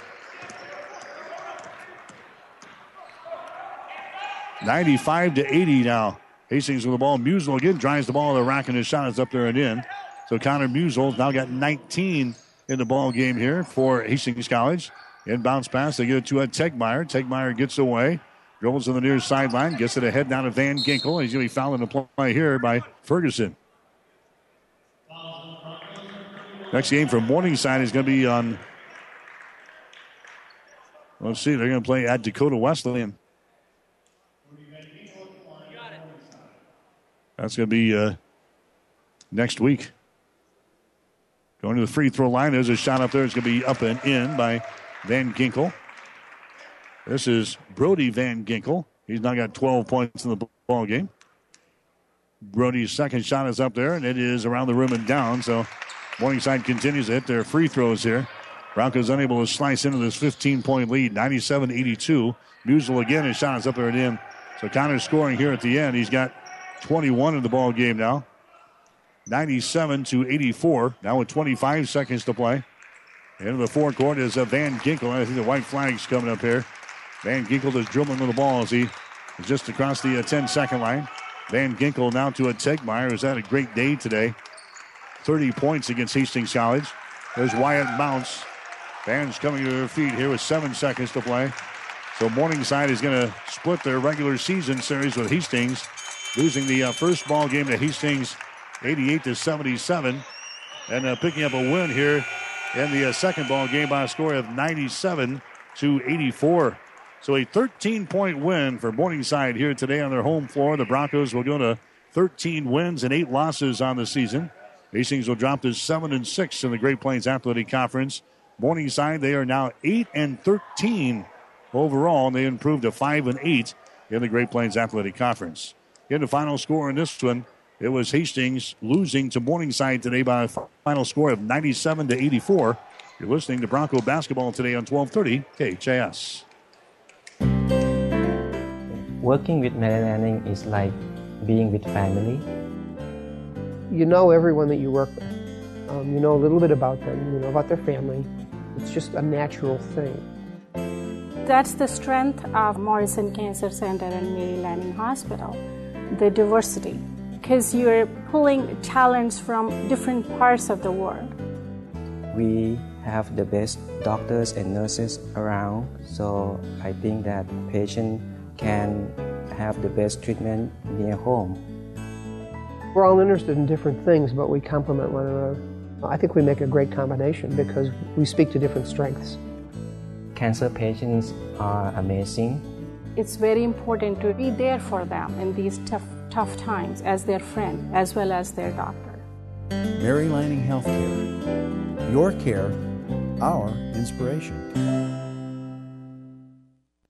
95 to 80 now. Hastings with the ball. Musel again drives the ball to the rack and his shot is up there and in. So Connor Musel's now got 19 in the ball game here for Hastings College. Inbounds pass. They get it to a Tegmeyer. Tegmeyer gets away. Dribbles to the near sideline. Gets it ahead down to Van Ginkel. He's going to be fouling the play here by Ferguson. Next game for Morningside is going to be on. Let's see. They're going to play at Dakota Wesleyan. That's going to be uh, next week. Going to the free throw line. There's a shot up there. It's going to be up and in by Van Ginkel. This is Brody Van Ginkel. He's now got 12 points in the ball game. Brody's second shot is up there, and it is around the rim and down. So Morningside continues to hit their free throws here. Broncos unable to slice into this 15 point lead, 97 82. Musel again, his shot is up there and in. So Connor's scoring here at the end. He's got 21 in the ball game now. 97 to 84. Now with 25 seconds to play. Into the forecourt is uh, Van Ginkel. I think the white flag's coming up here. Van Ginkel is dribbling with the ball as he is just across the uh, 10 second line. Van Ginkel now to a Tegmeyer, who's had a great day today. 30 points against Hastings College. There's Wyatt Mounts. Fans coming to their feet here with seven seconds to play. So Morningside is going to split their regular season series with Hastings, losing the uh, first ball game to Hastings 88 to 77, and uh, picking up a win here in the uh, second ball game by a score of 97 to 84. So a 13 point win for Morningside here today on their home floor. The Broncos will go to 13 wins and eight losses on the season. Hastings will drop to 7 and 6 in the Great Plains Athletic Conference. Morningside, they are now 8 and 13 overall, and they improved to 5 and 8 in the Great Plains Athletic Conference. In the final score in this one, it was Hastings losing to Morningside today by a final score of 97 to 84. You're listening to Bronco basketball today on 1230 KHAS. Working with Mary Lanning is like being with family. You know everyone that you work with. Um, you know a little bit about them. You know about their family. It's just a natural thing. That's the strength of Morrison Cancer Center and Mary Lanning Hospital, the diversity, because you're pulling talents from different parts of the world. We have the best doctors and nurses around, so I think that patient can have the best treatment near home. We're all interested in different things, but we complement one another. I think we make a great combination because we speak to different strengths. Cancer patients are amazing. It's very important to be there for them in these tough, tough times as their friend as well as their doctor. Mary Lanning Healthcare. Your care, our inspiration.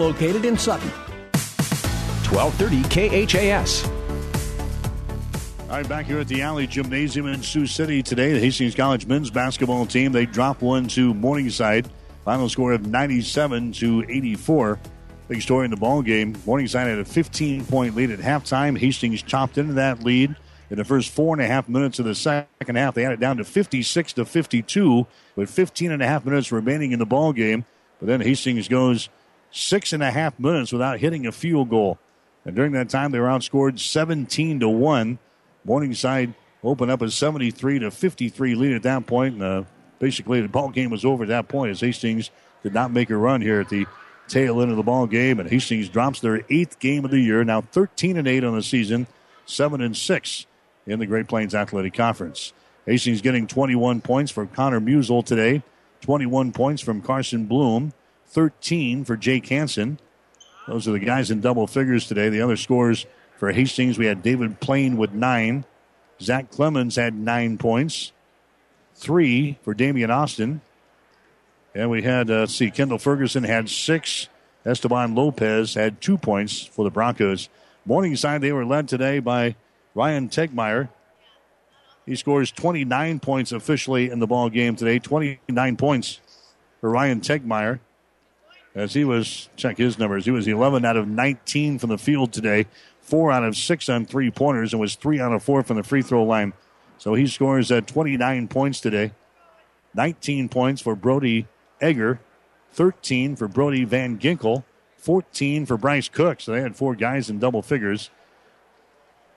located in Sutton. 1230 KHAS. All right, back here at the Allee Gymnasium in Sioux City today, the Hastings College men's basketball team, they drop one to Morningside. Final score of 97 to 84. Big story in the ball game. Morningside had a 15 point lead at halftime. Hastings chopped into that lead in the first four and a half minutes of the second half. They had it down to 56 to 52 with 15 and a half minutes remaining in the ball game. But then Hastings goes six and a half minutes without hitting a field goal. And during that time, they were outscored 17 to 1. Morningside opened up a 73 to 53 lead at that point, and uh, basically the ball game was over at that point as Hastings did not make a run here at the tail end of the ball game, and Hastings drops their eighth game of the year, now 13 and 8 on the season, 7 and 6 in the Great Plains Athletic Conference. Hastings getting 21 points for Connor Musel today, 21 points from Carson Bloom, 13 for Jake Hansen. Those are the guys in double figures today. The other scores for Hastings, we had David Plain with nine. Zach Clemens had nine points. Three for Damian Austin. And we had, uh, see, Kendall Ferguson had six. Esteban Lopez had two points for the Broncos. Morningside, they were led today by Ryan Tegmeyer. He scores 29 points officially in the ball game today. 29 points for Ryan Tegmeyer. As he was, check his numbers, he was 11 out of 19 from the field today, 4 out of 6 on three pointers, and was 3 out of 4 from the free throw line. So he scores at 29 points today. 19 points for Brody Egger, 13 for Brody Van Ginkel, 14 for Bryce Cook. So they had four guys in double figures.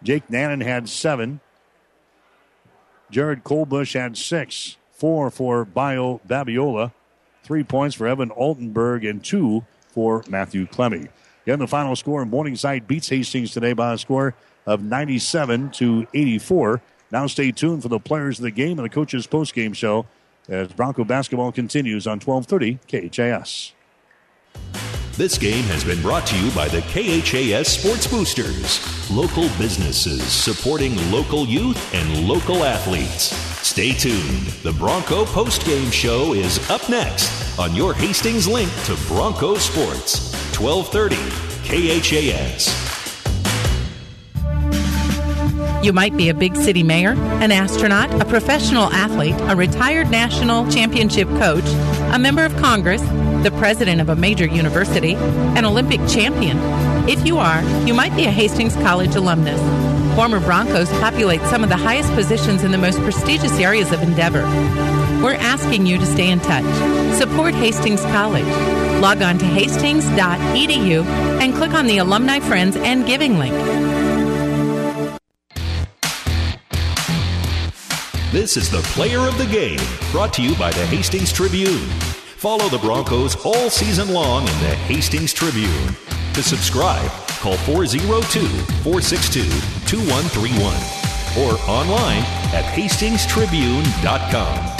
Jake Nannon had seven. Jared Colbush had six. Four for Bio Babiola. Three points for Evan Altenberg and two for Matthew Clemmy. Again, the final score in Morningside beats Hastings today by a score of 97 to 84. Now stay tuned for the players of the game and the coaches post-game show as Bronco basketball continues on 1230 KHAS. This game has been brought to you by the KHAS Sports Boosters, local businesses supporting local youth and local athletes. Stay tuned. The Bronco postgame show is up next on your Hastings link to Bronco Sports, 1230 KHAS. You might be a big city mayor, an astronaut, a professional athlete, a retired national championship coach, a member of Congress, the president of a major university, an Olympic champion. If you are, you might be a Hastings College alumnus. Former Broncos populate some of the highest positions in the most prestigious areas of endeavor. We're asking you to stay in touch. Support Hastings College. Log on to hastings.edu and click on the Alumni Friends and Giving link. This is the player of the game, brought to you by the Hastings Tribune. Follow the Broncos all season long in the Hastings Tribune. To subscribe, call 402 462 2131 or online at hastingstribune.com.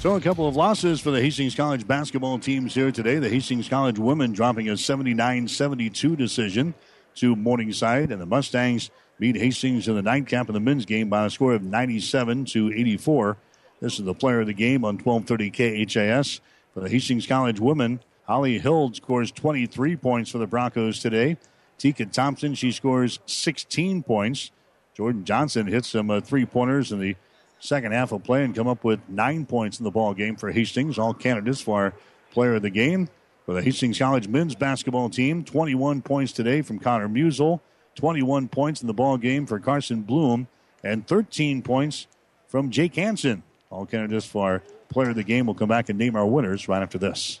So, a couple of losses for the Hastings College basketball teams here today. The Hastings College women dropping a 79 72 decision to Morningside, and the Mustangs beat Hastings in the nightcap of the men's game by a score of 97 to 84. This is the player of the game on 1230 KHAS. For the Hastings College women, Holly Hild scores 23 points for the Broncos today. Tika Thompson, she scores 16 points. Jordan Johnson hits some uh, three pointers in the second half of play and come up with nine points in the ball game for Hastings. All candidates for our player of the game. For the Hastings College men's basketball team, 21 points today from Connor Musel. 21 points in the ball game for Carson Bloom, and 13 points from Jake Hansen. All candidates for our player of the game. We'll come back and name our winners right after this.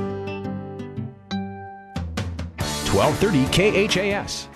1230 KHAS.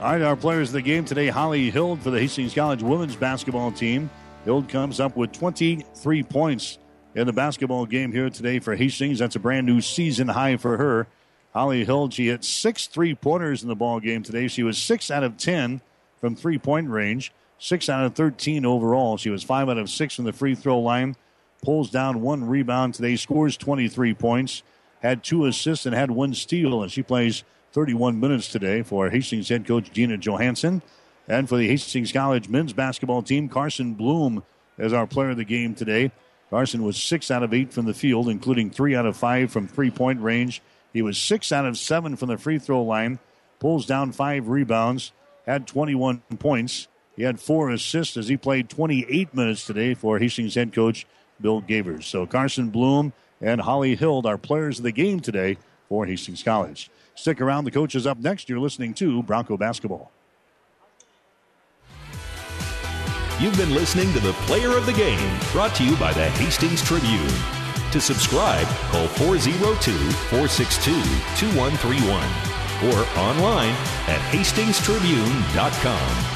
All right, our players of the game today Holly Hild for the Hastings College women's basketball team. Hild comes up with 23 points in the basketball game here today for Hastings. That's a brand new season high for her. Holly Hild, she hit six three pointers in the ball game today. She was six out of 10 from three point range, six out of 13 overall. She was five out of six from the free throw line, pulls down one rebound today, scores 23 points, had two assists, and had one steal, and she plays 31 minutes today for Hastings head coach Gina Johansson. And for the Hastings College men's basketball team, Carson Bloom is our player of the game today. Carson was six out of eight from the field, including three out of five from three point range. He was six out of seven from the free throw line, pulls down five rebounds, had 21 points. He had four assists as he played 28 minutes today for Hastings head coach Bill Gavers. So Carson Bloom and Holly Hild are players of the game today for Hastings College. Stick around. The coach is up next. You're listening to Bronco Basketball. You've been listening to the Player of the Game, brought to you by the Hastings Tribune. To subscribe, call 402 462 2131 or online at hastingstribune.com.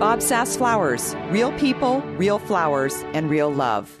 Bob Sass Flowers. Real people, real flowers, and real love.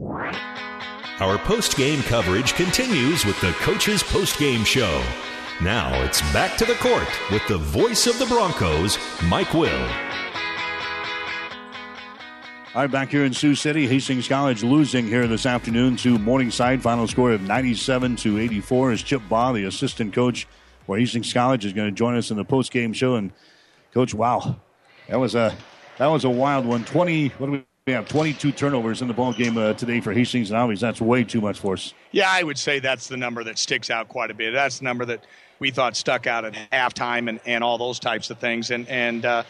Our post game coverage continues with the Coach's Post Game Show. Now it's back to the court with the voice of the Broncos, Mike Will. All right, back here in Sioux City, Hastings College losing here this afternoon to Morningside. Final score of 97 to 84 as Chip Baugh, the assistant coach for Hastings College, is going to join us in the post game show. And coach, wow, that was a that was a wild one. 20. What do we? We have 22 turnovers in the ball game uh, today for Hastings and Albies. That's way too much for us. Yeah, I would say that's the number that sticks out quite a bit. That's the number that we thought stuck out at halftime and, and all those types of things. And and uh,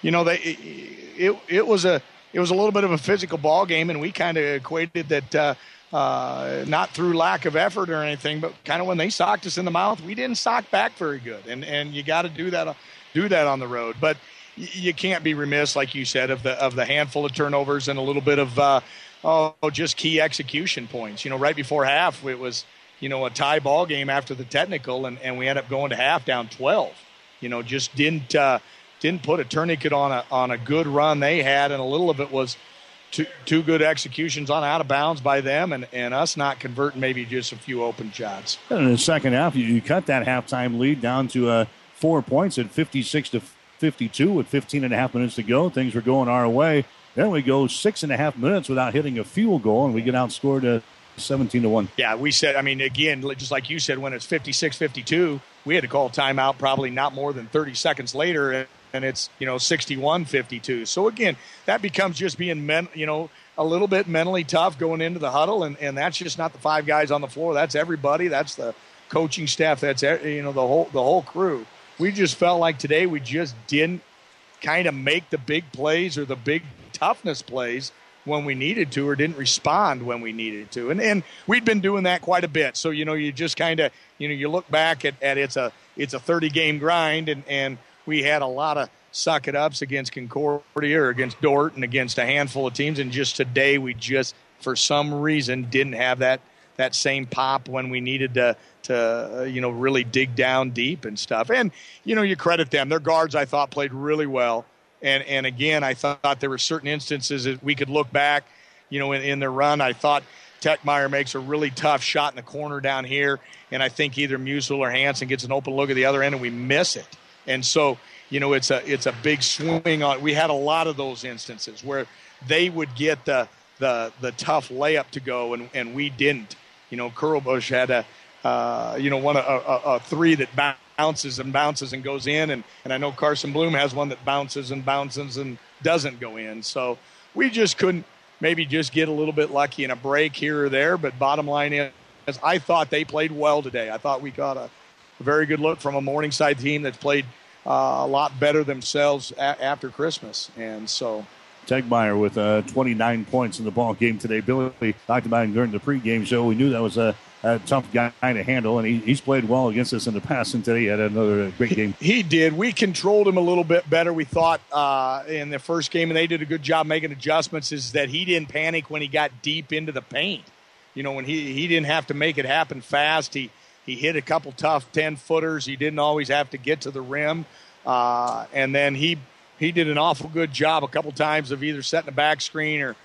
you know, they it, it was a it was a little bit of a physical ball game, and we kind of equated that. Uh, uh, not through lack of effort or anything, but kind of when they socked us in the mouth, we didn't sock back very good, and and you got to do that do that on the road. But you can't be remiss, like you said, of the of the handful of turnovers and a little bit of uh, oh, just key execution points. You know, right before half, it was you know a tie ball game after the technical, and, and we end up going to half down twelve. You know, just didn't uh, didn't put a tourniquet on a on a good run they had, and a little of it was two two good executions on out of bounds by them, and, and us not converting maybe just a few open shots. And in the second half, you, you cut that halftime lead down to uh, four points at fifty six to 52 with 15 and a half minutes to go. Things were going our way. Then we go six and a half minutes without hitting a field goal, and we get outscored uh, 17 to 1. Yeah, we said, I mean, again, just like you said, when it's 56 52, we had to call timeout probably not more than 30 seconds later, and it's, you know, 61 52. So again, that becomes just being, men, you know, a little bit mentally tough going into the huddle, and, and that's just not the five guys on the floor. That's everybody. That's the coaching staff. That's, you know, the whole, the whole crew we just felt like today we just didn't kind of make the big plays or the big toughness plays when we needed to or didn't respond when we needed to. And and we'd been doing that quite a bit. So, you know, you just kind of, you know, you look back at, at it's a it's a 30 game grind and and we had a lot of suck it ups against Concordia or against Dordt and against a handful of teams and just today we just for some reason didn't have that that same pop when we needed to to uh, you know really dig down deep and stuff. And you know you credit them; their guards I thought played really well. And and again, I thought there were certain instances that we could look back, you know, in, in their run. I thought Tegmeyer makes a really tough shot in the corner down here, and I think either Musel or Hansen gets an open look at the other end, and we miss it. And so you know it's a it's a big swing on. We had a lot of those instances where they would get the the the tough layup to go, and and we didn't. You know, Colbush had a uh, you know, one a, a, a, three that bounces and bounces and goes in, and and I know Carson Bloom has one that bounces and bounces and doesn't go in. So we just couldn't maybe just get a little bit lucky in a break here or there. But bottom line is, I thought they played well today. I thought we got a, a very good look from a Morningside team that's played uh, a lot better themselves a- after Christmas, and so. Tegmeyer with uh, 29 points in the ball game today. Billy talked about him during the pregame show. We knew that was a a tough guy to handle, and he, he's played well against us in the past. And today he had another great game. He, he did. We controlled him a little bit better. We thought uh, in the first game, and they did a good job making adjustments. Is that he didn't panic when he got deep into the paint. You know, when he he didn't have to make it happen fast. He he hit a couple tough ten footers. He didn't always have to get to the rim, uh, and then he he did an awful good job a couple times of either setting a back screen or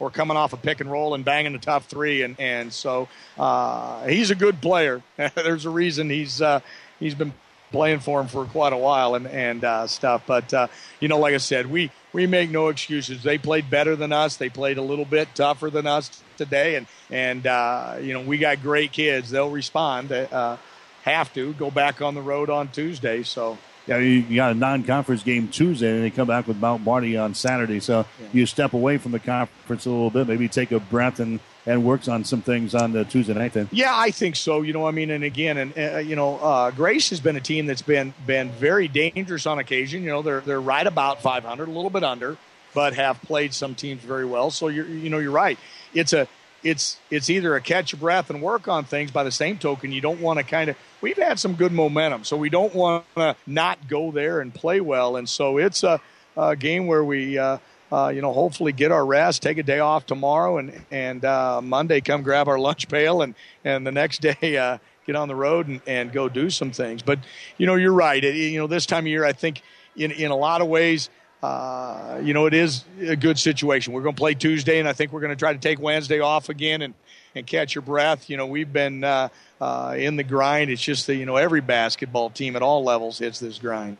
or coming off a pick and roll and banging the tough three. And, and so uh, he's a good player. [LAUGHS] There's a reason he's uh, he's been playing for him for quite a while and and uh, stuff. But uh, you know, like I said, we we make no excuses. They played better than us. They played a little bit tougher than us today, and and uh, you know we got great kids. They'll respond. Uh, have to go back on the road on Tuesday. So yeah, you, you got a non-conference game Tuesday, and they come back with Mount Marty on Saturday. So yeah. you step away from the conference a little bit, maybe take a breath and and works on some things on the Tuesday night. Then, yeah, I think so. You know, I mean, and again, and uh, you know, uh, Grace has been a team that's been been very dangerous on occasion. You know, they're they're right about 500, a little bit under, but have played some teams very well. So you're you know you're right. It's a it's it's either a catch your breath and work on things. By the same token, you don't want to kind of. We've had some good momentum, so we don't want to not go there and play well. And so it's a, a game where we. Uh, uh, you know, hopefully get our rest, take a day off tomorrow, and and uh, Monday come grab our lunch pail, and and the next [LAUGHS] day uh, get on the road and, and go do some things. But you know, you're right. It, you know, this time of year, I think in in a lot of ways. Uh, you know, it is a good situation. We're going to play Tuesday, and I think we're going to try to take Wednesday off again and, and catch your breath. You know, we've been uh, uh, in the grind. It's just that, you know, every basketball team at all levels hits this grind.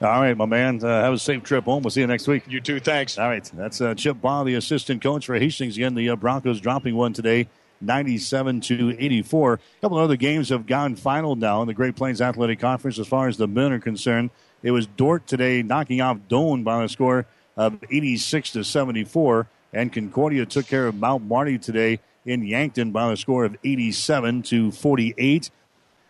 All right, my man. Uh, have a safe trip home. We'll see you next week. You too. Thanks. All right. That's uh, Chip Baugh, the assistant coach for Hastings. Again, the uh, Broncos dropping one today, 97 to 84. A couple of other games have gone final now in the Great Plains Athletic Conference as far as the men are concerned. It was Dordt today knocking off Doane by a score of 86 to 74. And Concordia took care of Mount Marty today in Yankton by a score of 87 to 48.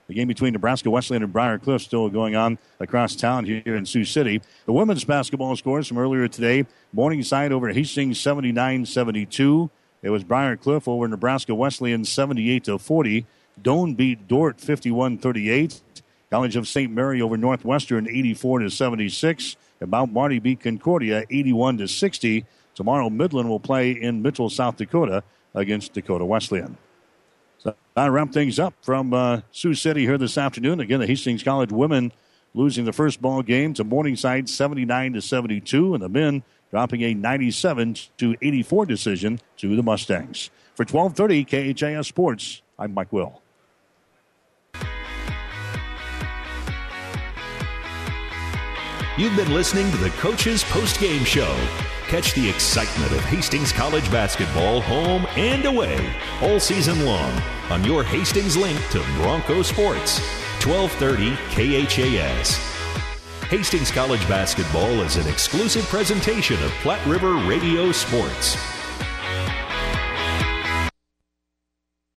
The game between Nebraska Wesleyan and Briar Cliff still going on across town here in Sioux City. The women's basketball scores from earlier today Morningside over Hastings 79 72. It was Briar Cliff over Nebraska Wesleyan 78 to 40. Doane beat Dordt 51 38. College of St. Mary over Northwestern 84 to 76. And Mount Marty beat Concordia 81 to 60. Tomorrow, Midland will play in Mitchell, South Dakota against Dakota Wesleyan. So I wrap things up from uh, Sioux City here this afternoon. Again, the Hastings College women losing the first ball game to Morningside 79 to 72, and the men dropping a 97 to 84 decision to the Mustangs. For 1230 KHAS Sports, I'm Mike Will. You've been listening to the Coach's Post Game Show. Catch the excitement of Hastings College basketball home and away all season long on your Hastings link to Bronco Sports, 1230 KHAS. Hastings College basketball is an exclusive presentation of Platte River Radio Sports.